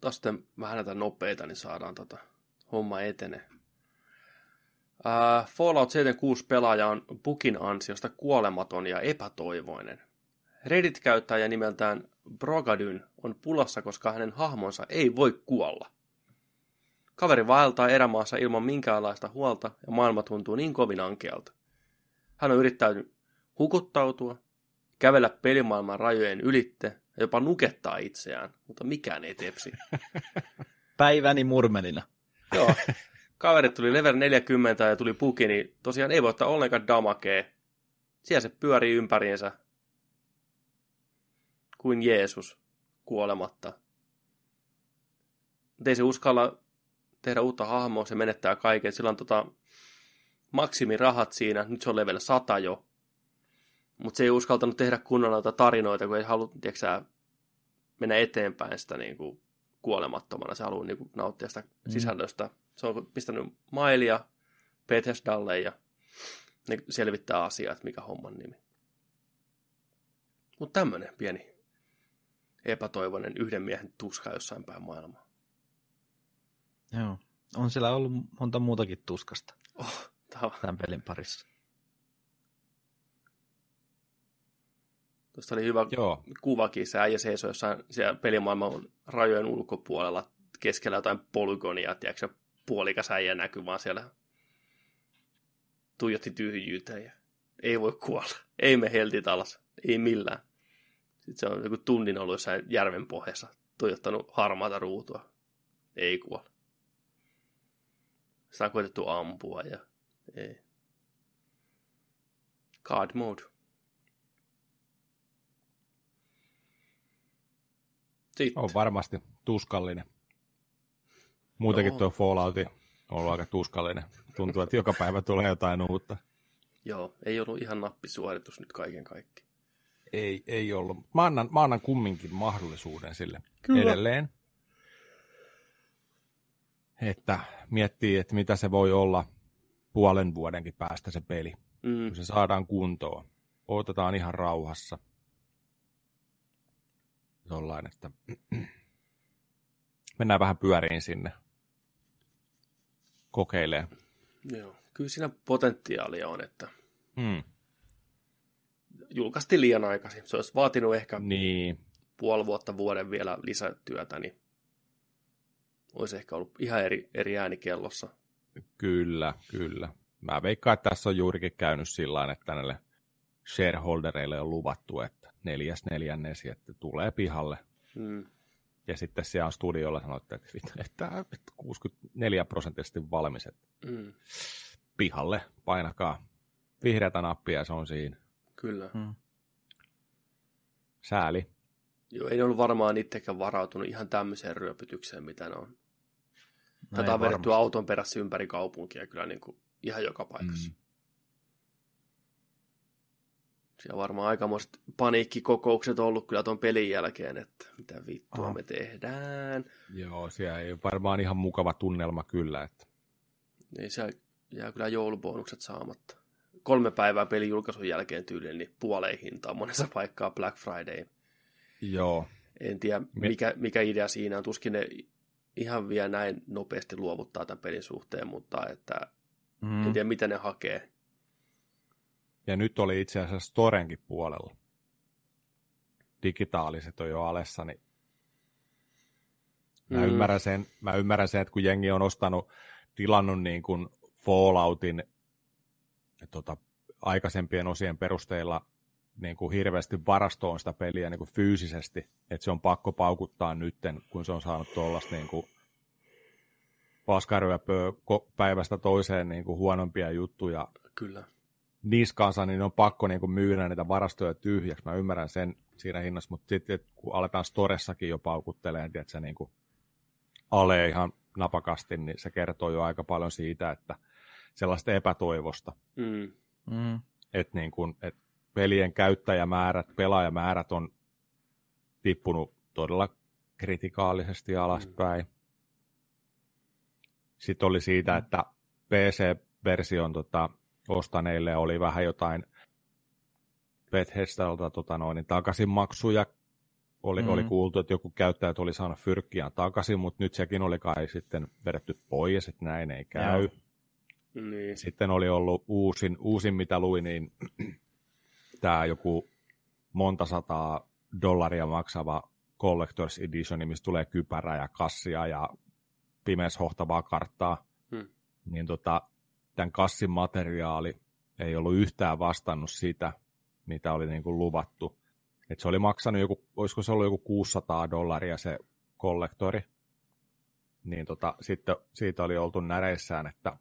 Taas sitten vähän näitä nopeita, niin saadaan tota homma etene. Uh, Fallout 76 pelaaja on Bukin ansiosta kuolematon ja epätoivoinen. Reddit-käyttäjä nimeltään Brogadyn on pulassa, koska hänen hahmonsa ei voi kuolla. Kaveri vaeltaa erämaassa ilman minkäänlaista huolta ja maailma tuntuu niin kovin ankealta. Hän on yrittänyt hukuttautua, kävellä pelimaailman rajojen ylitte ja jopa nukettaa itseään, mutta mikään ei tepsi. Päiväni murmelina. Joo, kaverit tuli level 40 ja tuli puki, niin tosiaan ei voi ottaa ollenkaan damakea. Siellä se pyörii ympäriinsä kuin Jeesus kuolematta. Mutta ei se uskalla tehdä uutta hahmoa, se menettää kaiken. Sillä on tota maksimirahat siinä, nyt se on level 100 jo. Mutta se ei uskaltanut tehdä kunnon noita tarinoita, kun ei halua, tiedätkö, mennä eteenpäin sitä niin kuin, kuolemattomana. Se haluaa niin kuin, nauttia sitä mm. sisällöstä. Se on pistänyt mailia Bethesdalle ja ne selvittää asiaa, että mikä homman nimi. Mutta tämmöinen pieni epätoivoinen yhden miehen tuska jossain päin maailmaa. Joo. On siellä ollut monta muutakin tuskasta Oh, tämän pelin parissa. Tuosta oli hyvä Joo. kuvakin, se äijä seisoi jossain siellä pelimaailman rajojen ulkopuolella keskellä jotain polygonia, tiedätkö, puolikas äijä näkyy vaan siellä tuijotti tyhjyyteen ja ei voi kuolla. Ei me heltit alas, ei millään. Sitten se on joku tunnin ollut jossain järven pohjassa, tuijottanut harmaata ruutua. Ei kuolla. Sitä on koetettu ampua ja ei. God mode. Sitten. On varmasti tuskallinen. Muutenkin Joo. tuo Fallout on ollut aika tuskallinen. Tuntuu, että joka päivä tulee jotain uutta. Joo, ei ollut ihan nappisuoritus nyt kaiken kaikki. Ei, ei ollut. Mä annan, mä annan kumminkin mahdollisuuden sille Kyllä. edelleen. Että miettii, että mitä se voi olla puolen vuodenkin päästä se peli. Mm, Kun se saadaan kuntoon. Otetaan ihan rauhassa. Jollain, että mennään vähän pyöriin sinne. Kokeilee. joo. Kyllä siinä potentiaalia on, että Hmm. Julkaistiin liian aikaisin. Se olisi vaatinut ehkä Niin, puoli vuotta, vuoden vielä lisätyötä, niin olisi ehkä ollut ihan eri, eri ääni kellossa. Kyllä, kyllä. Mä veikkaan, että tässä on juurikin käynyt sillä tavalla, että näille shareholdereille on luvattu, että neljäs neljännesi, että tulee pihalle. Mm, Ja sitten siellä studiolla sanottu, että, että, että 64 prosenttisesti valmis, että mm, pihalle painakaa vihreätä nappia ja se on siinä. Kyllä. Mm. Sääli. Joo, ei ollut varmaan itsekään varautunut ihan tämmöiseen ryöpytykseen, mitä ne on. No Tätä on vedetty auton perässä ympäri kaupunkia kyllä niin kuin ihan joka paikassa. Mm. Siellä varmaan aikamoiset paniikkikokoukset ollut kyllä tuon pelin jälkeen, että mitä vittua Aha. me tehdään. Joo, siellä ei varmaan ihan mukava tunnelma kyllä. Että. Niin siellä jää kyllä joulubonukset saamatta. Kolme päivää pelin julkaisun jälkeen tyyliin, niin puoleen hintaan monessa paikkaa Black Friday. Joo, En tiedä, mikä, mikä idea siinä on. Tuskin ne ihan vielä näin nopeasti luovuttaa tämän pelin suhteen, mutta että Mm. en tiedä, mitä ne hakee. ja nyt oli itse asiassa Storenkin puolella. Digitaaliset on jo alessa, niin Mä, mm. ymmärrän sen, mä ymmärrän sen, että kun jengi on ostanut, tilannut niin kuin Falloutin tota, aikaisempien osien perusteella niin kuin hirveästi varastoon sitä peliä niin kuin fyysisesti, että se on pakko paukuttaa nytten, kun se on saanut tuollaista niin kuin paskaryöpöä päivästä toiseen niin kuin huonompia juttuja Kyllä. niskansa, niin on pakko niin kuin myydä niitä varastoja tyhjäksi. Mä ymmärrän sen siinä hinnassa, mutta sitten kun aletaan Storessakin jo paukuttelee, että se niin kuin alee ihan napakasti, niin se kertoo jo aika paljon siitä, että sellaista epätoivosta. Mm. Mm. Että niin kuin, että pelien käyttäjämäärät, pelaajamäärät on tippunut todella kritikaalisesti alaspäin. Mm. Sitten oli siitä, että PC-version tota, ostaneille oli vähän jotain Bethesdalta tota noin, niin takaisinmaksuja. Oli, mm. oli kuultu, että joku käyttäjät oli saanut fyrkkiään takaisin, mutta nyt sekin oli kai sitten vedetty pois, että näin ei käy. Joo. Niin. Sitten oli ollut uusin, uusin mitä luin, niin tämä joku monta sataa dollaria maksava Collector's Edition, mistä tulee kypärä ja kassia ja pimeässä hohtavaa karttaa. Hmm. Niin tota, tämän kassin materiaali ei ollut yhtään vastannut sitä, mitä oli niin kuin luvattu. Et se oli maksanut joku, olisiko se ollut joku 600 dollaria se kollektori. Niin tota, sitten siitä oli oltu näreissään, että,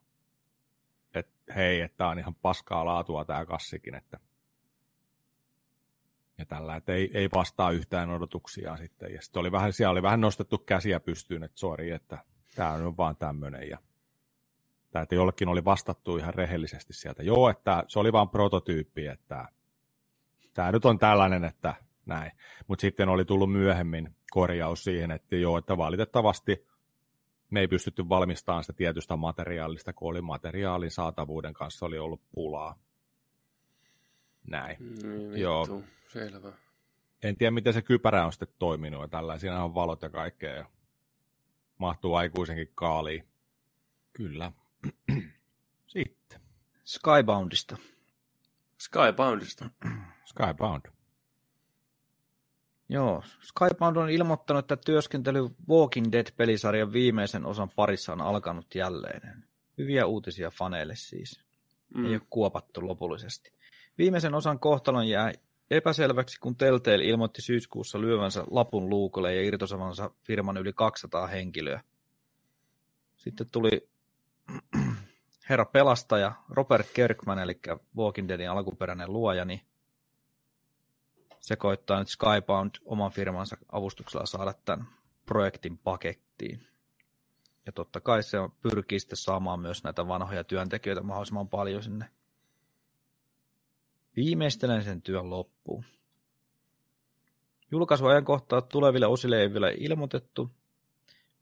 että hei, että on ihan paskaa laatua tämä kassikin, että ja tällä, että ei, ei vastaa yhtään odotuksia sitten. Ja sitten oli vähän, siellä oli vähän nostettu käsiä pystyyn, että sori, että tämä on vaan tämmöinen. Ja tämä, että jollekin oli vastattu ihan rehellisesti sieltä. Joo, että se oli vaan prototyyppi, että tämä nyt on tällainen, että näin. Mutta sitten oli tullut myöhemmin korjaus siihen, että joo, että valitettavasti me ei pystytty valmistamaan sitä tietystä materiaalista, kun oli materiaalin saatavuuden kanssa oli ollut pulaa. Näin. Niin, Joo. Selvä. En tiedä, miten se kypärä on sitten toiminut. Ja tällä. Siinä on valot ja kaikkea. Ja mahtuu aikuisenkin kaaliin. Kyllä. sitten. Skyboundista. Skyboundista. Skybound. Joo, Skybound on ilmoittanut, että työskentely Walking Dead-pelisarjan viimeisen osan parissa on alkanut jälleen. Hyviä uutisia faneille siis. Mm. Ei ole kuopattu lopullisesti. Viimeisen osan kohtalon jää epäselväksi, kun Telltale ilmoitti syyskuussa lyövänsä lapun luukolle ja irtosavansa firman yli 200 henkilöä. Sitten tuli herra pelastaja Robert Kirkman, eli Walking Deadin alkuperäinen luoja, niin se koittaa nyt Skybound oman firmansa avustuksella saada tämän projektin pakettiin. Ja totta kai se pyrkii sitten saamaan myös näitä vanhoja työntekijöitä mahdollisimman paljon sinne Viimeistelen sen työn loppuun. Julkaisuajankohtaa tuleville osille ei vielä ilmoitettu,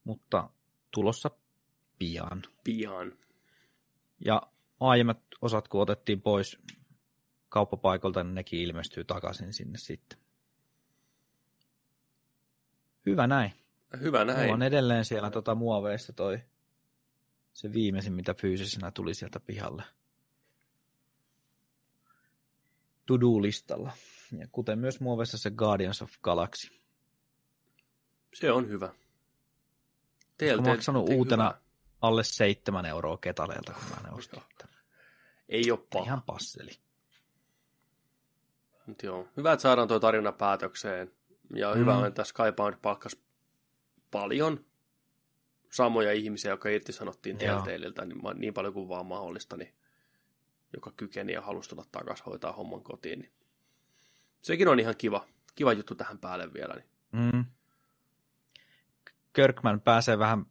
mutta tulossa pian. Pian. Ja aiemmat osat, kun otettiin pois kauppapaikalta, niin nekin ilmestyy takaisin sinne sitten. Hyvä näin. Hyvä näin. Mulla on edelleen siellä tota muoveista toi se viimeisin, mitä fyysisenä tuli sieltä pihalle. to-do-listalla. Ja kuten myös muovessa se Guardians of Galaxy. Se on hyvä. Teiltä Olen maksanut uutena hyvä. alle seitsemän euroa ketaleelta, kun mä ne ostin. Ei ole paha. Ihan passeli. Mut joo, hyvä, että saadaan tuo tarina päätökseen. Ja mm. hyvä on, että Skybound palkkas paljon samoja ihmisiä, jotka sanottiin Telltaleilta niin, niin paljon kuin vaan mahdollista, niin joka kykeni ja halusi tulla takaisin hoitaa homman kotiin. Niin sekin on ihan kiva, kiva juttu tähän päälle vielä. Niin. Mm. Kirkman pääsee vähän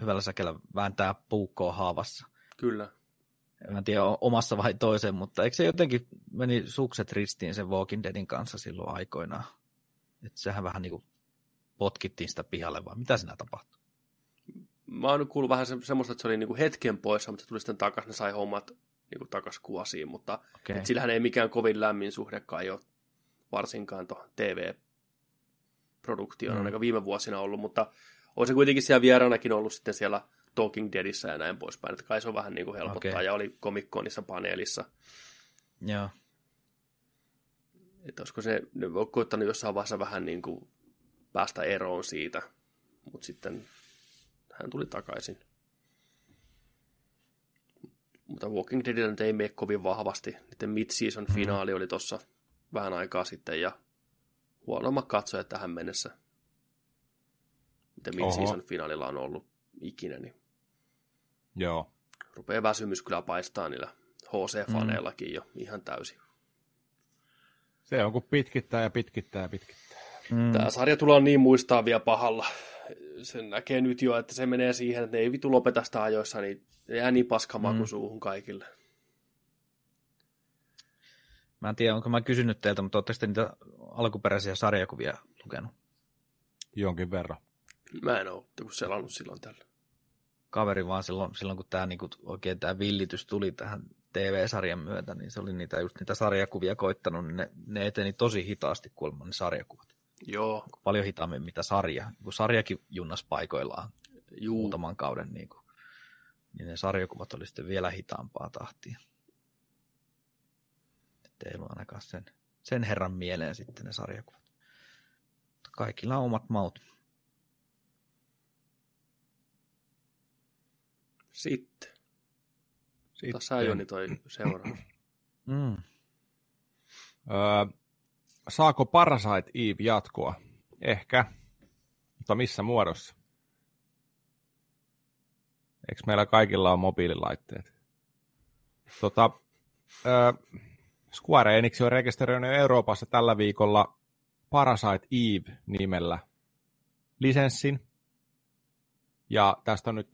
hyvällä säkellä vääntää puukkoa haavassa. Kyllä. En tiedä omassa vai toisen, mutta eikö se jotenkin meni sukset ristiin sen Walking Deadin kanssa silloin aikoinaan? Että sehän vähän niin kuin potkittiin sitä pihalle, vai mitä siinä tapahtui? Mä oon kuullut vähän se, semmoista, että se oli niin kuin hetken poissa, mutta se tuli sitten takaisin, ne sai hommat niin kuin takas kuosiin, mutta okay. sillähän ei mikään kovin lämmin suhdekaan ole varsinkaan tuohon TV-produktioon, mm. ainakaan viime vuosina ollut, mutta on se kuitenkin siellä vieraanakin ollut sitten siellä Talking Deadissä ja näin poispäin, että kai se on vähän niin kuin helpottaa, okay. ja oli Comic-Conissa paneelissa. Joo. Että olisiko se on koittanut jossain vaiheessa vähän niin kuin päästä eroon siitä, mutta sitten hän tuli takaisin mutta Walking Dead ei mene kovin vahvasti. Niiden mid-season finaali oli tuossa vähän aikaa sitten ja huonommat katsojat tähän mennessä, mitä mid-season finaalilla on ollut ikinä, niin Joo. rupeaa väsymys kyllä paistaa niillä HC-faneillakin jo ihan täysin. Se on kun pitkittää ja pitkittää ja pitkittää. Mm. Tämä sarja tullaan niin muistaa vielä pahalla. Sen näkee nyt jo, että se menee siihen, että ne ei vitu lopeta sitä ajoissa, niin ne jää niin paskamaku mm. suuhun kaikille. Mä en tiedä, onko mä kysynyt teiltä, mutta ootteko te niitä alkuperäisiä sarjakuvia lukenut? Jonkin verran. Mä en ole kun selannut silloin tällä. Kaveri vaan silloin, silloin kun tämä niinku, oikein tämä villitys tuli tähän TV-sarjan myötä, niin se oli niitä, just niitä sarjakuvia koittanut, niin ne, ne eteni tosi hitaasti kuulemma ne sarjakuvat. Joo, Paljon hitaammin mitä sarja. Kun sarjakin junnas paikoillaan juu. muutaman kauden, niin, kuin, niin ne sarjakuvat oli sitten vielä hitaampaa tahtia. Että ei ollut ainakaan sen, sen herran mieleen sitten ne sarjakuvat. Mutta kaikilla on omat maut. Sitten. Sitten, Tässä Joni toi seuraava. Mm. öö, saako Parasite Eve jatkoa? Ehkä. Mutta missä muodossa? Eikö meillä kaikilla on mobiililaitteet? Tota, öö, Square Enix on rekisteröinyt Euroopassa tällä viikolla Parasite Eve-nimellä lisenssin. Ja tästä on nyt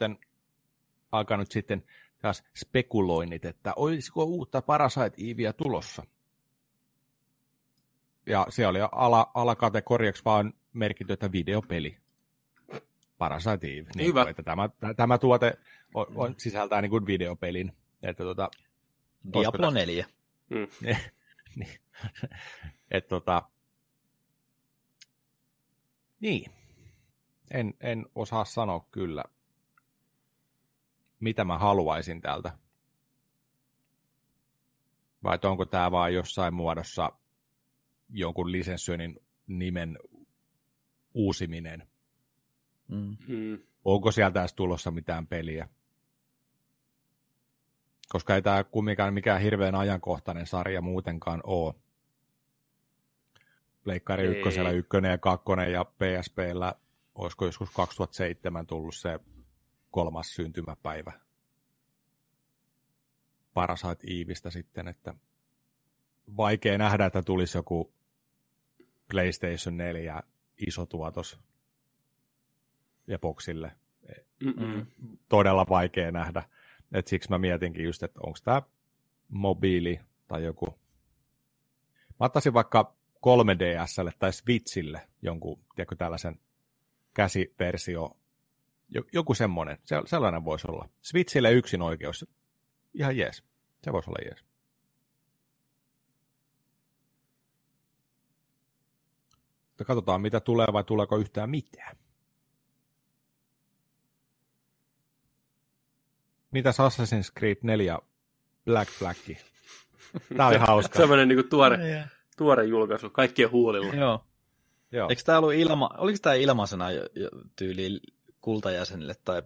alkanut sitten taas spekuloinnit, että olisiko uutta Parasite Evea tulossa. Ja se oli ala, alakategoriaksi vaan merkitty, että videopeli. Parasite Eve. Niin, Hyvä. Että tämä, tämä tuote on, on, sisältää niin kuin videopelin. Että tota, Diablo 4. Mm. niin. Et tota, niin. En, en osaa sanoa kyllä, mitä mä haluaisin täältä. Vai että onko tämä vaan jossain muodossa jonkun lisenssyönnin nimen uusiminen? Mm. Mm. Onko sieltä edes tulossa mitään peliä? Koska ei tämä kumminkaan mikään hirveän ajankohtainen sarja muutenkaan ole. Pleikkari Ei. ykkösellä ykkönen ja kakkonen ja PSPllä olisiko joskus 2007 tullut se kolmas syntymäpäivä. Parasite Eveistä sitten, että vaikea nähdä, että tulisi joku PlayStation 4 iso tuotos ja boksille Mm-mm. todella vaikea nähdä. Et siksi mä mietinkin just, että onko tämä mobiili tai joku. Mä ottaisin vaikka 3DSlle tai Switchille jonkun, tiedätkö, tällaisen käsiversio, joku semmoinen, se, sellainen voisi olla. Switchille yksin oikeus, ihan jees. Se voisi olla jees. Mutta katsotaan, mitä tulee vai tuleeko yhtään mitään. Mitäs Assassin's Creed 4 Black Flag? Tämä oli hauska. Sellainen niin tuore, tuore julkaisu, kaikkien huulilla. Joo. Joo. Eikö tämä ollut ilma, oliko tämä ilmaisena tyyliin kultajäsenille tai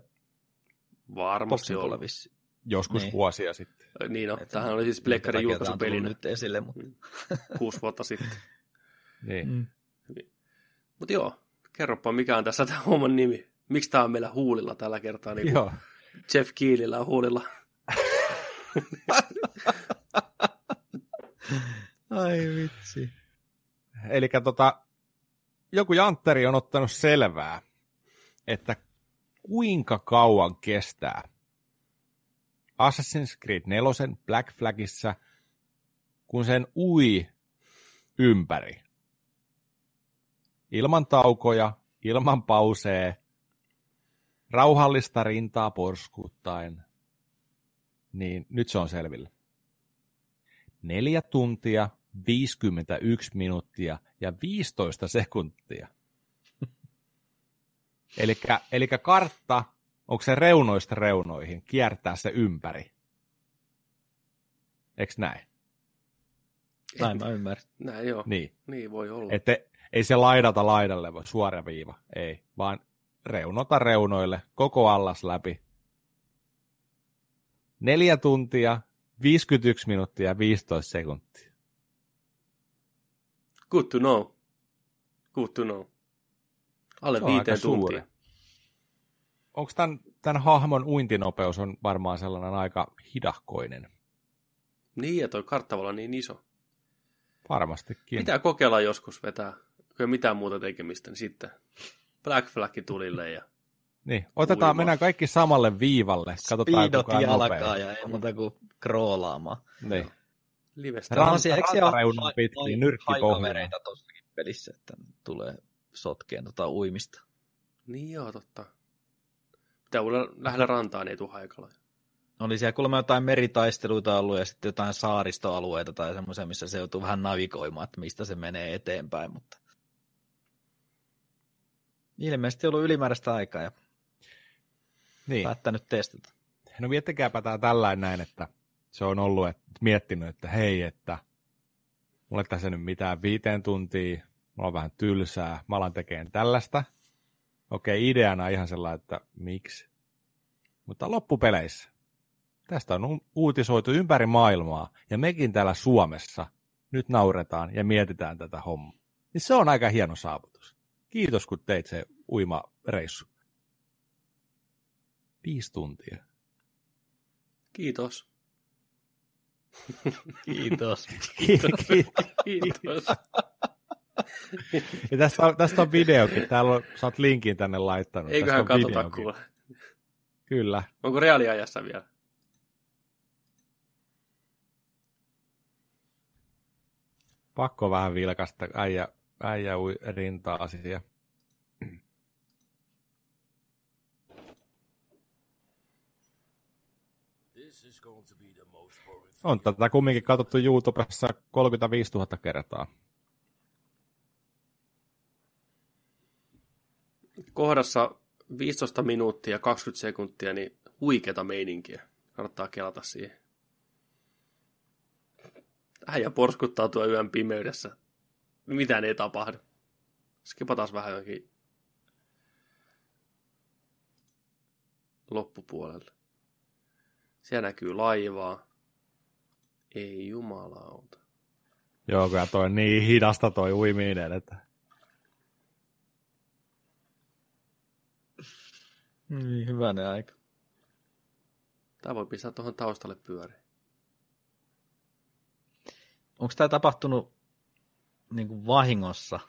Varmasti olevissa? Joskus Niin. vuosia sitten. Niin no, Et- tämähän oli siis on julkaisupelinä nyt esille, mutta... kuusi vuotta sitten. Niin. Mm. Mutta joo, kerropa mikä on tässä tämä homman nimi. Miksi tämä on meillä huulilla tällä kertaa? Niin Joo. Jeff Keelillä on huulilla. Ai vitsi. Eli tota, joku jantteri on ottanut selvää, että kuinka kauan kestää Assassin's Creed 4 Black Flagissa, kun sen ui ympäri. Ilman taukoja, ilman pausee, rauhallista rintaa porskuttaen, niin nyt se on selvillä. Neljä tuntia, 51 minuuttia ja 15 sekuntia. Eli kartta, onko se reunoista reunoihin, kiertää se ympäri. Eks näin? Näin mä ymmärrän. Näin joo. Niin. Niin voi olla. Että ei se laidalta laidalle voi suora viiva, ei, vaan reunota reunoille, koko allas läpi. Neljä tuntia, 51 minuuttia ja 15 sekuntia. Good to know. Good to know. Alle on viiteen tuntia. Onko tämän, tämän hahmon uintinopeus on varmaan sellainen aika hidahkoinen? Niin, ja toi kartta voi olla niin iso. Varmastikin. Pitää kokeilla joskus vetää. Kun ei ole mitään muuta tekemistä, niin sitten Black Flag tulille ja Niin, otetaan, Uima. mennään kaikki samalle viivalle. Katsotaan, Speedot kuka on jalkaa nopein. ja ei muuta kuin kroolaamaan. Niin. livestä. Ran- Ransia, eikö siellä rantareunun pitkin, hai- nyrkki pohjaan. haikavereita tossakin pelissä, että tulee sotkeen tota uimista. Niin joo, totta. Pitää olla lähellä rantaa, niin ei tule haikaloja. Oli siellä kuulemma jotain meritaisteluita ollut ja sitten jotain saaristoalueita tai semmoisia, missä se joutuu vähän navigoimaan, että mistä se menee eteenpäin, mutta ilmeisesti ollut ylimääräistä aikaa ja niin. päättänyt testata. No miettikääpä tää tällainen näin, että se on ollut että, miettinyt, että hei, että mulle tässä nyt mitään viiteen tuntia, mulla on vähän tylsää, mä alan tekemään tällaista. Okei, ideana ihan sellainen, että miksi? Mutta loppupeleissä, tästä on uutisoitu ympäri maailmaa, ja mekin täällä Suomessa nyt nauretaan ja mietitään tätä hommaa. Niin se on aika hieno saavutus. Kiitos, kun teit se uimareissu. Viisi tuntia. Kiitos. Kiitos. Kiitos. Ja tästä, on, tästä on videokin. Täällä on, sä oot linkin tänne laittanut. Eiköhän katsota kuule. Kyllä. Onko reaaliajassa vielä? Pakko vähän vilkasta. Äijä, äijä ui rintaa ja On tätä kumminkin katsottu YouTubessa 35 000 kertaa. Kohdassa 15 minuuttia ja 20 sekuntia, niin huikeata meininkiä. Kannattaa kelata siihen. Äijä porskuttaa tuo yön pimeydessä. Mitään ei tapahdu. Skipataan vähän johonkin loppupuolelle. Siellä näkyy laivaa. Ei jumalauta. Joo, kyllä toi niin hidasta toi uiminen, että Niin, hyvänen aika. Tää voi pistää tuohon taustalle pyöriin. Onko tämä tapahtunut niin kuin vahingossa?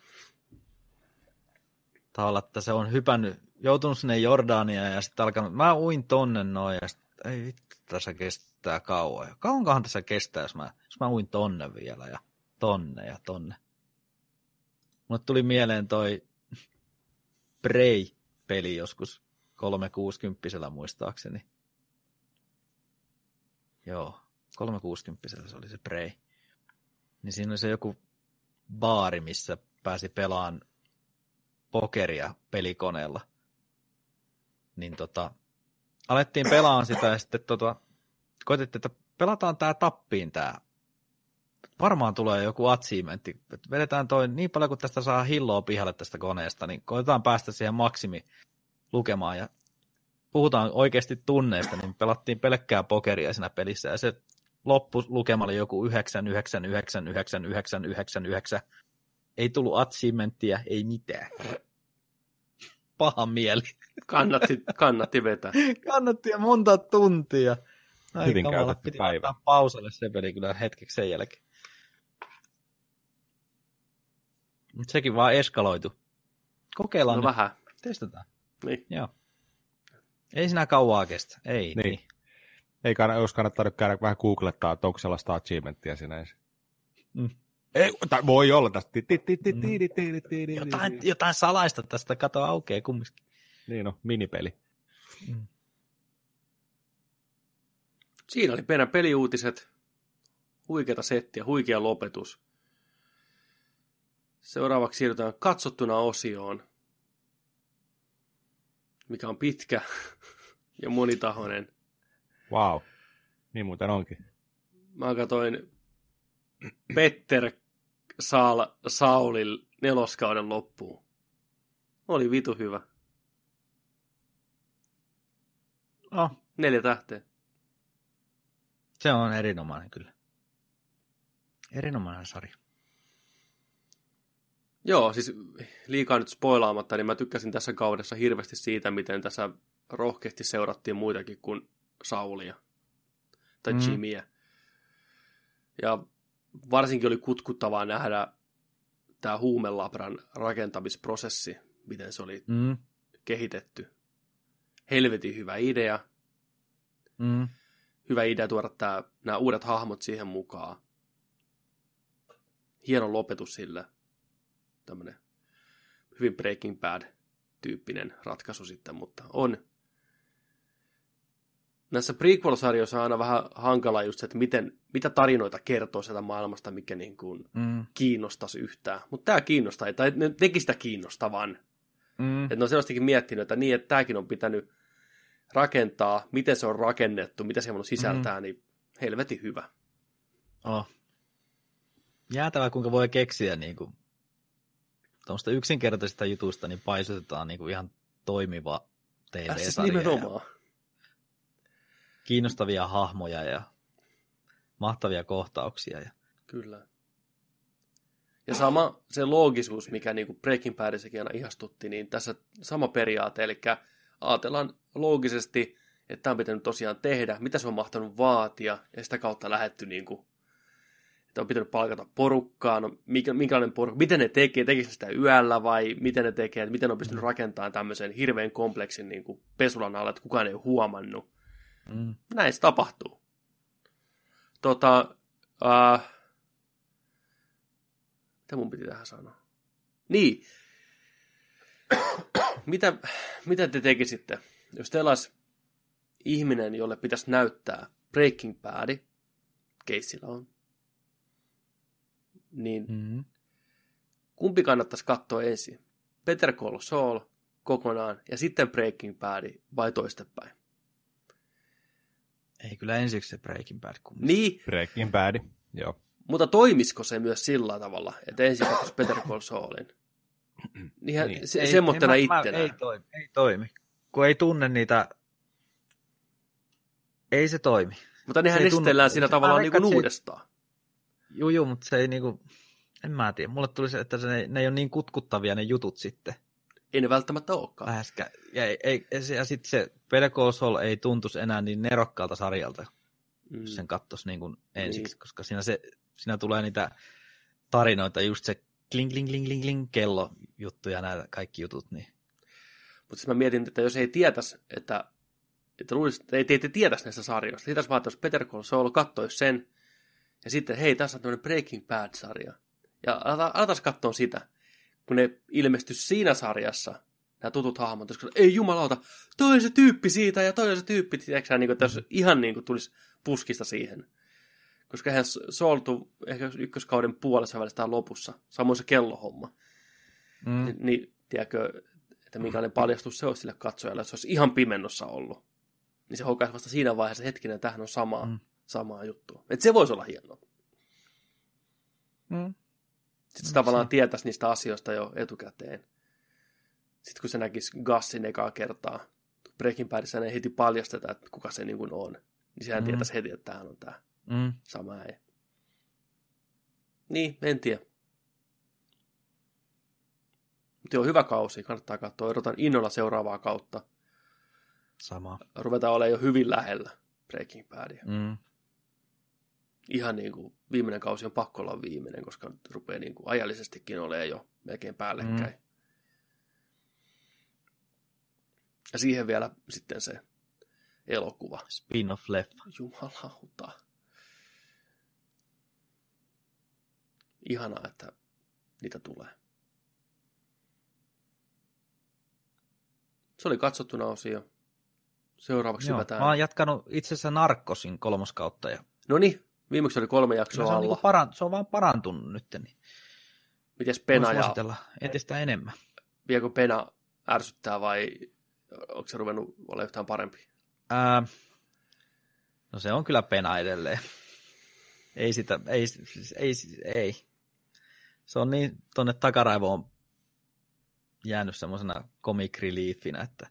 Tavallaan, että se on hypännyt, joutunut sinne Jordaniaan ja sitten alkanut, mä uin tonne noin ja sitten, ei vittu, tässä kestää kauan. Ja kauankohan tässä kestää, jos mä, jos mä uin tonne vielä ja tonne ja tonne. Mulle tuli mieleen toi Prey-peli joskus 360 muistaakseni. Joo, 360 se oli se Prey. Niin siinä oli se joku baari, missä pääsi pelaan pokeria pelikoneella. Niin tota, alettiin pelaan sitä ja sitten tota, koitettiin, että pelataan tää tappiin tää. Varmaan tulee joku achievementti. Vedetään toi niin paljon, kun tästä saa hilloa pihalle tästä koneesta, niin koitetaan päästä siihen maksimi lukemaan ja puhutaan oikeasti tunneista, niin pelattiin pelkkää pokeria siinä pelissä ja se loppulukema oli joku 9, 9, 9, 9, 9, 9, 9. Ei tullut achievementtia, ei mitään. Paha mieli. Kannatti, kannatti vetää. Kannatti monta tuntia. Ai Hyvin kamala, käytetty piti päivä. pausalle se peli kyllä hetkeksi sen jälkeen. Mutta sekin vaan eskaloitu. Kokeillaan No nyt. vähän. Testataan. Niin. Joo. Ei sinä kauaa kestä, ei. Niin. niin. Ei kann- jos kannattaa nyt käydä vähän googlettaa, että onko sellaista achievementtia siinä ensin. Mm. Ei, tai voi olla tästä. Jotain, jotain salaista tästä katoa aukeaa kumminkin. Niin no, minipeli. Mm. Siinä oli meidän peliuutiset. Huikeata settiä, huikea lopetus. Seuraavaksi siirrytään katsottuna osioon mikä on pitkä ja monitahoinen. Wow. Niin muuten onkin. Mä katsoin Petter Saal, Saulil neloskauden loppuun. Oli vitu hyvä. Oh, Neljä tähteä. se on erinomainen kyllä. Erinomainen sarja. Joo, siis liikaa nyt spoilaamatta, niin mä tykkäsin tässä kaudessa hirveästi siitä, miten tässä rohkeasti seurattiin muitakin kuin Saulia tai Mm. Jimmyä. Ja varsinkin oli kutkuttavaa nähdä tämä huumelabran rakentamisprosessi, miten se oli Mm. kehitetty. Helvetin hyvä idea. Mm. Hyvä idea tuoda tää, nämä uudet hahmot siihen mukaan. Hieno lopetus sille. Tämmönen hyvin Breaking Bad-tyyppinen ratkaisu sitten, mutta on. Näissä prequel-sarjoissa on aina vähän hankala just se, että miten, mitä tarinoita kertoo sieltä maailmasta, mikä niin kuin Mm. kiinnostaisi yhtään. Mutta tämä kiinnostaa, tai ne teki sitä kiinnostavan. Mm. Että ne on selvästikin miettinyt, että niin, että tämäkin on pitänyt rakentaa, miten se on rakennettu, mitä se on sisältää, mm. niin helvetin hyvä. Oh. Jäätävä, kuinka voi keksiä niin kuin, tuommoista yksinkertaisista jutusta, niin paisutetaan niin kuin ihan toimiva Siis TV-sarja. Ja nimenomaan. kiinnostavia hahmoja ja mahtavia kohtauksia. Ja... Kyllä. Ja sama se loogisuus, mikä niin kuin Breaking Badissakin aina ihastutti, niin tässä sama periaate, eli ajatellaan loogisesti, että tämä on pitänyt tosiaan tehdä, mitä se on mahtanut vaatia, ja sitä kautta lähetty niin kuin, että on pitänyt palkata porukkaa, no mikä, minkälainen porukka, miten ne tekee, tekikö sitä yöllä vai miten ne tekee, että miten on pystynyt rakentamaan tämmöisen hirveän kompleksin niin kuin pesulan alla, että kukaan ei ole huomannut. Mm. Näin se tapahtuu. Tota, äh, mitä mun piti tähän sanoa? Niin. mitä, mitä te tekisitte, jos teillä olisi ihminen, jolle pitäisi näyttää Breaking Bad, keissillä on, niin Mm. kumpi kannattaisi katsoa ensin? Better Call Saul kokonaan ja sitten Breaking Bad vai toistepäin? Ei kyllä ensiksi se Breaking Bad kummin. Niin, Breaking Bad, joo. Mutta toimisiko se myös sillä tavalla, että ensin katsoisi Better Call Saulin? Niinhän Niin. se, semmoittena ei, mä-. Ei toimi, ei toimi. Kun ei tunne niitä, ei se toimi. Mutta nehän se ei tunnu- esitellään siinä se- tavallaan niin kuin uudestaan. Juu, juu, mutta se ei niinku, en mä tiedä. Mulle tuli se, että se, ne, ne ei ole niin kutkuttavia ne jutut sitten. Ei ne välttämättä olekaan. Läheskään. Ja, ei, ei, ja, sitten se Better Saul ei tuntuisi enää niin nerokkaalta sarjalta, Mm. jos sen kattoisi niin kuin ensiksi, Niin. koska siinä, se, siinä tulee niitä tarinoita, just se kling, kling, kling, kling, kling, kello juttu ja nämä kaikki jutut, niin Mutta siis mä mietin, että jos ei tietäisi, että, että luulisi, että ei te, te tietäisi näistä sarjoista. Tietäisi vaan, että jos Call Saul kattoisi sen, ja sitten hei, tässä on tämmöinen Breaking Bad-sarja. Ja aleta- aletaan katsoa sitä, kun ne ilmestyi siinä sarjassa, nämä tutut hahmot, koska ei jumalauta, toi on se tyyppi siitä ja toi on se tyyppi, tiedätkö niin kuin, että jos ihan niin kuin tulisi puskista siihen. Koska eihän Saultu ehkä ykköskauden puolessa välissä tai lopussa, samoin se kellohomma. mm. Niin, niin tiedätkö, että minkälainen paljastus se olisi sille katsojalle, jos se olisi ihan pimennossa ollut. Niin se hokaisi vasta siinä vaiheessa, hetkinen, tähän on samaa, mm. Samaa juttua. Että se voisi olla hienoa. Mm. Sitten se tavallaan tietäisi niistä asioista jo etukäteen. Sitten kun se näkisi Gassin ekaa kertaa, Breaking Badissa ne heti paljasteta, että kuka se niin kuin on. Niin sehän mm. Mm. tietäisi heti, että tämähän on tämä Mm. sama äijä. Niin, en tiedä. Mutta joo, hyvä kausi, kannattaa katsoa. Odotan innolla seuraavaa kautta. Sama. Ruvetaan olemaan jo hyvin lähellä Breaking Badia. Mm. Ihan niin kuin viimeinen kausi on pakko olla viimeinen, koska rupeaa niin kuin ajallisestikin olemaan jo melkein päällekkäin. Mm. Ja siihen vielä sitten se elokuva. Spin-off-leffa. Jumalauta. Ihanaa, että niitä tulee. Se oli katsottuna osio. Seuraavaksi Joo, hypätään. mä oon jatkanut itse asiassa Narkosin kolmoskautta. Ja No niin, viimeksi oli kolme kyllä jaksoa se, on alla. niinku paran, se on vaan parantunut nyt. Niin Mites Pena ja entistä enemmän. viekö Pena ärsyttää vai onko se ruvennut olla yhtään parempi? Ää, no se on kyllä pena edelleen. Ei sitä, ei, siis ei, ei. Se on niin tonne takaraivoon jäänyt semmoisena comic reliefinä, että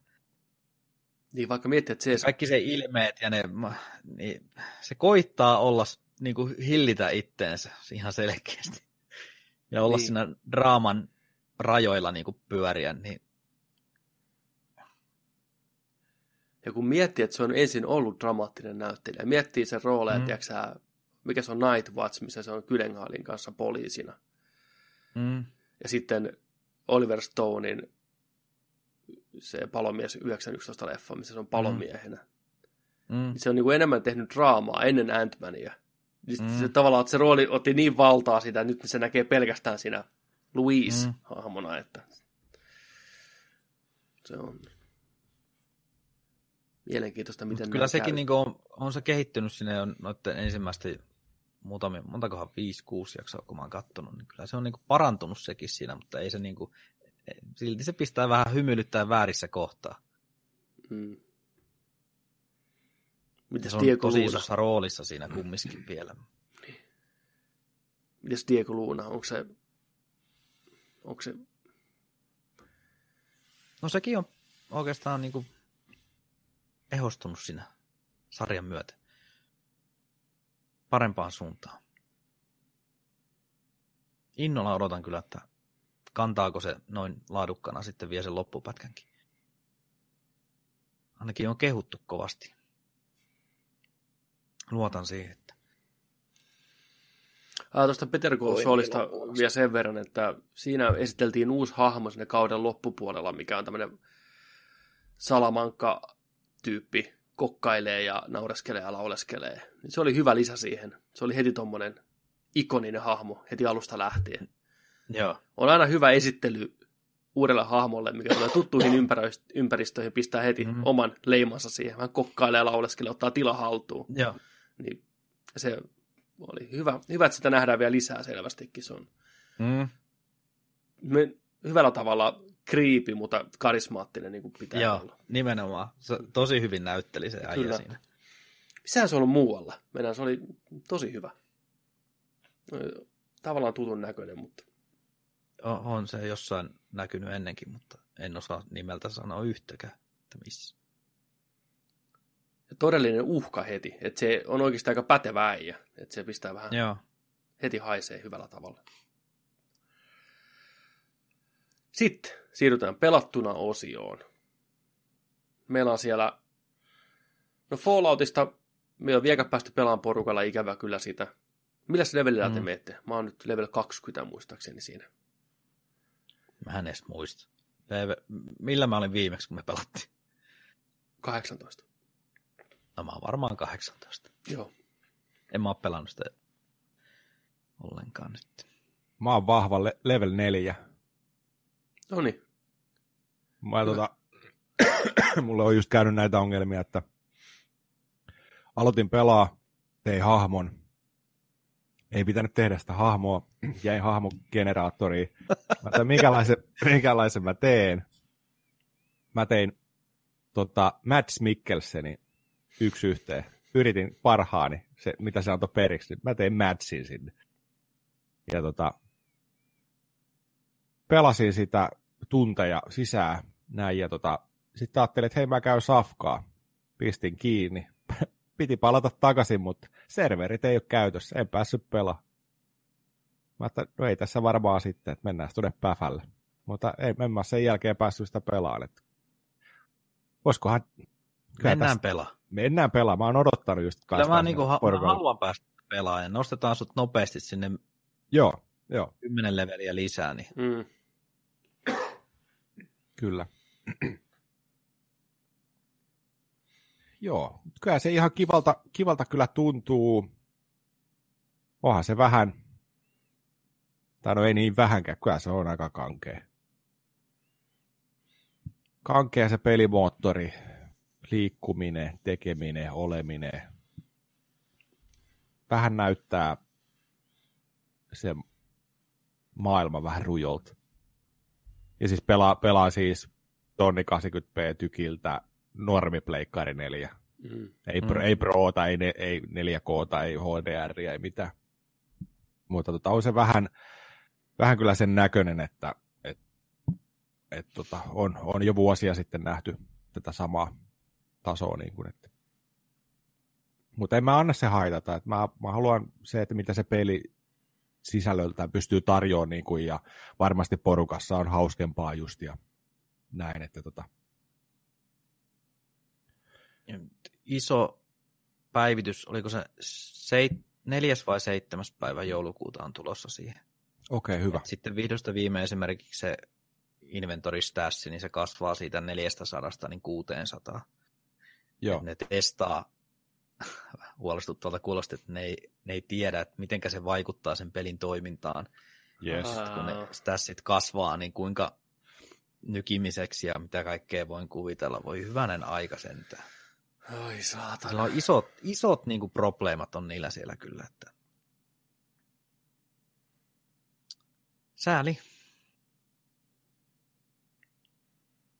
Niin vaikka miettii, että se kaikki se ilmeet ja ne, niin se koittaa olla, niin kuin hillitä itteensä ihan selkeästi. Ja olla Niin. siinä draaman rajoilla niin kuin pyöriä, niin Ja kun miettii, että se on ensin ollut dramaattinen näyttelijä, miettii sen rooleja, mm. tiiäksä, mikä se on Night Watch, missä se on Kylenhaalin kanssa poliisina. mm, Ja sitten Oliver Stonein se palomies 911 leffa, missä se on palomiehenä. mm, Se on niin kuin enemmän tehnyt draamaa ennen Ant-Mania. Niin Mm. se tavallaan, että se rooli otti niin valtaa sitä, että nyt se näkee pelkästään siinä Mm. Louise-hahmona, että se on mielenkiintoista, miten Mut kyllä sekin käy. niin on, on se kehittynyt sinne on noiden ensimmäisten muutamia, montakohan 5-6 jaksoa, kun mä oon kattonut, niin kyllä se on niin parantunut sekin siinä, mutta ei se niin kuin, silti se pistää vähän hymyilyttää väärissä kohtaa. Mm. Mites se on Diego tosi Luna? isossa roolissa siinä kumminkin vielä. Mites Diego Luna? Onko se, onko se No sekin on oikeastaan niin kuin ehostunut siinä sarjan myötä. Parempaan suuntaan. Innolla odotan kyllä, että kantaako se noin laadukkana sitten vie sen loppupätkänkin. Ainakin on kehuttu kovasti. Luotan siihen, että Ah, tuosta Peter on vielä sen verran, että siinä esiteltiin uusi hahmo sinne kauden loppupuolella, mikä on tämmöinen salamankka-tyyppi, kokkailee ja naureskelee ja lauleskelee. Niin se oli hyvä lisä siihen. Se oli heti tommonen ikoninen hahmo heti alusta lähtien. joo, On aina hyvä esittely uudelle hahmolle, mikä tulee tuttuihin ympäristöihin, pistää heti Mhm. mm-hmm. oman leimansa siihen. Hän kokkailee ja lauleskelee, ottaa tila haltuun. joo. Niin se oli hyvä, hyvä, että sitä nähdään vielä lisää selvästikin. Se on Mm, me, hyvällä tavalla kriipi, mutta karismaattinen niin kuin pitää joo, olla. nimenomaan. Se tosi hyvin näytteli se äijä siinä. Missähän se on ollut muualla? Meidän se oli tosi hyvä. Ö, Tavallaan tutun näköinen, mutta On, on se jossain näkynyt ennenkin, mutta en osaa nimeltä sanoa yhtäkään, että missä. Todellinen uhka heti. Että se on oikeasti aika pätevä äijä. Että se pistää vähän Joo. heti haisee hyvällä tavalla. Sitten siirrytään pelattuna osioon. Meillä on siellä, no Falloutista me on vielä päästy pelaamaan porukalla, ikävä kyllä sitä. Millä levelillä mm. te menette? Mä oon nyt level 20 muistaakseni siinä. Mä en edes muista. Millä mä olin viimeksi, kun me pelattiin? 18. No mä oon varmaan 18. Joo. En mä oo pelannut sitä ollenkaan nyt. Mä oon vahva le- level 4. No niin. Mä tota, mulle on just käynyt näitä ongelmia, että aloitin pelaa, tein hahmon, ei pitänyt tehdä sitä hahmoa, jäin hahmogeneraattoriin. Mä ajattelin, minkälaisen, minkälaisen mä teen. Mä tein tota, Mads Mikkelsenin yksi yhteen. Yritin parhaani, se, mitä se antoi periksi. Mä tein Madsin sinne. Ja tota, pelasin sitä tunteja sisään näin, ja tota, sitten ajattelin, että hei mä käyn safkaa. Pistin kiinni. Piti palata takaisin, mutta serverit ei ole käytössä, en päässyt pelaamaan. Mä ajattelin, no ei tässä varmaan sitten, että mennään tuonne päfälle. Mutta ei, en mä sen jälkeen päässyt sitä pelaamaan. Että... Voisikohan... Kyllä Mennään tästä- pelaa. Mennään pelaamaan. Mä oon odottanut just Kyllä mä, niinku, ha- mä haluan päästä pelaamaan nostetaan sut nopeasti sinne Joo, joo, 10 leveliä lisää, niin Mm. kyllä. Joo, kyllä se ihan kivalta, kivalta kyllä tuntuu. Onhan se vähän, tai no ei niin vähänkään, kyllä se on aika kankea. Kankea se pelimoottori, liikkuminen, tekeminen, oleminen. Vähän näyttää se maailma vähän rujolta. Ja siis pelaa, pelaa siis tonni 80p tykiltä normipleikkari 4. Mm. Ei, Mm. mm. ei Prota, ei, ne, ei 4K, ei HDR, ei mitään. Mutta tota, on se vähän, vähän kyllä sen näköinen, että et, et, tota, on, on jo vuosia sitten nähty tätä samaa tasoa. Niin kuin, että. Mutta en mä anna se haitata. Että mä, mä haluan se, että mitä se peli sisällöltä pystyy tarjoamaan niin kuin, ja varmasti porukassa on hauskempaa just ja näin, että tota. Iso päivitys, oliko se seit, neljäs vai seitsemäs päivä joulukuuta on tulossa siihen. Okei, okay, hyvä. Et sitten vihdosta viime esimerkiksi se inventoristassi, niin se kasvaa siitä 400 niin 600. Joo. Ne testaa, huolestuttavalta kuulosti, että ne ei, ne ei tiedä, että miten se vaikuttaa sen pelin toimintaan. Yes. kun ne stassit kasvaa, niin kuinka nykimiseksi ja mitä kaikkea voin kuvitella. Voi hyvänen aika sentään. Oi saatana. Sillä on isot, isot niin kuin probleemat on niillä siellä kyllä. Että... Sääli.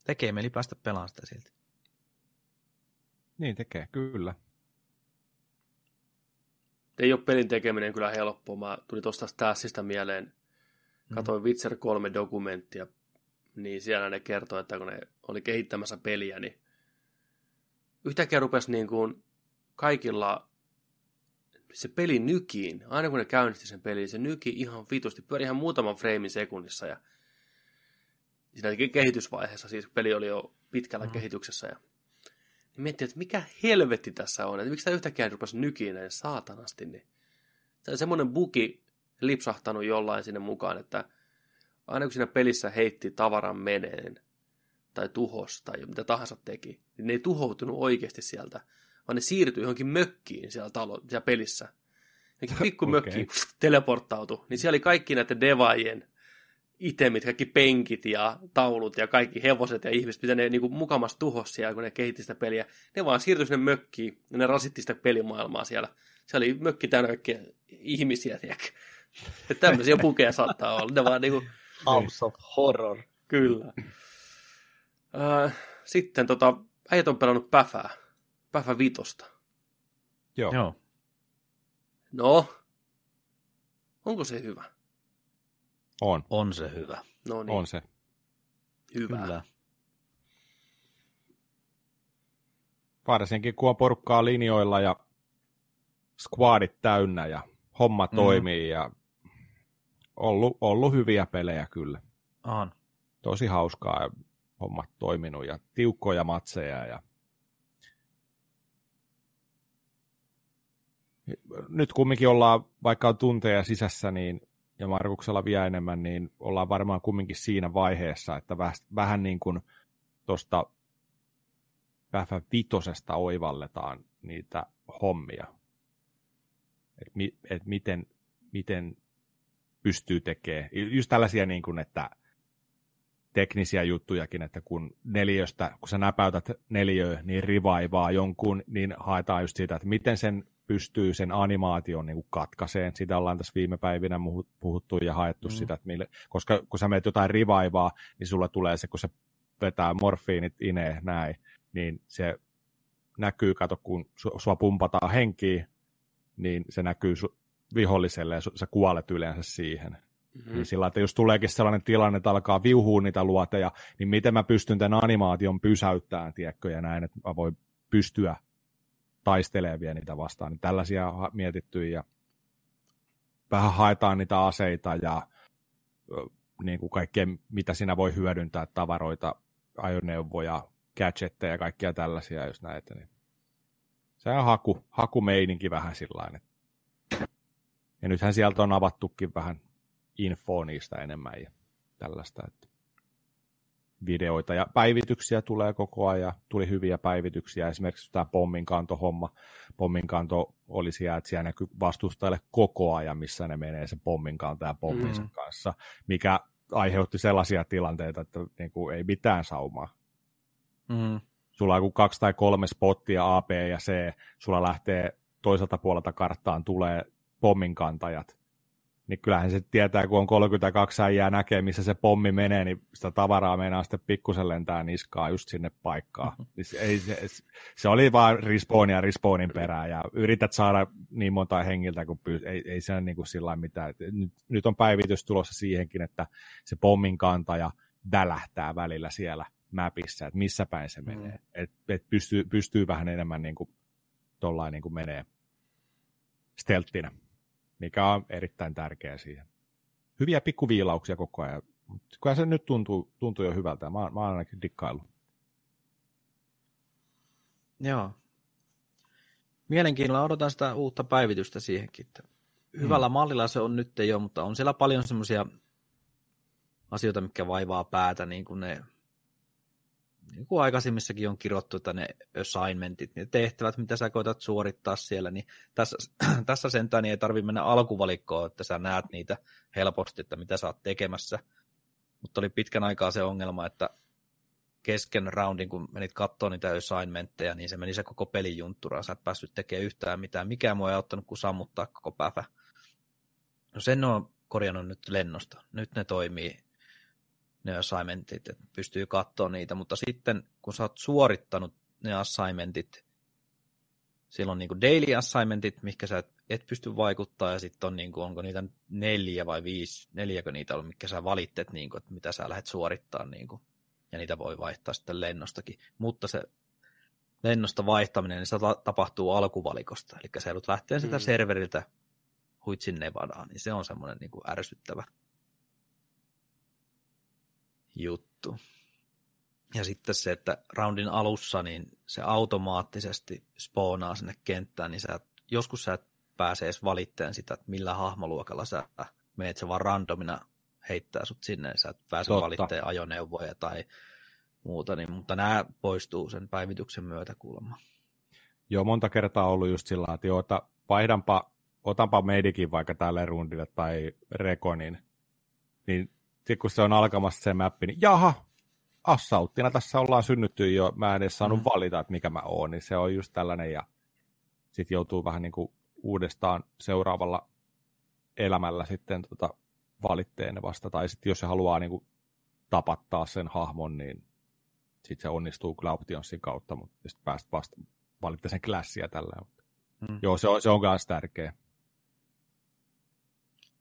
Tekee mieli päästä pelaamaan sitä silti. Niin tekee, kyllä. Ei ole pelin tekeminen kyllä helppoa. Mä tulin tuosta Stassista mieleen. Katoin mm. Witcher 3 dokumenttia, niin siellä ne kertoi, että kun ne oli kehittämässä peliä, niin yhtäkkiä rupesi niin kuin kaikilla se peli nykiin. Aina kun ne käynnisti sen pelin, se nyki ihan vitusti. Pyöri ihan muutaman freimin sekunnissa. Ja siinä kehitysvaiheessa, siis peli oli jo pitkällä mm. kehityksessä. Ja niin miettii, että mikä helvetti tässä on. Että miksi tämä yhtäkkiä rupesi nykiin näin saatanasti. Niin. Tämä on semmoinen bugi lipsahtanut jollain sinne mukaan, että aina kun siinä pelissä heitti tavaran meneen, tai tuhos tai mitä tahansa teki, niin ne ei tuhoutunut oikeasti sieltä, vaan ne siirtyi johonkin mökkiin siellä, talo, siellä pelissä. Johonkin pikku okay. teleporttautui. Niin siellä oli kaikki näiden devaajien itemit, kaikki penkit ja taulut ja kaikki hevoset ja ihmiset, mitä ne niin kuin, mukamassa tuhos siellä, kun ne kehitti sitä peliä. Ne vaan siirtyi sinne mökkiin ja ne rasitti sitä pelimaailmaa siellä. Se oli mökki täynnä kaikkia ihmisiä, tiedäkö? Että tämmöisiä pukeja saattaa olla. Ne vaan niinku... House of Horror. Kyllä. Äh, sitten tota, äijät on pelannut Päfää. Päfä Vitosta. Joo. Joo. No, onko se hyvä? On. On se hyvä. No niin. On se. Hyvä. Kyllä. Varsinkin kun on porukkaa linjoilla ja squadit täynnä ja homma mm. toimii ja ollut, ollut hyviä pelejä kyllä. On. Tosi hauskaa ja hommat toiminut ja tiukkoja matseja ja nyt kumminkin ollaan, vaikka on tunteja sisässä, niin ja Markuksella vielä enemmän, niin ollaan varmaan kumminkin siinä vaiheessa, että vähän, vähän niin kuin tuosta Päfä vitosesta oivalletaan niitä hommia. Että mi, et miten, miten pystyy tekemään. Just tällaisia, niin kuin, että teknisiä juttujakin, että kun neljöstä, kun sä näpäytät neljöä, niin rivaivaa jonkun, niin haetaan just siitä, että miten sen pystyy sen animaation niin katkaiseen. Sitä ollaan tässä viime päivinä puhuttu ja haettu mm. sitä, että mille, koska kun sä meet jotain rivaivaa, niin sulla tulee se, kun se vetää morfiinit inee näin, niin se näkyy, kato, kun sua pumpataan henkiä, niin se näkyy su- viholliselle ja sä kuolet yleensä siihen. Mm-hmm. Niin sillä että jos tuleekin sellainen tilanne, että alkaa viuhua niitä luoteja, niin miten mä pystyn tämän animaation pysäyttämään, tiedätkö, ja näin, että mä voin pystyä taistelemaan vielä niitä vastaan. Niin tällaisia on mietitty ja vähän haetaan niitä aseita ja niin kuin kaikkea, mitä siinä voi hyödyntää, tavaroita, ajoneuvoja, gadgetteja ja kaikkia tällaisia jos näitä. Niin se on haku, hakumeininki vähän sillä Ja nythän sieltä on avattukin vähän infoa niistä enemmän ja tällaista. Että videoita ja päivityksiä tulee koko ajan. Tuli hyviä päivityksiä, esimerkiksi tämä pomminkanto-homma. Pomminkanto oli siellä, että siellä näkyy vastustajalle koko ajan, missä ne menee se pomminkanto ja pomminsa mm. kanssa, mikä aiheutti sellaisia tilanteita, että niin kuin ei mitään saumaa. Mm. Sulla on kaksi tai kolme spottia A, B ja C, sulla lähtee toiselta puolelta karttaan tulee pomminkantajat, niin kyllähän se tietää, kun on 32 äijää näkee, missä se pommi menee, niin sitä tavaraa meinaa sitten pikkusen lentää niskaa just sinne paikkaan. Se, ei, se, se, oli vaan respawn ja respawnin perään, ja yrität saada niin monta hengiltä, kun pyy- ei, ei se ole niin kuin sillä mitään. Nyt, nyt on päivitys tulossa siihenkin, että se pommin kantaja välähtää välillä siellä mapissa, että missä päin se menee. Mm. Et, et pystyy, pystyy vähän enemmän niin kuin, tollain niin kuin menee stelttinä. Mikä on erittäin tärkeä siihen. Hyviä pikkuviilauksia koko ajan. Kyllä se nyt tuntuu, tuntuu jo hyvältä. Mä, mä oon ainakin dikkaillut. Joo. Mielenkiinnolla odotan sitä uutta päivitystä siihenkin. Hyvällä mm. mallilla se on nyt jo, mutta on siellä paljon semmoisia asioita, mikä vaivaa päätä, niin kuin ne niin kuin aikaisemmissakin on kirottu, että ne assignmentit, ne tehtävät, mitä sä koetat suorittaa siellä, niin tässä, tässä sentään niin ei tarvitse mennä alkuvalikkoon, että sä näet niitä helposti, että mitä sä oot tekemässä. Mutta oli pitkän aikaa se ongelma, että kesken roundin, kun menit katsoa niitä assignmentteja, niin se meni se koko pelin juntturaan. Sä et päässyt tekemään yhtään mitään. Mikään mua ei auttanut kuin sammuttaa koko päivä. No sen on korjannut nyt lennosta. Nyt ne toimii ne assignmentit, että pystyy katsoa niitä, mutta sitten kun sä oot suorittanut ne assignmentit, silloin niin kuin daily assignmentit, mikä sä et, et pysty vaikuttaa, ja sitten on, niin kuin, onko niitä neljä vai viisi, neljäkö niitä on, mikä sä valittet, niin kuin, että mitä sä lähdet suorittaa, niin kuin, ja niitä voi vaihtaa sitten lennostakin, mutta se lennosta vaihtaminen, niin se tapahtuu alkuvalikosta, eli sä joudut lähteä sitä mm. serveriltä huitsin Nevadaan, niin se on semmoinen niin kuin ärsyttävä juttu. Ja sitten se, että roundin alussa niin se automaattisesti spoonaa sinne kenttään, niin sä, joskus sä et pääse edes valitteen sitä, että millä hahmoluokalla sä meet, se vaan randomina heittää sut sinne, sä et pääse Totta. valitteen ajoneuvoja tai muuta, niin, mutta nämä poistuu sen päivityksen myötä kuulemma. Joo, monta kertaa ollut just sillä että joo, että vaihdanpa, otanpa medikin vaikka tälle rundille tai rekonin, niin sitten kun se on alkamassa se mappi, niin jaha, assauttina tässä ollaan synnytty jo, mä en edes saanut mm. valita, että mikä mä oon, niin se on just tällainen, ja sitten joutuu vähän niin kuin uudestaan seuraavalla elämällä sitten tota valitteen vasta, tai sitten jos se haluaa niin kuin tapattaa sen hahmon, niin sitten se onnistuu kyllä optionsin kautta, mutta sitten päästä vasta valittaa sen klassia tällä. Mm. Joo, se on, se on myös tärkeä.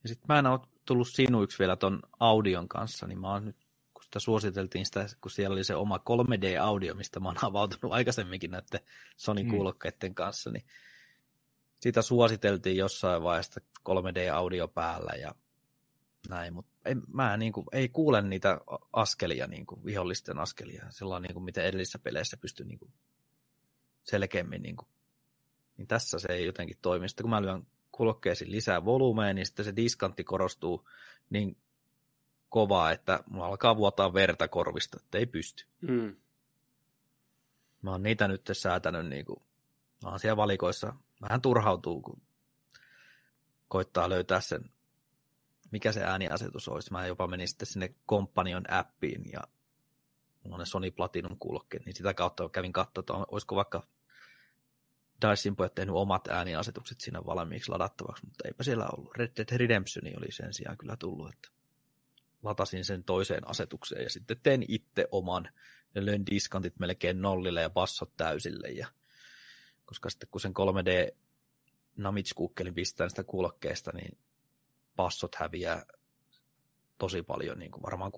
Ja sitten mä en ole tullut sinuiksi vielä ton audion kanssa, niin mä oon nyt, kun sitä suositeltiin sitä, kun siellä oli se oma 3D-audio, mistä mä oon avautunut aikaisemminkin näiden Sony-kuulokkeiden kanssa, niin sitä suositeltiin jossain vaiheessa 3D-audio päällä ja näin, mutta ei, mä niin kuin, ei kuule niitä askelia, niin kuin, vihollisten askelia, sellainen niin kuin, miten edellisissä peleissä pystyy niin kuin, selkeämmin, niin, kuin, niin tässä se ei jotenkin toimi. Sitten kun mä lyön kulokkeisiin lisää volumea, niin sitten se diskantti korostuu niin kovaa, että mulla alkaa vuotaa verta korvista, että ei pysty. Mm. Mä oon niitä nyt säätänyt, niin kuin, mä oon siellä valikoissa, vähän turhautuu, kun koittaa löytää sen, mikä se ääniasetus olisi. Mä jopa menin sitten sinne Companion appiin ja mulla on ne Sony Platinum kuulokkeet, niin sitä kautta kävin katsoa, että olisiko vaikka Dicein pojat tehnyt omat ääniasetukset siinä valmiiksi ladattavaksi, mutta eipä siellä ollut. Red Dead Redemption oli sen sijaan kyllä tullut, että latasin sen toiseen asetukseen ja sitten tein itse oman ja löin diskantit melkein nollille ja bassot täysille. Ja, koska sitten kun sen 3D Namitskukkelin pistää sitä kuulokkeesta, niin bassot häviää tosi paljon, niin kuin varmaan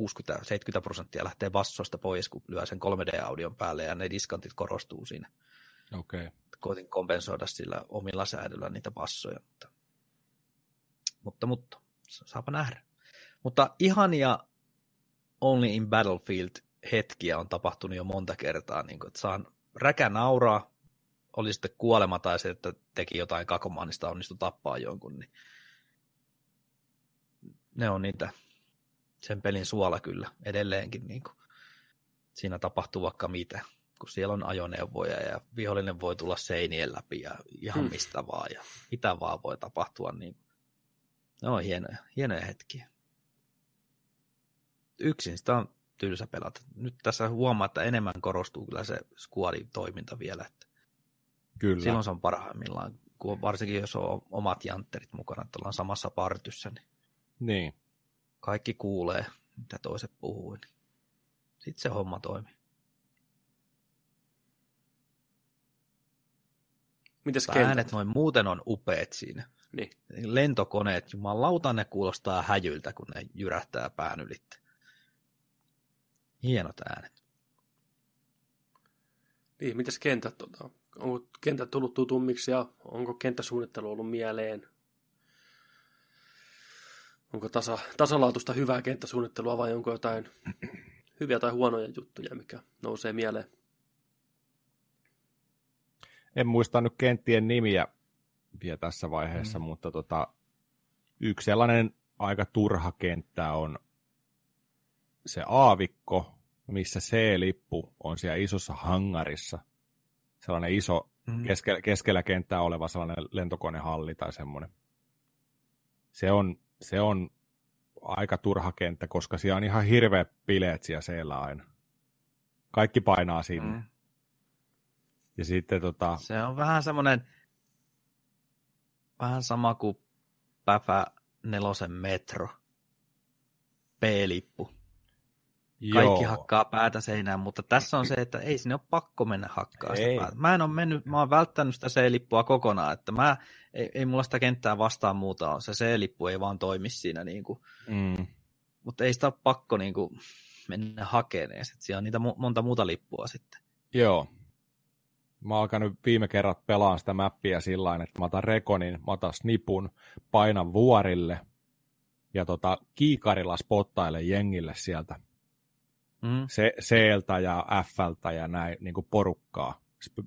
60-70 prosenttia lähtee bassoista pois, kun lyö sen 3D-audion päälle ja ne diskantit korostuu siinä. Okei. Okay koitin kompensoida sillä omilla säädöllä niitä passoja. Mutta, mutta, mutta saapa nähdä. Mutta ihania Only in Battlefield hetkiä on tapahtunut jo monta kertaa, niin kuin, että saan räkä nauraa, oli sitten kuolema tai se, että teki jotain kakomaanista onnistui tappaa jonkun, niin ne on niitä sen pelin suola kyllä edelleenkin. Niin kuin. Siinä tapahtuu vaikka mitä kun siellä on ajoneuvoja ja vihollinen voi tulla seinien läpi ja ihan hmm. mistä vaan ja mitä vaan voi tapahtua, niin ne on hienoja, hienoja hetkiä. Yksin sitä on tylsä pelata. Nyt tässä huomaa, että enemmän korostuu kyllä se squadin toiminta vielä. Että kyllä. Silloin se on parhaimmillaan, kun varsinkin jos on omat jantterit mukana, että ollaan samassa partyssä, niin, niin. kaikki kuulee, mitä toiset puhuu. Niin sitten se homma toimii. Mitäs äänet noin muuten on upeat siinä. Niin. Lentokoneet, jumalauta ne kuulostaa häjyltä, kun ne jyrähtää pään ylitte. Hienot äänet. Niin, mitäs kentät, tota, onko kentät tullut tutummiksi ja onko kenttäsuunnittelu ollut mieleen? onko tasa, tasalaatuista hyvää kenttäsuunnittelua vai onko jotain hyviä tai huonoja juttuja, mikä nousee mieleen. En muista nyt kenttien nimiä vielä tässä vaiheessa, mm. mutta tota, yksi sellainen aika turha kenttä on se aavikko, missä C-lippu on siellä isossa hangarissa. Sellainen iso mm. keskellä, keskellä kenttää oleva sellainen lentokonehalli tai semmoinen. Se on, se on aika turha kenttä, koska siellä on ihan hirveä bileet siellä aina. Kaikki painaa sinne. Mm. Ja sitten tota... Se on vähän semmoinen, vähän sama kuin Päfä nelosen metro. P-lippu. Kaikki Joo. hakkaa päätä seinään, mutta tässä on se, että ei sinne ole pakko mennä hakkaa sitä päätä. Mä en ole mennyt, mä oon välttänyt sitä C-lippua kokonaan, että mä, ei, ei mulla sitä kenttää vastaan muuta on. Se C-lippu ei vaan toimi siinä, niin kuin. Mm. mutta ei sitä ole pakko niin kuin, mennä hakemaan. Siellä on niitä monta muuta lippua sitten. Joo, mä oon alkanut viime kerrat pelaan sitä mappia sillä että mä otan rekonin, mä otan snipun, painan vuorille ja tota, kiikarilla spottailen jengille sieltä mm. se, C-ltä ja F-ltä ja näin niin kuin porukkaa.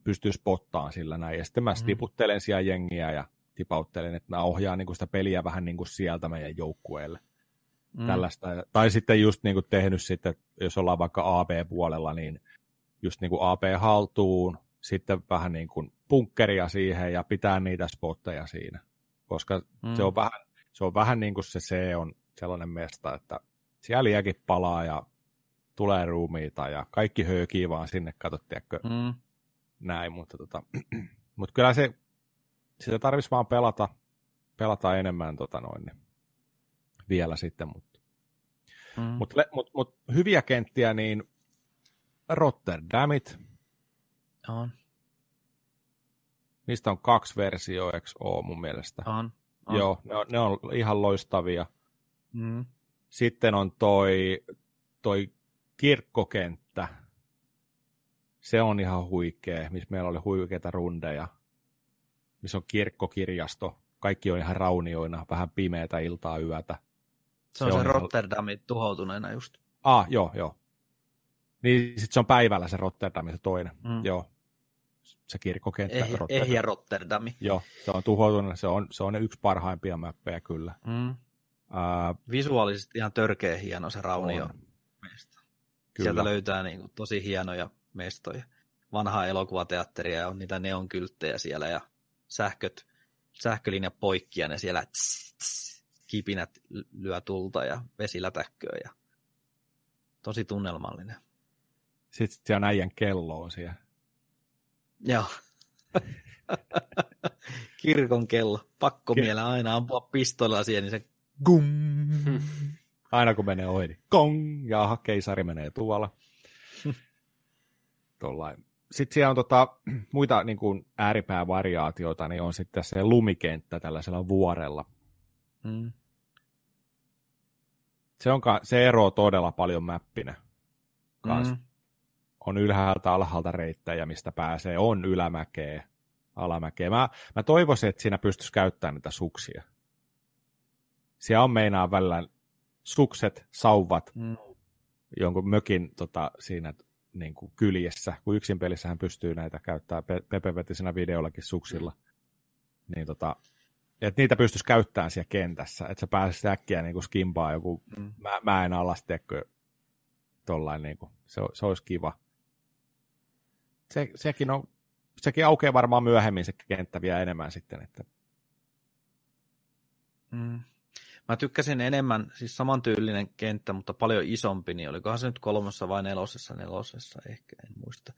Pystyy spottaan sillä näin. Ja sitten mä mm. tiputtelen siellä jengiä ja tipauttelen, että mä ohjaan niin kuin sitä peliä vähän niin kuin sieltä meidän joukkueelle. Mm. Tällaista. Tai sitten just niin kuin tehnyt sitten, jos ollaan vaikka AB-puolella, niin just niin kuin AB haltuun, sitten vähän niin kuin punkkeria siihen ja pitää niitä spotteja siinä. Koska mm. se, on vähän, se on vähän niin kuin se C on sellainen mesta, että siellä liekin palaa ja tulee ruumiita ja kaikki höökii vaan sinne, katsottiinko mm. näin, mutta tota, mut kyllä se, sitä tarvitsisi vaan pelata, pelata enemmän tota noin, niin vielä sitten, mutta mm. mut, mut, mut, hyviä kenttiä, niin Rotterdamit, on. Niistä on kaksi versioa, eikö mun mielestä? On. on. Joo, ne on, ne on ihan loistavia. Mm. Sitten on toi, toi kirkkokenttä. Se on ihan huikea, missä meillä oli huikeita rundeja. Missä on kirkkokirjasto. Kaikki on ihan raunioina, vähän pimeätä iltaa yötä. Se on se, se on Rotterdamin ihan... tuhoutuneena just. Ah, joo, joo. Niin sitten se on päivällä se Rotterdam, se toinen. Mm. Joo. Se kirkkokenttä. Eh, Rotterdam. Ehjä Rotterdami. Joo, se on tuhoutunut. Se on, se on yksi parhaimpia mappeja kyllä. Mm. Uh, Visuaalisesti ihan törkeä hieno se raunio. Mesta. Sieltä löytää niin kuin, tosi hienoja mestoja. Vanhaa elokuvateatteria ja on niitä neonkylttejä siellä ja sähköt, sähkölinja poikki ja ne siellä tss, tss, kipinät lyö tulta ja vesilätäkköä ja tosi tunnelmallinen. Sitten siellä äijän kello on siellä. Joo. Kirkon kello. Pakko miellä aina ampua pistoilla siihen, niin se gum. Aina kun menee ohi, niin kong, ja keisari menee tuolla. Tollain. Sitten siellä on tota, muita niin kuin ääripäävariaatioita, niin on sitten se lumikenttä tällaisella vuorella. Mm. Se, on, se eroaa todella paljon mäppinä. Kans. Mm on ylhäältä alhaalta reittejä, mistä pääsee, on ylämäkeä, alamäkeä. Mä, mä toivoisin, että siinä pystyisi käyttämään niitä suksia. Siellä on meinaa välillä sukset, sauvat, mm. jonkun mökin tota, siinä niin kuin kyljessä, kun yksin pelissähän pystyy näitä käyttää, Pepe veti siinä videollakin suksilla, mm. niin tota, että niitä pystyisi käyttämään siellä kentässä, että sä pääsisit äkkiä niin kuin skimpaa joku mm. mä, mäen alas, tekkö, tollain, niin kuin, se, se olisi kiva se, sekin, on, sekin aukeaa varmaan myöhemmin se kenttä vielä enemmän sitten. Että... Mm. Mä tykkäsin enemmän, siis samantyylinen kenttä, mutta paljon isompi, niin olikohan se nyt kolmessa vai nelosessa, nelosessa ehkä, en muista.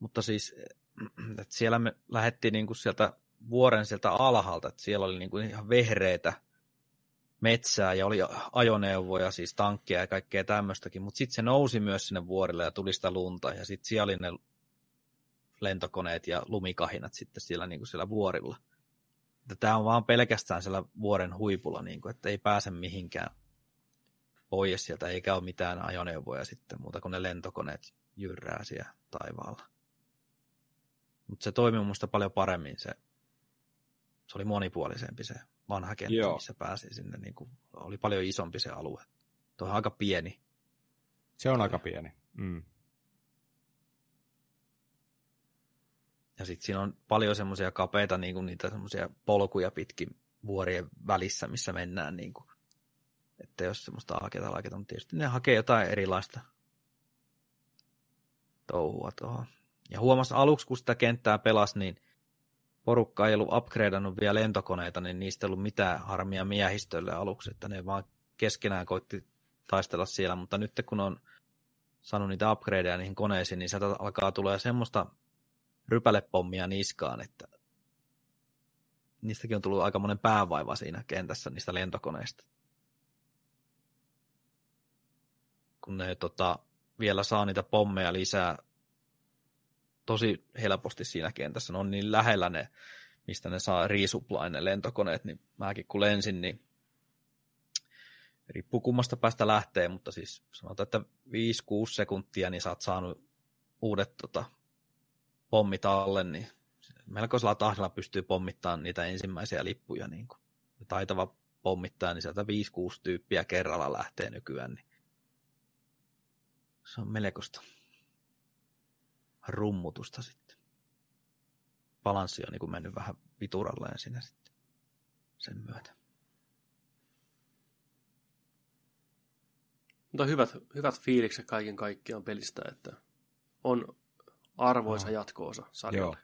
Mutta siis, että siellä me lähdettiin niinku sieltä vuoren sieltä alhaalta, että siellä oli niinku ihan vehreitä metsää ja oli ajoneuvoja, siis tankkia ja kaikkea tämmöistäkin, mutta sitten se nousi myös sinne vuorille ja tuli sitä lunta ja sitten siellä oli ne lentokoneet ja lumikahinat sitten siellä, niin kuin siellä vuorilla. Tämä on vaan pelkästään siellä vuoren huipulla, niin kuin, että ei pääse mihinkään pois sieltä, eikä ole mitään ajoneuvoja sitten muuta kuin ne lentokoneet jyrrää siellä taivaalla. Mutta se toimii minusta paljon paremmin se se oli monipuolisempi se vanha kenttä, Joo. missä pääsi sinne. Niin kuin, oli paljon isompi se alue. Tuo on aika pieni. Se on aika pieni. Mm. Ja sitten siinä on paljon semmoisia kapeita, niin kuin niitä semmoisia polkuja pitkin vuorien välissä, missä mennään. Niin kuin. Että jos semmoista haketa laiketa, mutta tietysti ne hakee jotain erilaista touhua tuohon. Ja huomas aluksi, kun sitä kenttää pelasi, niin porukka ei ollut upgradeannut vielä lentokoneita, niin niistä ei ollut mitään harmia miehistölle aluksi, että ne vaan keskenään koitti taistella siellä, mutta nyt kun on saanut niitä upgradeja niihin koneisiin, niin sieltä alkaa tulee semmoista rypälepommia niskaan, että niistäkin on tullut aika monen päävaiva siinä kentässä niistä lentokoneista. Kun ne tota, vielä saa niitä pommeja lisää tosi helposti siinä kentässä. Ne on niin lähellä ne, mistä ne saa resupply ne lentokoneet, niin mäkin kun lensin, niin riippuu kummasta päästä lähtee, mutta siis sanotaan, että 5-6 sekuntia, niin sä oot saanut uudet tota, pommit alle, niin melkoisella tahdilla pystyy pommittamaan niitä ensimmäisiä lippuja. Niin kuin. Taitava pommittaa, niin sieltä 5-6 tyyppiä kerralla lähtee nykyään. Niin se on melkoista rummutusta sitten. Balanssi on niin kuin mennyt vähän vituralleen siinä sitten sen myötä. Mutta hyvät, hyvät fiilikset kaiken kaikkiaan pelistä, että on arvoisa no. jatko-osa sarjalle.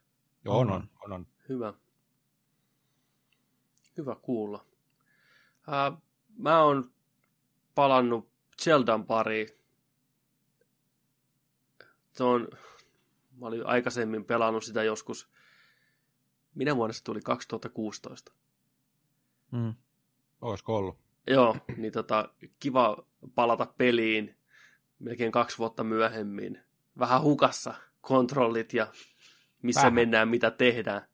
Joo, on, on, on, on. Hyvä. Hyvä kuulla. Ää, mä oon palannut Zeldan pariin. Se on, mä olin aikaisemmin pelannut sitä joskus, minä vuonna se tuli 2016. Mm. Olisiko ollut? Joo, niin tota, kiva palata peliin melkein kaksi vuotta myöhemmin. Vähän hukassa kontrollit ja missä Vähän. mennään, mitä tehdään.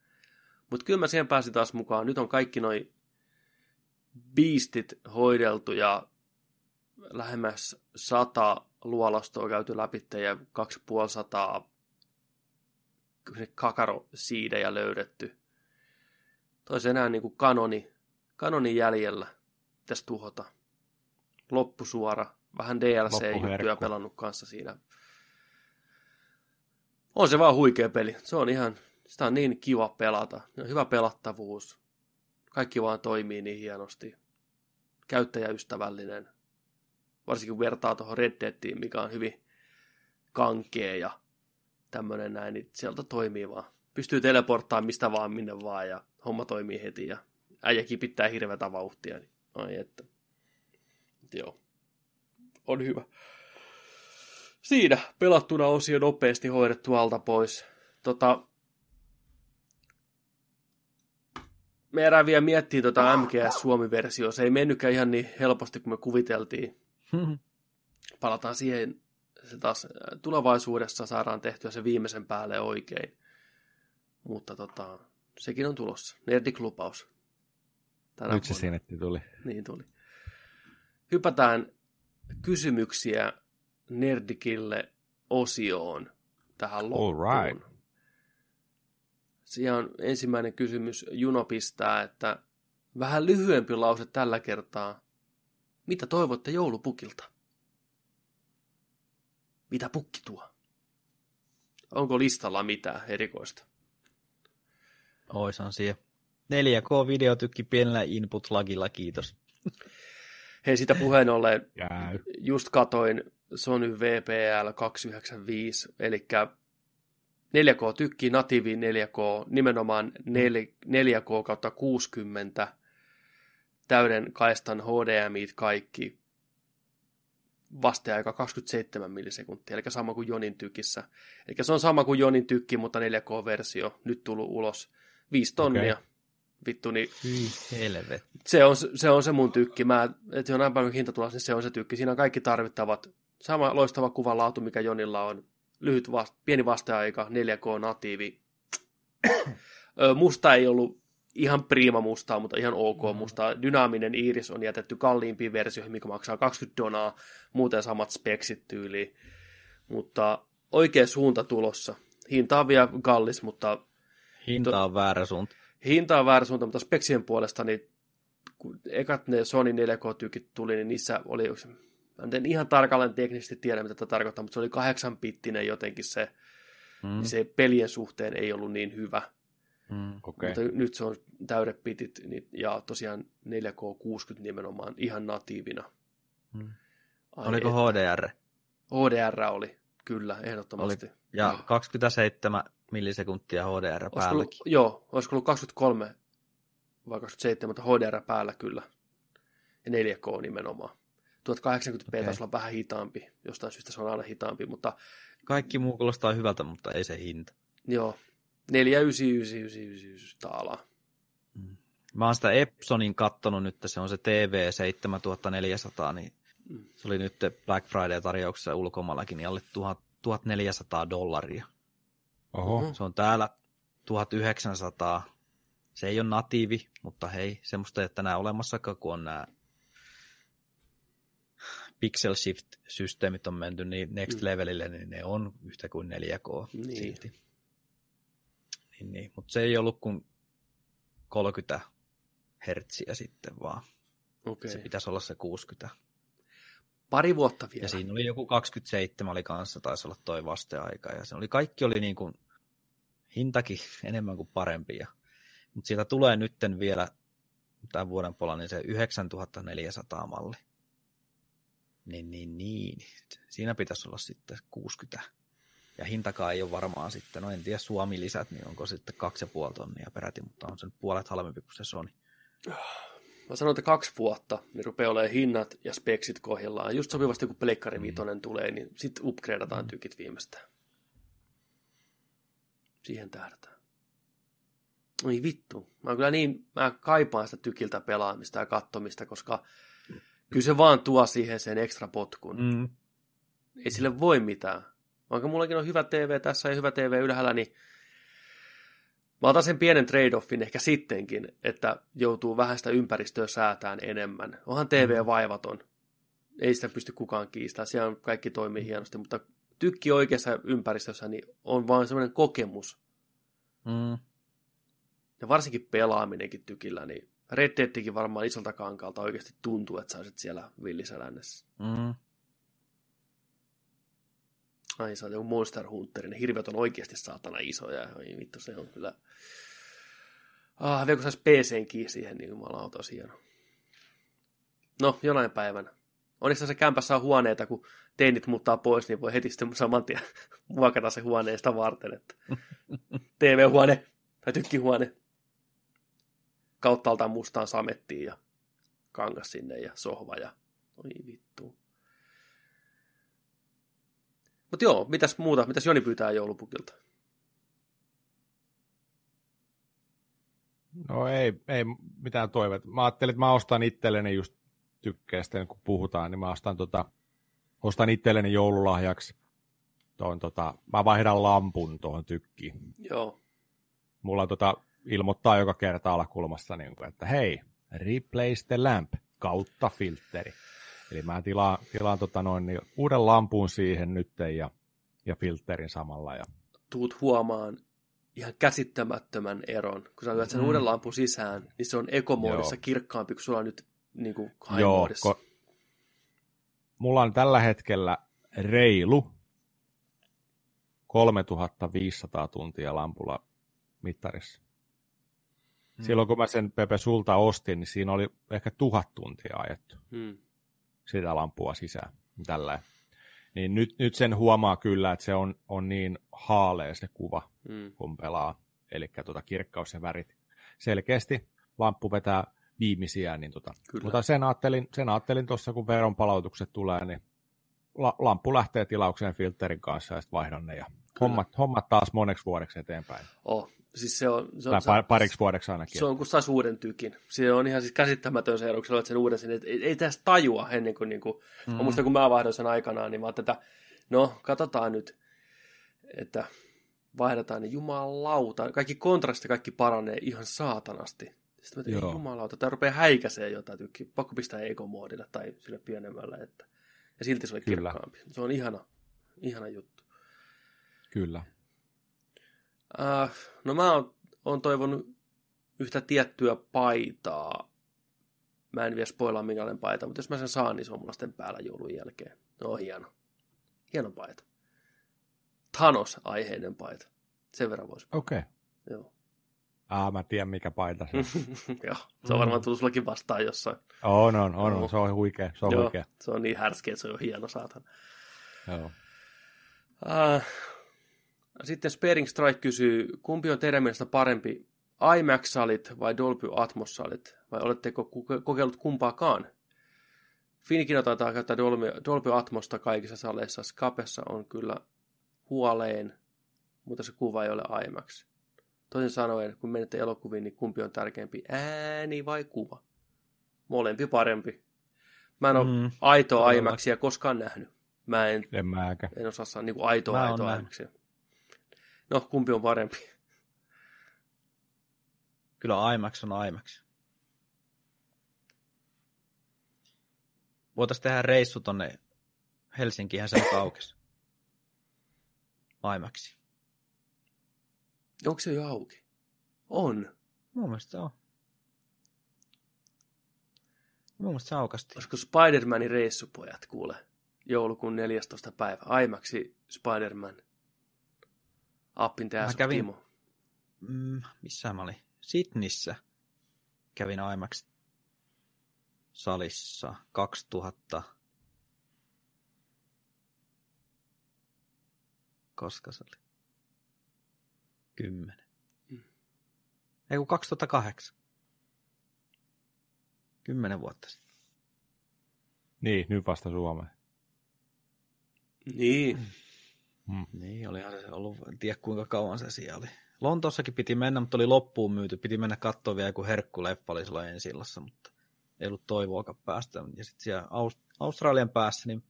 Mutta kyllä mä siihen pääsin taas mukaan. Nyt on kaikki noi biistit hoideltu ja lähemmäs sata luolastoa käyty läpi ja kaksi puoli sataa kakarosiidejä löydetty. Toisi enää niin kuin kanoni, kanoni jäljellä tässä tuhota. Loppusuora, vähän DLC-juttuja pelannut kanssa siinä on se vaan huikea peli. Se on ihan, sitä on niin kiva pelata. Hyvä pelattavuus. Kaikki vaan toimii niin hienosti. Käyttäjäystävällinen. Varsinkin vertaa tuohon Red Deadiin, mikä on hyvin kankea ja tämmöinen näin, niin sieltä toimii vaan. Pystyy teleporttaamaan mistä vaan minne vaan ja homma toimii heti ja äijä kipittää hirveätä vauhtia. Niin, ai että. Joo. On hyvä siinä pelattuna osio nopeasti hoidettu alta pois. Tota, me erää vielä miettiä tota MGS Suomi-versio. Se ei mennytkään ihan niin helposti kuin me kuviteltiin. Palataan siihen se taas tulevaisuudessa saadaan tehtyä se viimeisen päälle oikein. Mutta tota, sekin on tulossa. Nerdik-lupaus. Nyt se sinne tuli. Niin tuli. Hypätään kysymyksiä Nerdikille osioon tähän loppuun. All right. Siellä on ensimmäinen kysymys. Juno pistää, että vähän lyhyempi lause tällä kertaa. Mitä toivotte joulupukilta? Mitä pukki tuo? Onko listalla mitään erikoista? Oisan siellä. 4K-videotykki pienellä input-lagilla, kiitos. Hei, sitä puheen ollen, just katoin Sony VPL 295, eli 4K tykki, natiivi 4K, nimenomaan 4, k kautta 60, täyden kaistan HDMI kaikki, vasteaika 27 millisekuntia, eli sama kuin Jonin tykissä. Eli se on sama kuin Jonin tykki, mutta 4K-versio, nyt tullut ulos. 5 tonnia. Okay. Vittu, niin... Helvet. Se on, se on se mun tykki. Mä, on näin paljon hinta tulossa, niin se on se tykki. Siinä on kaikki tarvittavat Sama loistava kuvan laatu, mikä Jonilla on. Lyhyt vast, pieni vasteaika, 4K-natiivi. musta ei ollut ihan prima mustaa, mutta ihan ok mm. mustaa. Dynaaminen iris on jätetty kalliimpiin versioihin, mikä maksaa 20 donaa, muuten samat speksit tyyliin. Mutta oikea suunta tulossa. Hinta on vielä kallis, mutta... Hinta on väärä suunta. hinta on väärä suunta, mutta speksien puolesta, niin kun ekat ne Sony 4K-tykit tuli, niin niissä oli, mä en ihan tarkalleen teknisesti tiedä, mitä tämä tarkoittaa, mutta se oli kahdeksanpittinen jotenkin se, mm. niin se pelien suhteen ei ollut niin hyvä. Mm, okay. Mutta nyt se on täydet pitit niin, ja tosiaan 4K60 nimenomaan ihan natiivina. Mm. Oliko HDR? HDR oli, kyllä, ehdottomasti. Oli, ja no. 27 millisekuntia HDR päällä. Joo, olisiko ollut 23 vai 27, mutta HDR päällä kyllä. Ja 4K nimenomaan. 1080p okay. taisi olla vähän hitaampi, jostain syystä se on aina hitaampi, mutta... Kaikki muu kuulostaa hyvältä, mutta ei se hinta. Joo, 4999 taalaa. Mm. Mä oon sitä Epsonin kattonut nyt, se on se TV 7400, niin mm. se oli nyt Black Friday-tarjouksessa ulkomaillakin niin alle 1400 dollaria. Oho. Se on täällä 1900. Se ei ole natiivi, mutta hei, semmoista, että nämä olemassakaan, kun on nämä pixel shift-systeemit on menty niin next mm. levelille, niin ne on yhtä kuin 4K niin. silti. Niin, niin. Mutta se ei ollut kuin 30 hertsiä sitten vaan. Okay. Se pitäisi olla se 60. Pari vuotta vielä. Ja siinä oli joku 27 oli kanssa, taisi olla toi vasteaika. Ja se oli, kaikki oli niin kuin, hintakin enemmän kuin parempi. Ja, mutta siitä tulee nytten vielä tämän vuoden puolella niin se 9400 malli. Niin, niin, niin. Siinä pitäisi olla sitten 60. Ja hintakaan ei ole varmaan sitten, no en tiedä Suomi-lisät, niin onko sitten 2,5 tonnia peräti, mutta on sen puolet halvempi kuin se Sony. Mä sanoin, että kaksi vuotta, niin rupeaa olemaan hinnat ja speksit kohdillaan. Just sopivasti, kun Pleikkari mm. tulee, niin sitten upgradeataan mm. tykit viimeistään. Siihen tähdätään. Oi vittu. Mä kyllä niin, mä kaipaan sitä tykiltä pelaamista ja kattomista, koska kyllä se vaan tuo siihen sen ekstra potkun. Mm. Ei sille voi mitään. Vaikka mullakin on hyvä TV tässä ja hyvä TV ylhäällä, niin Mä otan sen pienen trade-offin ehkä sittenkin, että joutuu vähän sitä ympäristöä säätään enemmän. Onhan TV mm. vaivaton. Ei sitä pysty kukaan kiistämään. Siellä kaikki toimii hienosti, mutta tykki oikeassa ympäristössä niin on vain semmoinen kokemus. Mm. Ja varsinkin pelaaminenkin tykillä, niin Red Deadikin varmaan isolta kankalta oikeasti tuntuu, että sä siellä villissä lännessä. Mm. Ai sä joku Monster Hunterin. Ne hirvet on oikeasti saatana isoja. Ai vittu, se on kyllä... Ah, vielä kun saisi PCnkin siihen, niin jumalauta hieno. No, jonain päivänä. Onneksi se kämpässä on huoneita, kun teinit muuttaa pois, niin voi heti sitten saman tien muokata se huoneesta varten, että TV-huone tai tykkihuone kauttaaltaan mustaan samettiin ja kangas sinne ja sohva ja oi vittu. Mutta joo, mitäs muuta? Mitäs Joni pyytää joulupukilta? No ei, ei mitään toiveet. Mä ajattelin, että mä ostan itselleni just tykkäistä, kun puhutaan, niin mä ostan, tota, ostan itselleni joululahjaksi tuon, tota, mä vaihdan lampun tuohon tykkiin. Joo. Mulla tota, ilmoittaa joka kerta alakulmassa, niin kuin, että hei, replace the lamp kautta filteri. Eli mä tilaan, tilaan tota noin, niin uuden lampun siihen nyt ja, ja filterin samalla. Ja... Tuut huomaan ihan käsittämättömän eron. Kun sä lyöt sen mm. uuden lampun sisään, niin se on ekomoodissa Joo. kirkkaampi kuin sulla on nyt niin kuin Joo, ko- mulla on tällä hetkellä reilu 3500 tuntia lampulla mittarissa. Hmm. Silloin kun mä sen Pepe sulta ostin, niin siinä oli ehkä tuhat tuntia ajettu. Hmm sitä lampua sisään. Tällä. Niin nyt, nyt sen huomaa kyllä, että se on, on niin haalea se kuva, mm. kun pelaa. Eli tuota, kirkkaus ja värit. Selkeästi lamppu vetää viimeisiä, niin tota. mutta sen ajattelin, sen ajattelin tuossa, kun veronpalautukset tulee, niin la, lamppu lähtee tilaukseen filterin kanssa ja sitten vaihdan ne ja hommat, hommat taas moneksi vuodeksi eteenpäin. Oh, Siis se on, se on, tai pariksi vuodeksi ainakin. Se on kuin saisi uuden tykin. Se on ihan siis käsittämätön se ero, kun sen uuden sinne. Ei, ei tästä tajua ennen kuin, niin kuin mm. mä muistan, kun mä vaihdoin sen aikanaan, niin mä tätä, no katsotaan nyt, että vaihdetaan, niin jumalauta, kaikki kontrasti, kaikki paranee ihan saatanasti. Sitten mä tein, jumalauta, tämä rupeaa häikäisee jotain tykkiä, pakko pistää ekomoodille tai sille pienemmällä, että ja silti se oli kirkkaampi. Se on ihana, ihana juttu. Kyllä. Uh, no mä oon, oon toivonut yhtä tiettyä paitaa. Mä en vielä spoilaa minkälainen paita, mutta jos mä sen saan, niin se on mulla sitten päällä joulun jälkeen. No hieno. Hieno paita. Thanos-aiheinen paita. Sen verran voisi. Okei. Okay. Joo. Ah, mä tiedän mikä paita se on. Joo, se on varmaan tullut sullakin vastaan jossain. on, on, on, Joo. se on huikea, se on Joo, huikea. se on niin härskeä, että se on hieno saatan. Joo. Äh, sitten Sparing Strike kysyy, kumpi on teidän mielestä parempi, IMAX-salit vai Dolby Atmos-salit? Vai oletteko kokeillut kumpaakaan? Finikino taitaa käyttää Dolby, Dolby Atmosta kaikissa saleissa. Skapessa on kyllä huoleen, mutta se kuva ei ole IMAX. Toisin sanoen, kun menette elokuviin, niin kumpi on tärkeämpi, ääni vai kuva? Molempi parempi. Mä en ole Mm, aitoa. IMAXia koskaan nähnyt. Mä en En en osaa sanoa niin aitoa, Mä aitoa. IMAXia. No, kumpi on parempi? Kyllä IMAX on IMAX. Voitaisiin tehdä reissu tonne Helsinkiin, se on kaukes. IMAXi. Onko se jo auki? On. Mun mielestä on. Mun mielestä se aukasti. Olisiko Spider-Manin reissupojat, kuule? Joulukuun 14. päivä. IMAXi Spider-Man. Appin tässä kävin- Timo. Mm, missä mä olin? Sydnissä kävin IMAX salissa 2000. Koska se oli? Kymmenen. Mm. Ei kun 2008. Kymmenen vuotta sitten. Niin, nyt vasta Suomeen. Niin. Hmm. Niin, olihan se ollut, en tiedä kuinka kauan se siellä oli. Lontoossakin piti mennä, mutta oli loppuun myyty. Piti mennä katsoa vielä, kun herkkuleffa oli silloin ensi illassa, mutta ei ollut toivoakaan päästä. Ja sitten siellä Aus- Australian päässä, niin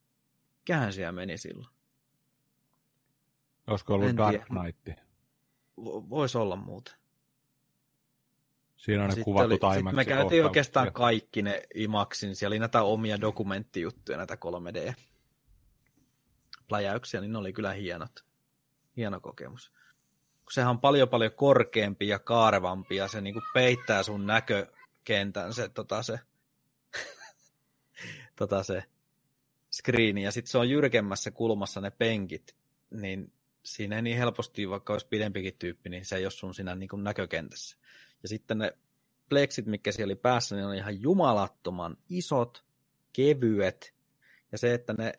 mikähän siellä meni silloin? Olisiko ollut En Dark. Knight? Vo- Voisi olla muuten. Siinä on ne Sitten kuvatut oli- IMAX. me käytiin oikeastaan kaikki ne IMAXin. Siellä oli näitä omia dokumenttijuttuja, näitä 3D pläjäyksiä, niin ne oli kyllä hienot. Hieno kokemus. Sehän on paljon paljon korkeampi ja kaarevampi ja se niinku peittää sun näkökentän se, tota se, tota se screeni ja sitten se on jyrkemmässä kulmassa ne penkit, niin siinä ei niin helposti, vaikka olisi pidempikin tyyppi, niin se ei ole sun siinä niin kuin näkökentässä. Ja sitten ne pleksit, mitkä siellä oli päässä, niin on ihan jumalattoman isot, kevyet, ja se, että ne,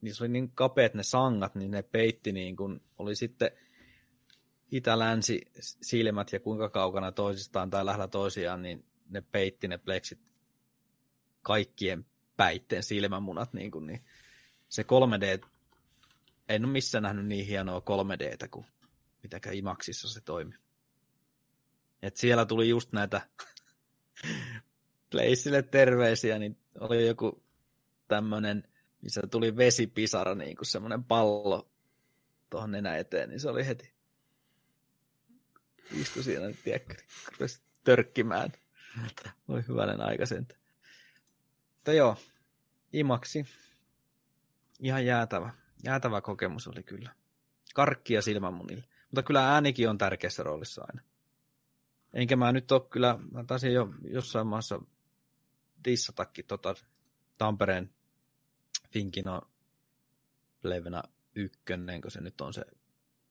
niissä oli niin kapeat ne sangat, niin ne peitti niin kuin, oli sitten itä-länsi silmät ja kuinka kaukana toisistaan tai lähellä toisiaan, niin ne peitti ne pleksit kaikkien päitteen silmämunat, niin, kuin, niin se 3D, en ole missään nähnyt niin hienoa 3Dtä kuin mitäkään IMAXissa se toimi. Et siellä tuli just näitä Placeille terveisiä, niin oli joku tämmönen, missä tuli vesipisara, niin kuin semmoinen pallo tuohon nenä eteen, niin se oli heti. Istui siinä, niin tiedätkö, törkkimään. Oli hyvänen aika sentä. Mutta joo, Imaksi. Ihan jäätävä. Jäätävä kokemus oli kyllä. Karkkia silmämunille. Mutta kyllä äänikin on tärkeässä roolissa aina. Enkä mä nyt ole kyllä, mä taisin jo jossain maassa dissatakin tota Tampereen Finkino Levena ykkönen, kun se nyt on se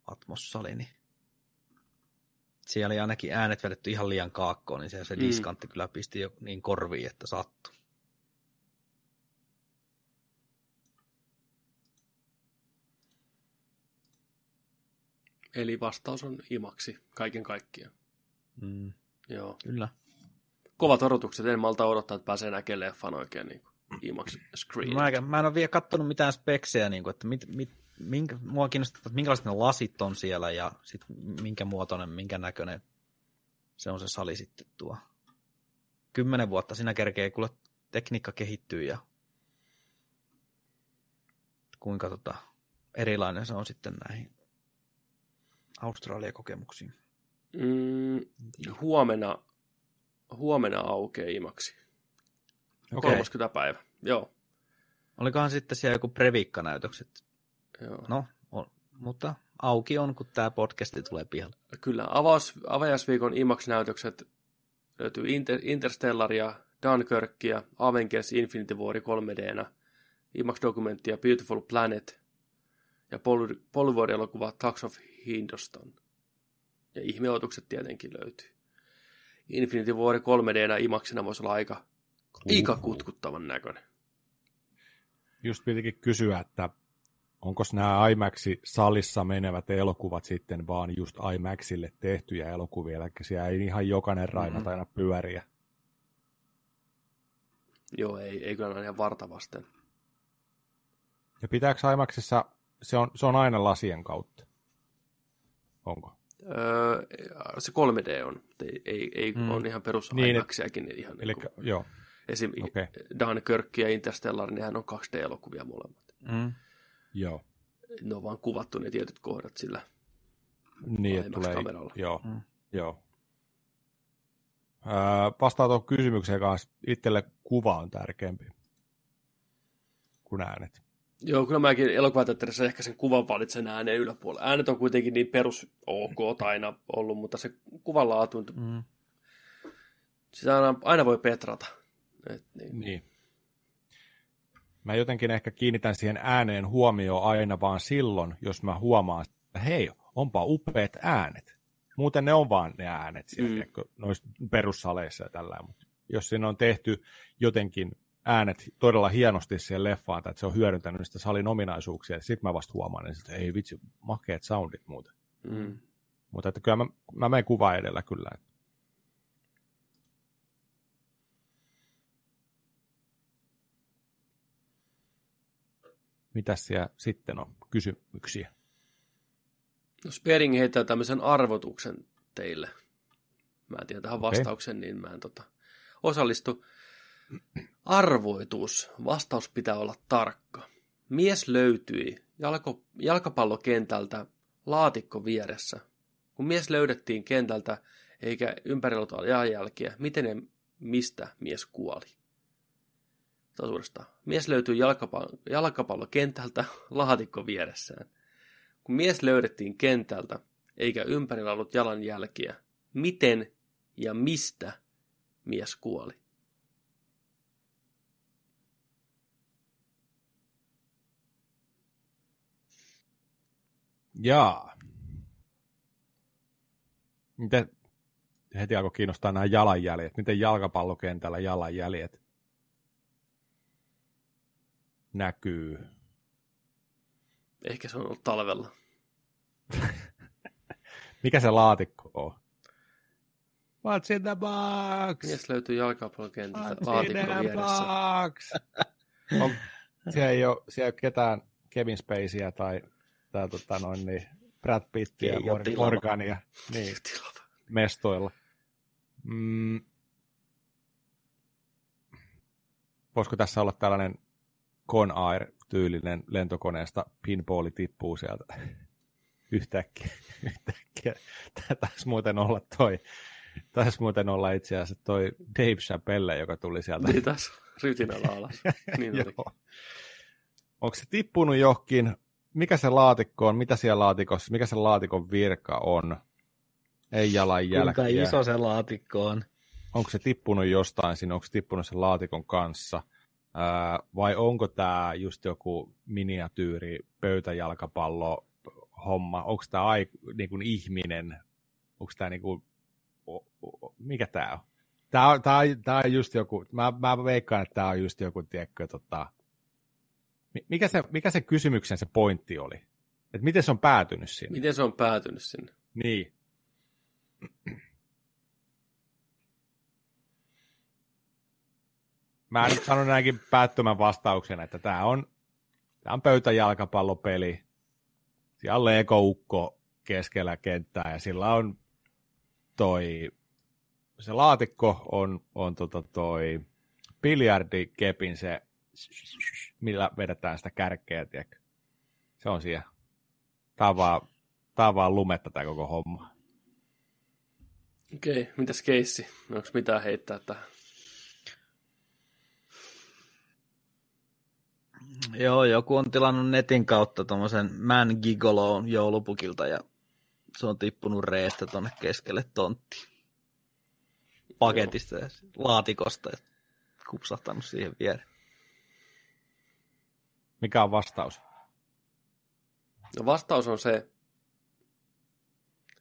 Atmos-sali, niin siellä oli ainakin äänet vedetty ihan liian kaakkoon, niin se, se Mm. diskantti kyllä pisti jo niin korviin, että sattui. Eli vastaus on imaksi kaiken kaikkiaan. Mm, Joo. kyllä. Kovat odotukset, en malta odottaa, että pääsee näkemään leffan oikein niin IMAX screen. Mä, mä en ole vielä katsonut mitään speksejä, niin kuin, että mit, mit, minkä, mua kiinnostaa, että minkälaiset ne lasit on siellä ja sit minkä muotoinen, minkä näköinen se on se sali sitten tuo. Kymmenen vuotta siinä kerkee, kuule tekniikka kehittyy ja kuinka tota, erilainen se on sitten näihin Australia-kokemuksiin. Mm, huomenna, huomenna aukeaa imaksi. Okei. 30. päivä. Joo. Olikohan sitten siellä joku previkkanäytökset? Joo. No, on, mutta auki on, kun tämä podcasti tulee pihalle. Kyllä, avaus, avajaisviikon IMAX-näytökset löytyy Inter- Interstellaria, Dunkirkia, Avengers Infinity War 3Dnä, IMAX-dokumenttia Beautiful Planet ja Pol- Pollywood-elokuva Tax of Hindoston. Ja ihmeotukset tietenkin löytyy. Infinity War 3Dnä IMAXina voisi olla aika, aika kutkuttavan näköinen. Just pitikin kysyä, että onko nämä IMAXi salissa menevät elokuvat sitten vaan just IMAXille tehtyjä elokuvia, eli siellä ei ihan jokainen raina mm-hmm. aina pyöriä. Joo, ei, ei kyllä ihan vartavasten. Ja pitääkö IMAXissa, se on, se on aina lasien kautta? Onko? Öö, se 3D on, ei, ei, ei mm. on ihan perus niin, IMAXiakin. Ihan eli, niin joo. Esim. Okay. Dunkirk ja Interstellar, nehän on 2D-elokuvia molemmat. Mm. Joo. Ne on vaan kuvattu ne tietyt kohdat sillä niin, että tulee, kameralla. Joo, mm. joo. Öö, vastaa tuohon kysymykseen kanssa. Itselle kuva on tärkeämpi kuin äänet. Joo, kyllä mäkin elokuvateatterissa ehkä sen kuvan valitsen ääneen yläpuolella. Äänet on kuitenkin niin perus ok aina ollut, mutta se kuvan laatu, mm. sitä aina, aina voi petrata. Et, niin. niin. Mä jotenkin ehkä kiinnitän siihen ääneen huomioon aina vaan silloin, jos mä huomaan, että hei, onpa upeat äänet. Muuten ne on vaan ne äänet siellä, mm. noissa perussaleissa ja tällä. Mutta jos siinä on tehty jotenkin äänet todella hienosti siihen leffaan, että se on hyödyntänyt sitä salin ominaisuuksia, ja sitten mä vasta huomaan, että ei vitsi, makeat soundit muuten. Mm. Mutta että kyllä mä, mä menen kuva edellä kyllä. Mitäs siellä sitten on kysymyksiä? No Spering heittää tämmöisen arvotuksen teille. Mä en tiedä tähän vastauksen, okay. niin mä en tota, osallistu. Arvoitus. Vastaus pitää olla tarkka. Mies löytyi jalko, jalkapallokentältä laatikko vieressä. Kun mies löydettiin kentältä eikä ympärillä ollut jalanjälkiä, miten ja mistä mies kuoli? Totuudesta. Mies löytyi jalkapallo, jalkapallokentältä laatikko vieressään. Kun mies löydettiin kentältä eikä ympärillä ollut jalanjälkiä, miten ja mistä mies kuoli? Jaa. Miten heti alkoi kiinnostaa nämä jalanjäljet? Miten jalkapallokentällä jalanjäljet näkyy? Ehkä se on ollut talvella. Mikä se laatikko on? What's in the box? Mies löytyy jalkapallokentältä laatikko vieressä. Box? on, siellä, ei ole, siellä ei ole ketään Kevin Spaceyä tai tai tota noin, niin Brad Pittia ja Morgania niin, mestoilla. Mm. Voisiko tässä olla tällainen Con Air-tyylinen lentokoneesta pinballi tippuu sieltä yhtäkkiä. yhtäkkiä. Tämä taisi muuten olla toi, taisi muuten olla itse asiassa toi Dave Chappelle, joka tuli sieltä. Niin taas rytinällä alas. Niin Onko se tippunut johonkin mikä se laatikko on, mitä siellä laatikossa, mikä se laatikon virka on? Ei jalanjälkiä. Kuinka iso se laatikko on? Onko se tippunut jostain sinne, onko se tippunut sen laatikon kanssa? Vai onko tämä just joku miniatyyri pöytäjalkapallo homma? Onko tämä niin kuin ihminen? Onko tämä niin kuin, mikä tämä on? Tämä on, tää on just joku, mä, mä veikkaan, että tämä on just joku, tiedätkö, tota, mikä se, mikä se kysymyksen se pointti oli? Että miten se on päätynyt sinne? Miten se on päätynyt sinne? Niin. Mä nyt sanon näinkin päättömän vastauksen, että tämä on, tää on pöytäjalkapallopeli. Siellä on Lego-ukko keskellä kenttää ja sillä on toi, se laatikko on, on tota toi biljardikepin se millä vedetään sitä kärkeä, tiedätkö? Se on siellä. Tämä on vaan, tämä on vaan lumetta tämä koko homma. Okei, okay, mitäs keissi? Onko mitään heittää tähän? Joo, joku on tilannut netin kautta tuommoisen Man Gigoloon joulupukilta ja se on tippunut reestä tonne keskelle tonttiin. paketista ja laatikosta ja kupsahtanut siihen viereen. Mikä on vastaus? No vastaus on se,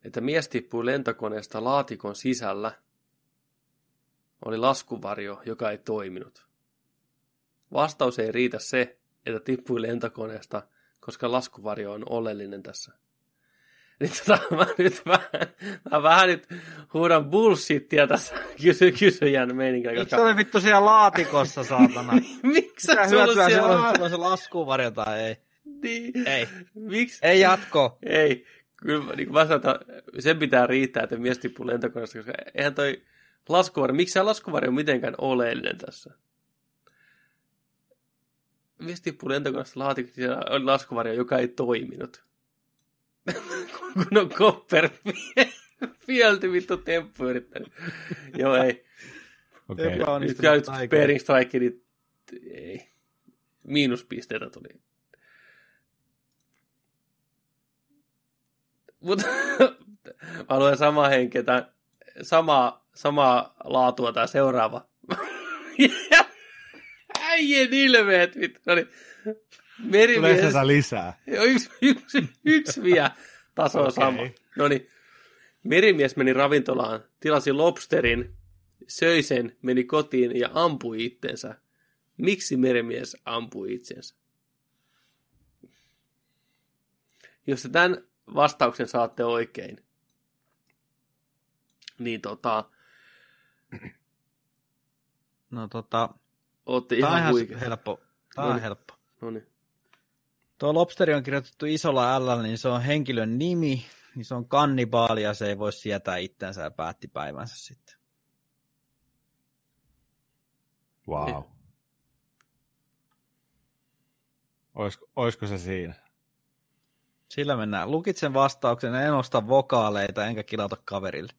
että mies tippui lentokoneesta laatikon sisällä. Oli laskuvarjo, joka ei toiminut. Vastaus ei riitä se, että tippui lentokoneesta, koska laskuvarjo on oleellinen tässä. Niin tota, mä nyt vähän, mä vähän nyt huudan bullshittia tässä kysy, kysyjän meininkiä. Koska... Miksi se oli vittu siellä laatikossa, saatana? Miksi sä Mitä hyötyä siellä on se laskuvarjo tai ei? Niin. Ei. Miksi? Ei jatko. Ei. Kyllä niin mä sanon, että sen pitää riittää, että mies tippuu lentokoneesta, koska eihän toi laskuvarjo, miksi se laskuvarjo on mitenkään oleellinen tässä? Mies tippuu lentokoneesta laatikosta, siellä oli laskuvarjo, joka ei toiminut. kun on kopper fielty vittu temppu yrittänyt. Joo, ei. Okei. Epäonnistunut Nyt käyt taikuri. Bering Strike, niin ei. Miinuspisteitä tuli. Mutta mä luen sama henkeä, samaa, samaa laatua tämä seuraava. Äijien ilmeet, vittu. No niin. Tulee Merimies. sitä lisää. Joo, yksi, yksi, yksi vielä taso Okei. sama. No niin. Merimies meni ravintolaan, tilasi lobsterin, söi sen, meni kotiin ja ampui itsensä. Miksi merimies ampui itsensä? Jos te tämän vastauksen saatte oikein, niin tota, No tota, ootte tää on ihan ihan helppo. Tää No on helppo. No niin. Tuo lobsteri on kirjoitettu isolla L, niin se on henkilön nimi, niin se on kannibaali ja se ei voi sietää itsensä ja päätti päivänsä sitten. Wow. Oisko, oisko se siinä? Sillä mennään. Lukitsen vastauksen, en osta vokaaleita enkä kilata kaverille.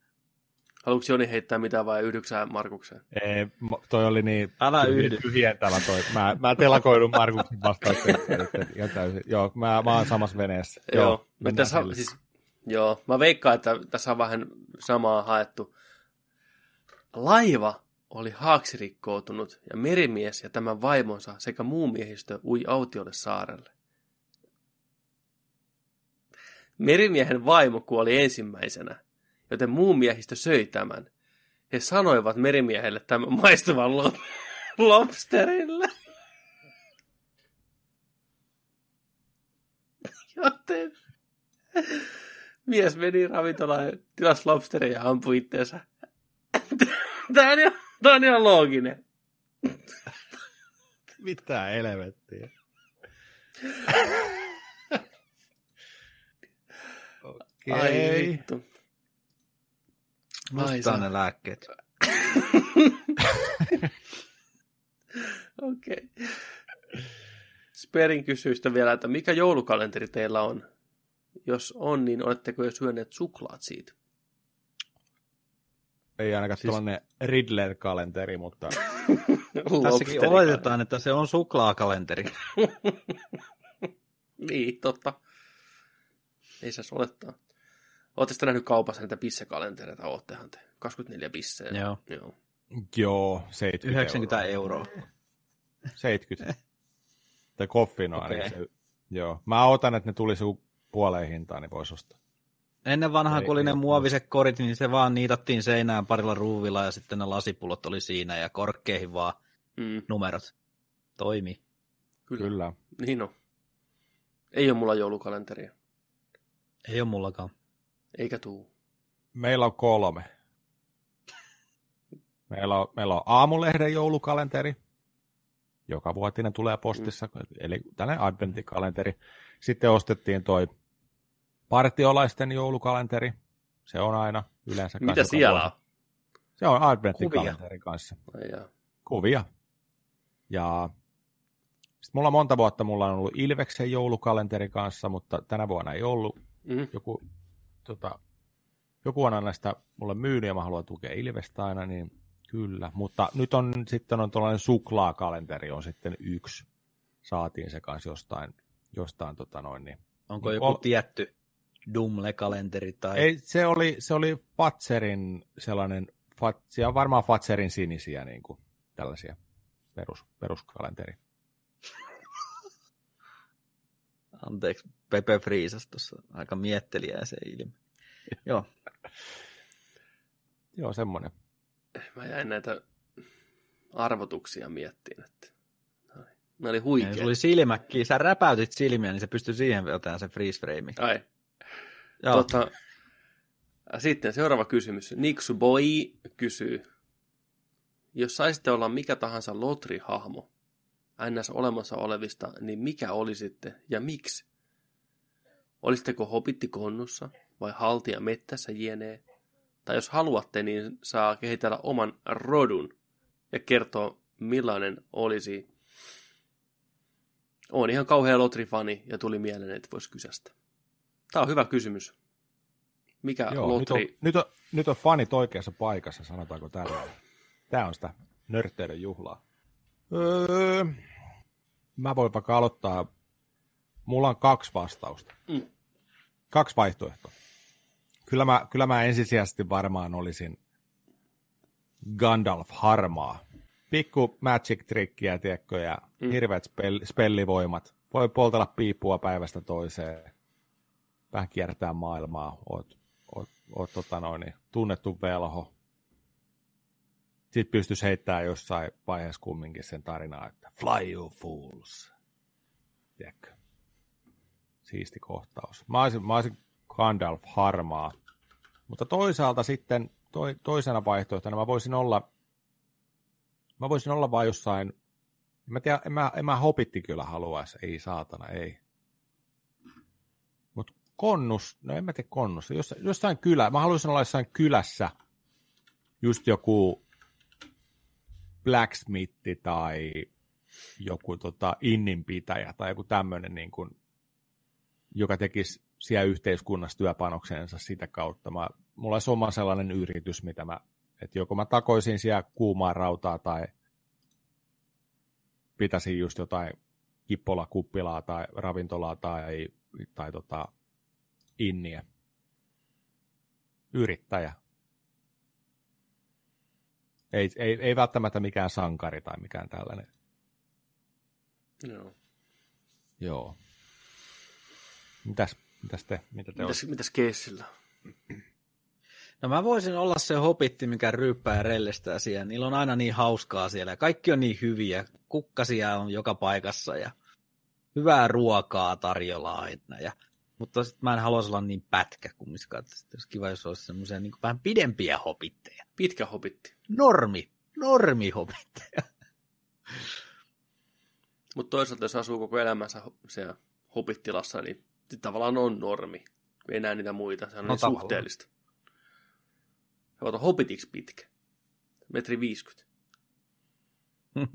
Haluatko Joni heittää mitään vai yhdyksään Markukseen? Ei, toi oli niin Älä yhdy. tyhjentävä toi. Mä, mä telakoidun Markuksen ihan täysin. Joo, mä, mä oon samassa veneessä. Joo, no mennään tässä, siis, joo, mä veikkaan, että tässä on vähän samaa haettu. Laiva oli haaksirikkoutunut ja merimies ja tämän vaimonsa sekä muu miehistö ui autiolle saarelle. Merimiehen vaimo kuoli ensimmäisenä, joten muu miehistö söi tämän. He sanoivat merimiehelle tämän maistuvan lo- lobsterille. Joten mies meni ravintolaan ja tilasi lobsteria ja ampui itseensä. Tämä on, ihan, tämä on ihan looginen. Mitä helvettiä. Okei. Ai vittu. Saa. ne lääkkeet. Okei. Okay. Sperin kysyy sitä vielä, että mikä joulukalenteri teillä on? Jos on, niin oletteko jo syöneet suklaat siitä? Ei ainakaan Siis- tällainen Riddler-kalenteri, mutta Tässäkin oletetaan, että se on suklaakalenteri. Niin, totta. Ei se olettaa. Oletteko te nähnyt kaupassa näitä pissekalentereita? Oottehan te. 24 pisseä. Joo. Joo. joo, 70 90 euroa. 70. Tai koffinoa. Okei. Okay. Se, joo. Mä otan, että ne tulisi puoleen hintaan, niin voisi ostaa. Ennen vanhaa, kun oli ne muoviset korit, niin se vaan niitattiin seinään parilla ruuvilla ja sitten ne lasipullot oli siinä ja korkkeihin vaan Mm, numerot. Toimi. kyllä. Kyllä. Niin on. Ei ole mulla joulukalenteria. Ei ole mullakaan. Eikä tuu. Meillä on kolme. Meillä on, meillä on aamulehden joulukalenteri. Joka vuotinen tulee postissa, mm. eli tällainen adventtikalenteri. Sitten ostettiin toi partiolaisten joulukalenteri. Se on aina yleensä. Mitä siellä on? Se on adventtikalenteri kanssa. Ai jaa. Kuvia. Ja sitten mulla monta vuotta mulla on ollut Ilveksen joulukalenteri kanssa, mutta tänä vuonna ei ollut. Mm. Joku, tota, joku on aina sitä mulle myynyt ja mä haluan tukea Ilvestä aina, niin kyllä. Mutta nyt on sitten on tuollainen suklaakalenteri on sitten yksi. Saatiin se kanssa jostain, jostain tota noin, niin. Onko Niin joku ol- tietty Dumle-kalenteri tai... Ei, se oli, se oli Fatserin sellainen Fat, siellä on varmaan Fatserin sinisiä niin kuin, tällaisia perus, peruskalenteri. Anteeksi, Pepe Friisas tuossa aika mietteliä se ilme. Joo. Joo, semmoinen. Mä jäin näitä arvotuksia miettiin, että ne oli huikeet. Se oli silmäkki, sä räpäytit silmiä, niin se pystyi siihen vetämään se freeze frame. Ai. Joo. Tota, sitten seuraava kysymys. Niksu Boy kysyy, jos saisitte olla mikä tahansa Lotri-hahmo, ns. olemassa olevista, niin mikä olisitte ja miksi? Olisitteko hopitti konnussa vai haltia mettässä jenee? Tai jos haluatte, niin saa kehitellä oman rodun ja kertoa, millainen olisi. Olen ihan kauhea Lotri-fani ja tuli mieleen, että voisi kysästä. Tämä on hyvä kysymys. Mikä Joo, Lotri... Nyt on, nyt, on, nyt on fanit oikeassa paikassa, sanotaanko tällä. Tämä on sitä nörtteyden juhlaa. Öö, mä voin vaikka aloittaa. Mulla on kaksi vastausta. Mm. Kaksi vaihtoehtoa. Kyllä mä, kyllä mä ensisijaisesti varmaan olisin Gandalf harmaa. Pikku magic trickiä, tiedätkö, ja mm. hirveät spell, spellivoimat. Voi poltella piipua päivästä toiseen. Vähän kiertää maailmaa. Oot, oot, oot tota noin, tunnettu velho sitten pystyisi heittämään jossain vaiheessa kumminkin sen tarinaa, että Fly you fools. Tiedätkö? Siisti kohtaus. Mä olisin, mä olisin Gandalf harmaa. Mutta toisaalta sitten toi, toisena vaihtoehtona mä voisin olla mä voisin olla vain jossain mä tiedä, en mä, en mä hopitti kyllä haluaisi, ei saatana, ei. Mutta konnus, no en mä tiedä konnus, jossain, jossain kylä, mä haluaisin olla jossain kylässä just joku blacksmith tai joku tota, inninpitäjä tai joku tämmöinen, niin kuin, joka tekisi siellä yhteiskunnassa työpanoksensa sitä kautta. Mä, mulla olisi oma sellainen yritys, mitä mä, että joko mä takoisin siellä kuumaa rautaa tai pitäisin just jotain kippola kuppilaa tai ravintolaa tai, tai tota, inniä. Yrittäjä. Ei, ei, ei välttämättä mikään sankari tai mikään tällainen. Joo. Joo. Mitäs, mitäs te, mitä te mitäs, mitäs keissillä? No mä voisin olla se hopitti, mikä ryyppää ja rellestää siellä. Niillä on aina niin hauskaa siellä. Kaikki on niin hyviä. Kukkasia on joka paikassa ja hyvää ruokaa tarjolla aina. Ja, mutta sit mä en haluaisi olla niin pätkä kumminkaan. Olisi kiva, jos olisi semmoisia niin vähän pidempiä hopitteja. Pitkä hopitti. Normi. Normi hopitteja. Mutta toisaalta jos asuu koko elämänsä siellä hopittilassa, niin tavallaan on normi. Ei näe niitä muita. Se on no, niin suhteellista. Se on hopitiksi pitkä. Metri 50.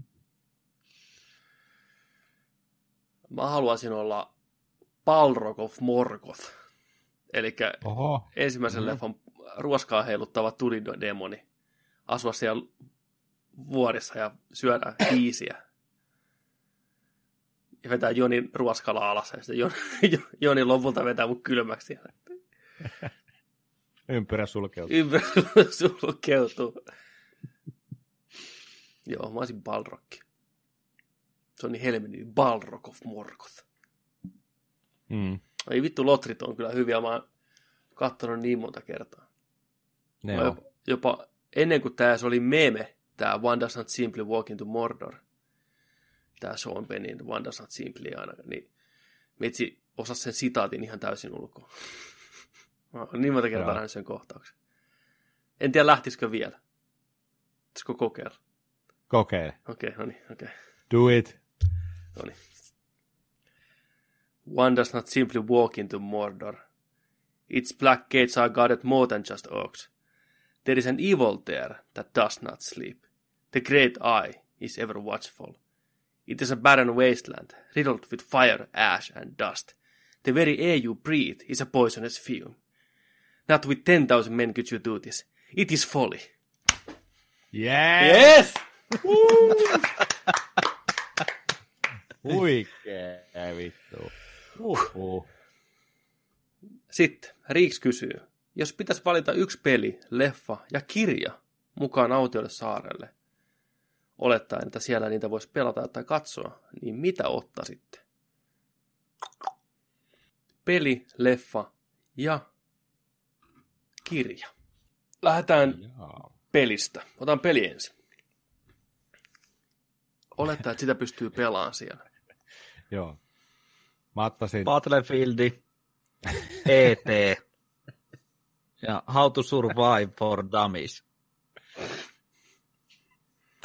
Mä haluaisin olla Balrog of Morgoth. Eli ensimmäisen mm. leffan ruoskaa heiluttava tulidemoni. Asua siellä vuorissa ja syödä kiisiä. Ja vetää Jonin ruoskala alas. Ja sitten Joni, Joni lopulta vetää mun kylmäksi. Ympyrä sulkeutuu. Ympyrä sulkeutuu. Joo, mä olisin Balrogki. Se on niin helmeni, Balrog of Morgoth. Mm. Ei vittu, lotrit on kyllä hyviä, mä oon katsonut niin monta kertaa. Ne jopa, jopa, ennen kuin tämä oli meme, tämä One Does Not Simply Walk into Mordor, tämä Sean Pennin One Does Not Simply aina, niin metsi osasi sen sitaatin ihan täysin ulkoa. Mä niin monta kertaa nähnyt sen kohtauksen. En tiedä, lähtisikö vielä. Pitäisikö kokeilla? Kokeile. Okei, okay, no niin, okei. Okay. Do it. No niin. One does not simply walk into Mordor. Its black gates are guarded more than just oaks. There is an evil there that does not sleep. The great eye is ever watchful. It is a barren wasteland, riddled with fire, ash, and dust. The very air you breathe is a poisonous fume. Not with ten thousand men could you do this. It is folly. Yes! Yes! Huikee vittu. Uh-huh. Sitten Riiks kysyy, jos pitäisi valita yksi peli, leffa ja kirja, mukaan autiolle saarelle, olettaen, että siellä niitä voisi pelata tai katsoa, niin mitä ottaisitte? Peli, leffa ja kirja. Lähdetään Jaa. pelistä. Otan peli ensin. Olettaa, että sitä pystyy pelaamaan siellä. Joo. Mä ottaisin, Battlefield, ET ja How to Survive for Dummies.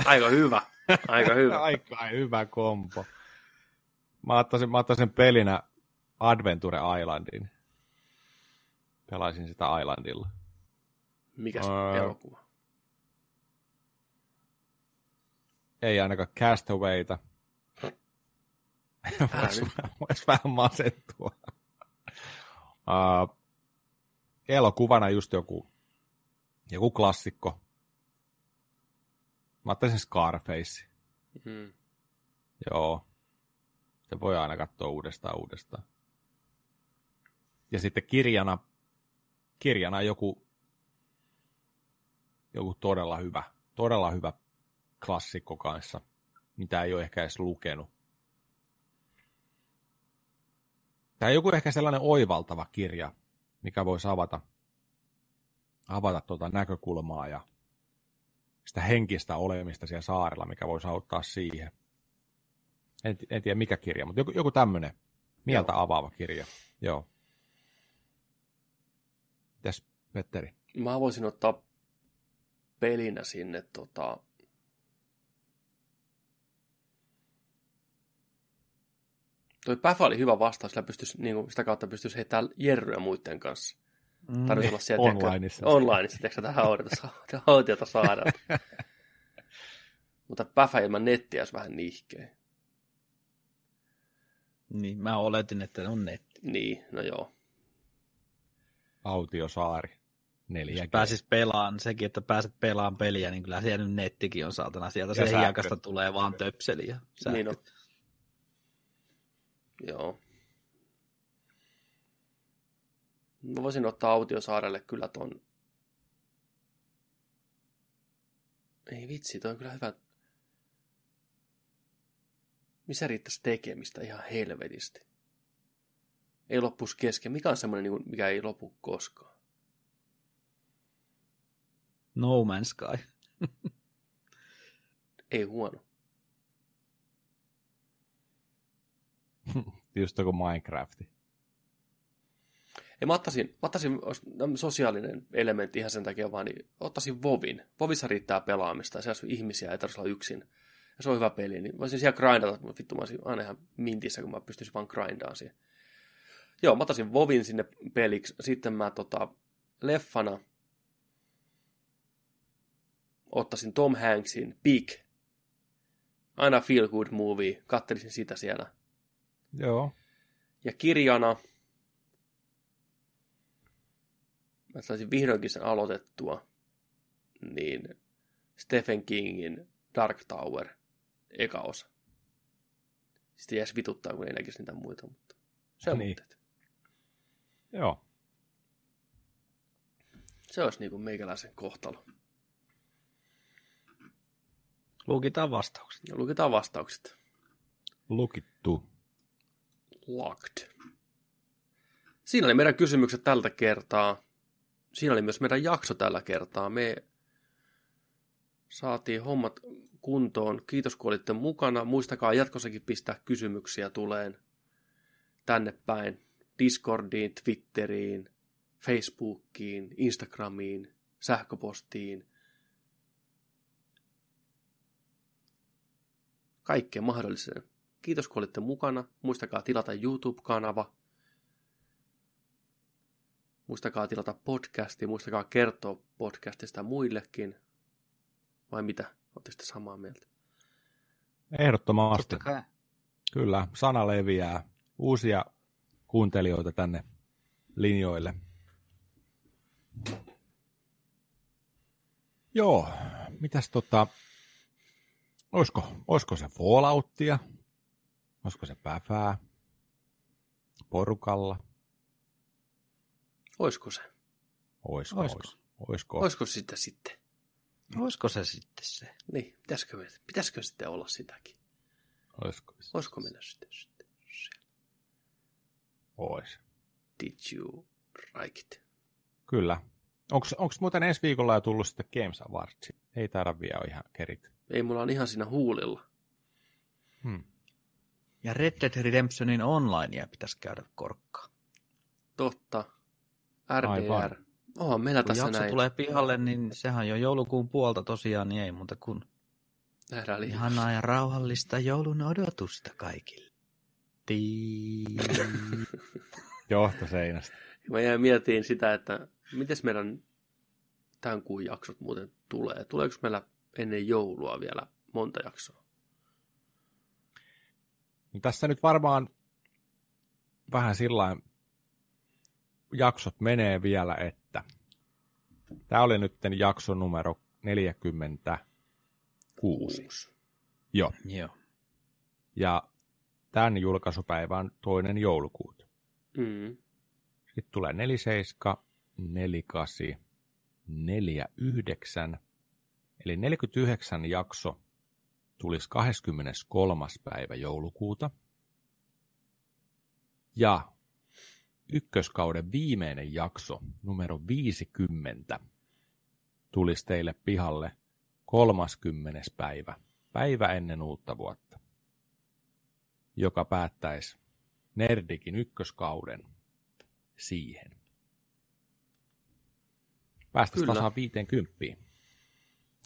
Aika hyvä. Aika hyvä. aika hyvä kompo. Mä ottaisin, mä ottaisin pelinä Adventure Islandin. Pelaisin sitä Islandilla. Mikäs Ää, elokuva? Ei ainakaan Castawayta. Voisi vois vähän masentua. Uh, elokuvana just joku, joku klassikko. Mä ottaisin Scarface. Mm. Joo. Se voi aina katsoa uudestaan uudestaan. Ja sitten kirjana, kirjana joku, joku todella hyvä, todella hyvä klassikko kanssa, mitä ei ole ehkä edes lukenut. Tai joku ehkä sellainen oivaltava kirja, mikä voisi avata, avata tuota näkökulmaa ja sitä henkistä olemista siellä saarella, mikä voisi auttaa siihen. En, en tiedä mikä kirja, mutta joku, joku tämmöinen mieltä Joo. avaava kirja. Joo. Mitäs Petteri? Mä voisin ottaa pelinä sinne tota... Toi Päfä oli hyvä vastaus, sillä pystyisi, niin kuin, sitä kautta pystyisi heittämään jerryä muiden kanssa. Mm. Tarvitsisi olla siellä, tiedätkö, Onlineissa. Onlineissa, tiedätkö, tähän autiota, autiota saada. Mutta Päfä ilman nettiä olisi vähän nihkeä. Niin, mä oletin, että on netti. Niin, no joo. Autiosaari. Neljä. Jos pääsis pelaan, sekin, että pääset pelaamaan peliä, niin kyllä siellä nyt nettikin on saatana. Sieltä se sähkö. hiekasta tulee vaan töpseli ja sähkö. Niin on. Joo. Mä voisin ottaa Autiosaarelle kyllä ton... Ei vitsi, toi on kyllä hyvä. Missä riittäisi tekemistä ihan helvetisti? Ei loppuisi kesken. Mikä on semmoinen, niin mikä ei lopu koskaan? No Man's Sky. Ei huono. Just kuin Minecrafti. Ja mä ottaisin, mä ottaisin sosiaalinen elementti ihan sen takia vaan, niin ottaisin Vovin. Vovissa riittää pelaamista ja siellä on ihmisiä, ei tarvitse olla yksin. Ja se on hyvä peli, niin mä olisin siellä grindata, mutta vittu mä olisin aina ihan mintissä, kun mä pystyisin vaan grindaan siihen. Joo, mä ottaisin Vovin sinne peliksi. Sitten mä tota, leffana ottaisin Tom Hanksin Big. Aina feel good movie. Kattelisin sitä siellä. Joo. Ja kirjana mä saisin vihdoinkin sen aloitettua, niin Stephen Kingin Dark Tower, eka osa. Sitten jäisi vituttaa, kun ei näkisi niitä muita, mutta se on Niin. niin. Joo. Se olisi niin kuin meikäläisen kohtalo. Lukitaan vastaukset. Ja lukitaan vastaukset. Lukittu. Locked. Siinä oli meidän kysymykset tältä kertaa. Siinä oli myös meidän jakso tällä kertaa. Me saatiin hommat kuntoon. Kiitos kun olitte mukana. Muistakaa jatkossakin pistää kysymyksiä tuleen tänne päin. Discordiin, Twitteriin, Facebookiin, Instagramiin, sähköpostiin. Kaikkeen mahdolliseen. Kiitos kun olitte mukana. Muistakaa tilata YouTube-kanava. Muistakaa tilata podcasti. Muistakaa kertoa podcastista muillekin. Vai mitä? Oletteko te samaa mieltä? Ehdottomasti. Kyllä, sana leviää. Uusia kuuntelijoita tänne linjoille. Joo, mitäs tota, olisiko, olisiko se Falloutia? Olisiko se päfää? Porukalla? Oisko se? Oisko, Oisko? oisko? oisko? Oisko sitä sitten? Olisiko se sitten se? Niin, pitäisikö, me, pitäisikö sitten olla sitäkin? Olisiko? Olisiko meillä sitten, sitten siellä? Ois. Did you like it? Kyllä. Onko muuten ensi viikolla jo tullut sitten Games Awards? Ei taida vielä ihan kerit. Ei, mulla on ihan siinä huulilla. Hmm. Ja Red Dead Redemptionin onlinea pitäisi käydä korkkaa. Totta. RDR. Aivan. Onhan meillä Kun tässä jakso näin. tulee pihalle, niin sehän jo joulukuun puolta tosiaan, niin ei muuta kuin Nähdään ihanaa ja rauhallista joulun odotusta kaikille. Tii. Johto seinästä. Mä jäin miettiin sitä, että miten meidän tämän kuun jaksot muuten tulee. Tuleeko meillä ennen joulua vielä monta jaksoa? No tässä nyt varmaan vähän sillä jaksot menee vielä, että tämä oli nyt jakso numero 46. Joo. Joo. Ja tämän julkaisupäivä on toinen joulukuuta. Mm. Sitten tulee 47, 48, 49, eli 49 jakso tulisi 23. päivä joulukuuta. Ja ykköskauden viimeinen jakso, numero 50, tulisi teille pihalle 30. päivä, päivä ennen uutta vuotta, joka päättäisi Nerdikin ykköskauden siihen. Päästäisiin Kyllä. tasaan 50.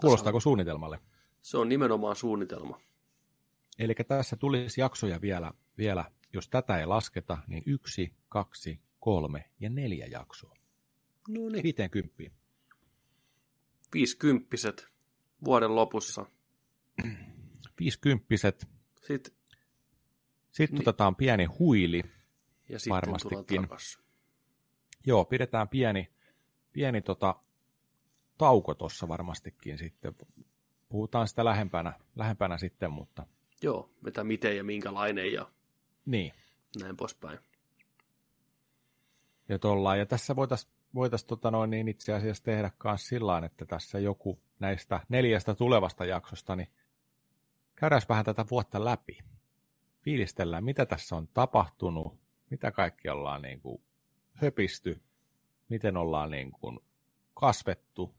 Kuulostaako suunnitelmalle? Se on nimenomaan suunnitelma. Eli tässä tulisi jaksoja vielä, vielä, jos tätä ei lasketa, niin yksi, kaksi, kolme ja neljä jaksoa. No niin. 50. Viisikymppiset vuoden lopussa. 50. Sitten Sitten, sit Niin. otetaan pieni huili. ja sitten Varmastikin. Joo, pidetään pieni, pieni tota, tauko tuossa varmastikin sitten. Puhutaan sitä lähempänä, lähempänä sitten, mutta Joo, mitä miten ja minkälainen ja niin. näin poispäin. Ja, tollaan. ja tässä voitaisiin voitais, tota noin, niin itse asiassa tehdä myös sillä että tässä joku näistä neljästä tulevasta jaksosta, niin käydään vähän tätä vuotta läpi. Fiilistellään, mitä tässä on tapahtunut, mitä kaikki ollaan niin kuin höpisty, miten ollaan niin kuin kasvettu.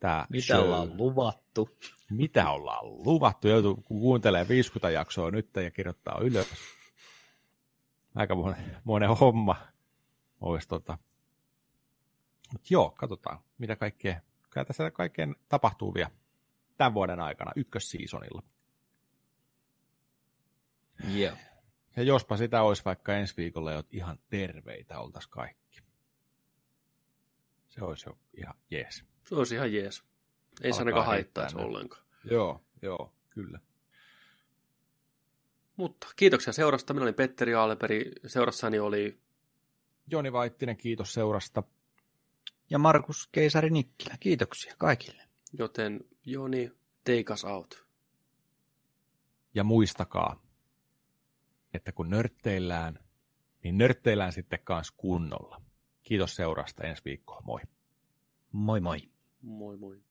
Tää Mitä show, ollaan luvattu? mitä ollaan luvattu, joutuu kuuntelee 50 jaksoa nyt ja kirjoittaa ylös. Aika monen, monen homma olisi tota. Mut joo, katsotaan, mitä kaikkea, kyllä tässä kaikkeen tapahtuu vielä tämän vuoden aikana ykkössiisonilla. Joo. Ja jospa sitä olisi vaikka ensi viikolla jo ihan terveitä oltaisiin kaikki. Se olisi jo ihan jees. Se olisi ihan jees. Ei se ainakaan nyt. ollenkaan. Joo, joo, kyllä. Mutta kiitoksia seurasta. Minä olin Petteri Aalperi. Seurassani oli Joni Vaittinen, kiitos seurasta. Ja Markus Keisari Nikkilä. Kiitoksia kaikille. Joten Joni, take us out. Ja muistakaa, että kun nörtteillään, niin nörtteillään sitten kanssa kunnolla. Kiitos seurasta ensi viikkoa. Moi. Moi moi. Moi moi.